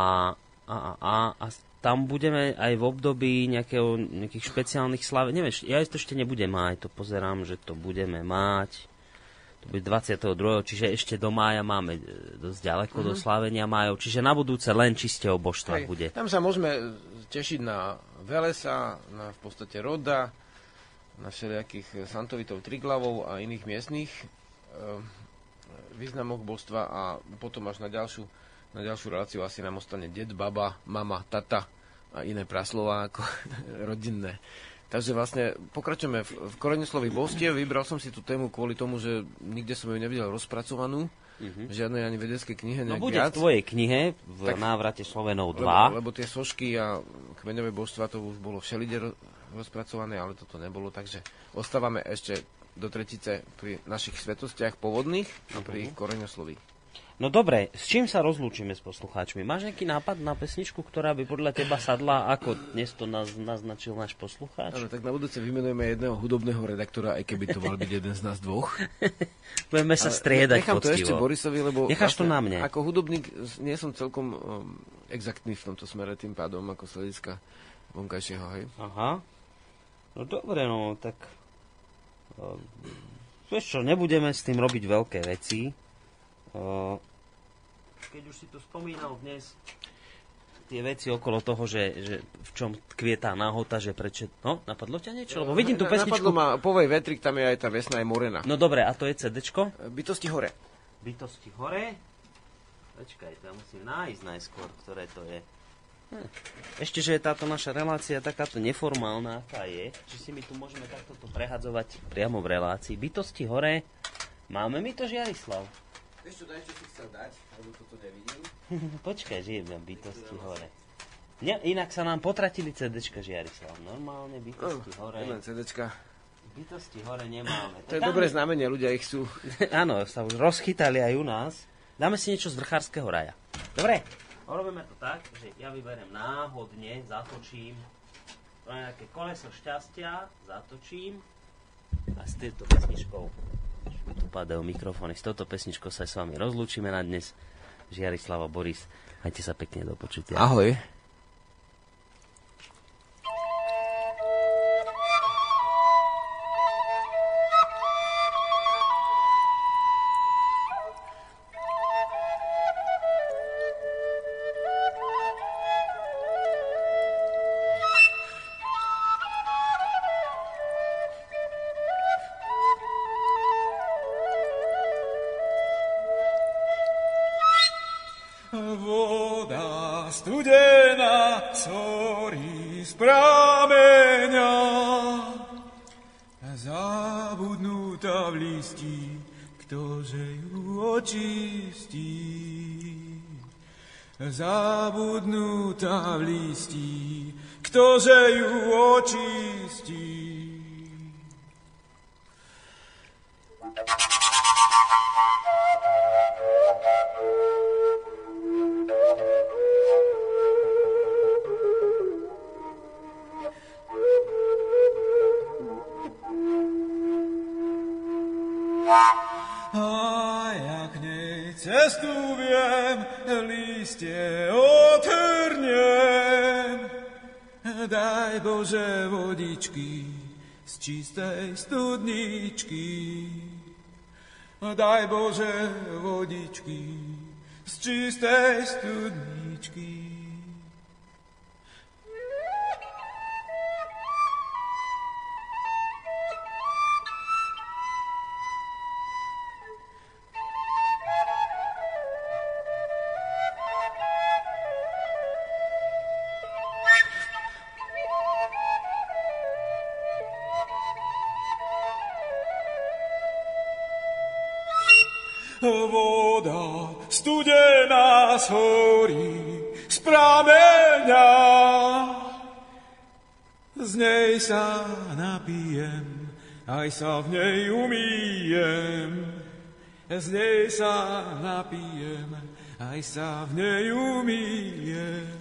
a, a, a tam budeme aj v období nejakého, nejakých špeciálnych slav. Neviem, ja to ešte nebudem mať, to pozerám, že to budeme mať. To bude 22. Čiže ešte do mája máme e, dosť ďaleko mm-hmm. do mhm. slávenia májov. Čiže na budúce len čiste o božstvách bude. Tam sa môžeme tešiť na Velesa, na v podstate Roda, na všelijakých Santovitov Triglavov a iných miestných e, významok božstva a potom až na ďalšiu, na ďalšiu reláciu asi nám ostane ded, baba, mama, tata a iné praslova ako rodinné. Takže vlastne pokračujeme v, v koreneslových božstiev. Vybral som si tú tému kvôli tomu, že nikde som ju nevidel rozpracovanú. Mm-hmm. Žiadnej ani vedeckej knihe No bude viac. v tvojej knihe v tak, návrate Slovenov 2. Lebo, lebo tie sošky a kmeňové božstva to už bolo všelide rozpracované, ale toto nebolo, takže ostávame ešte do tretice pri našich svetostiach povodných a pri uh-huh. koreňosloví. No dobre, s čím sa rozlúčime s poslucháčmi? Máš nejaký nápad na pesničku, ktorá by podľa teba sadla, ako dnes to naz, naznačil náš poslucháč? Ale tak na budúce vymenujeme jedného hudobného redaktora, aj keby to mal byť jeden z nás dvoch. Budeme sa striedať Nechám poctivo. to ešte Borisovi, lebo Necháš vlastne, to na mne. Ako hudobník nie som celkom um, exaktný v tomto smere, tým pádom ako slediska vonkajšieho, hej? Aha. No dobre, no tak... Uh, vieš čo, nebudeme s tým robiť veľké veci. Uh, keď už si tu spomínal dnes tie veci okolo toho, že, že v čom tkvie tá náhota, že prečo... No, napadlo ťa niečo? Lebo vidím tú pesničku... Napadlo ma Povej vetrik, tam je aj tá vesná aj morena. No dobre, a to je CDčko? Bytosti hore. Bytosti hore? Počkaj, to ja musím nájsť najskôr, ktoré to je. Ešte, že je táto naša relácia takáto neformálna, aká je, že si my tu môžeme takto to prehadzovať priamo v relácii. Bytosti hore, máme mi to Žiarislav? Vieš čo, daj, čo si chcel dať, lebo toto nevidím. Počkaj, že je bytosti hore. Ne, inak sa nám potratili CDčka Žiarislav. Normálne bytosti Oh, hore. Len CDčka. Bytosti hore nemáme. To je Dáme- dobré znamenie, ľudia ich sú. Áno, sa už rozchytali aj u nás. Dáme si niečo z vrchárskeho raja. Dobre, urobíme to tak, že ja vyberiem náhodne, zatočím to nejaké koleso šťastia, zatočím a s týmto pesničkou tu padajú mikrofóny. S touto pesničkou sa s vami rozlúčime na dnes. Žiarislava Boris, majte sa pekne do počutia. Ahoj. V listí, ktože ju očistí. Daj Bože vodičky z čistej studničky. Sa napijem, aj sa v nej umýjem. Z nej sa napijem, aj sa v nej umýjem.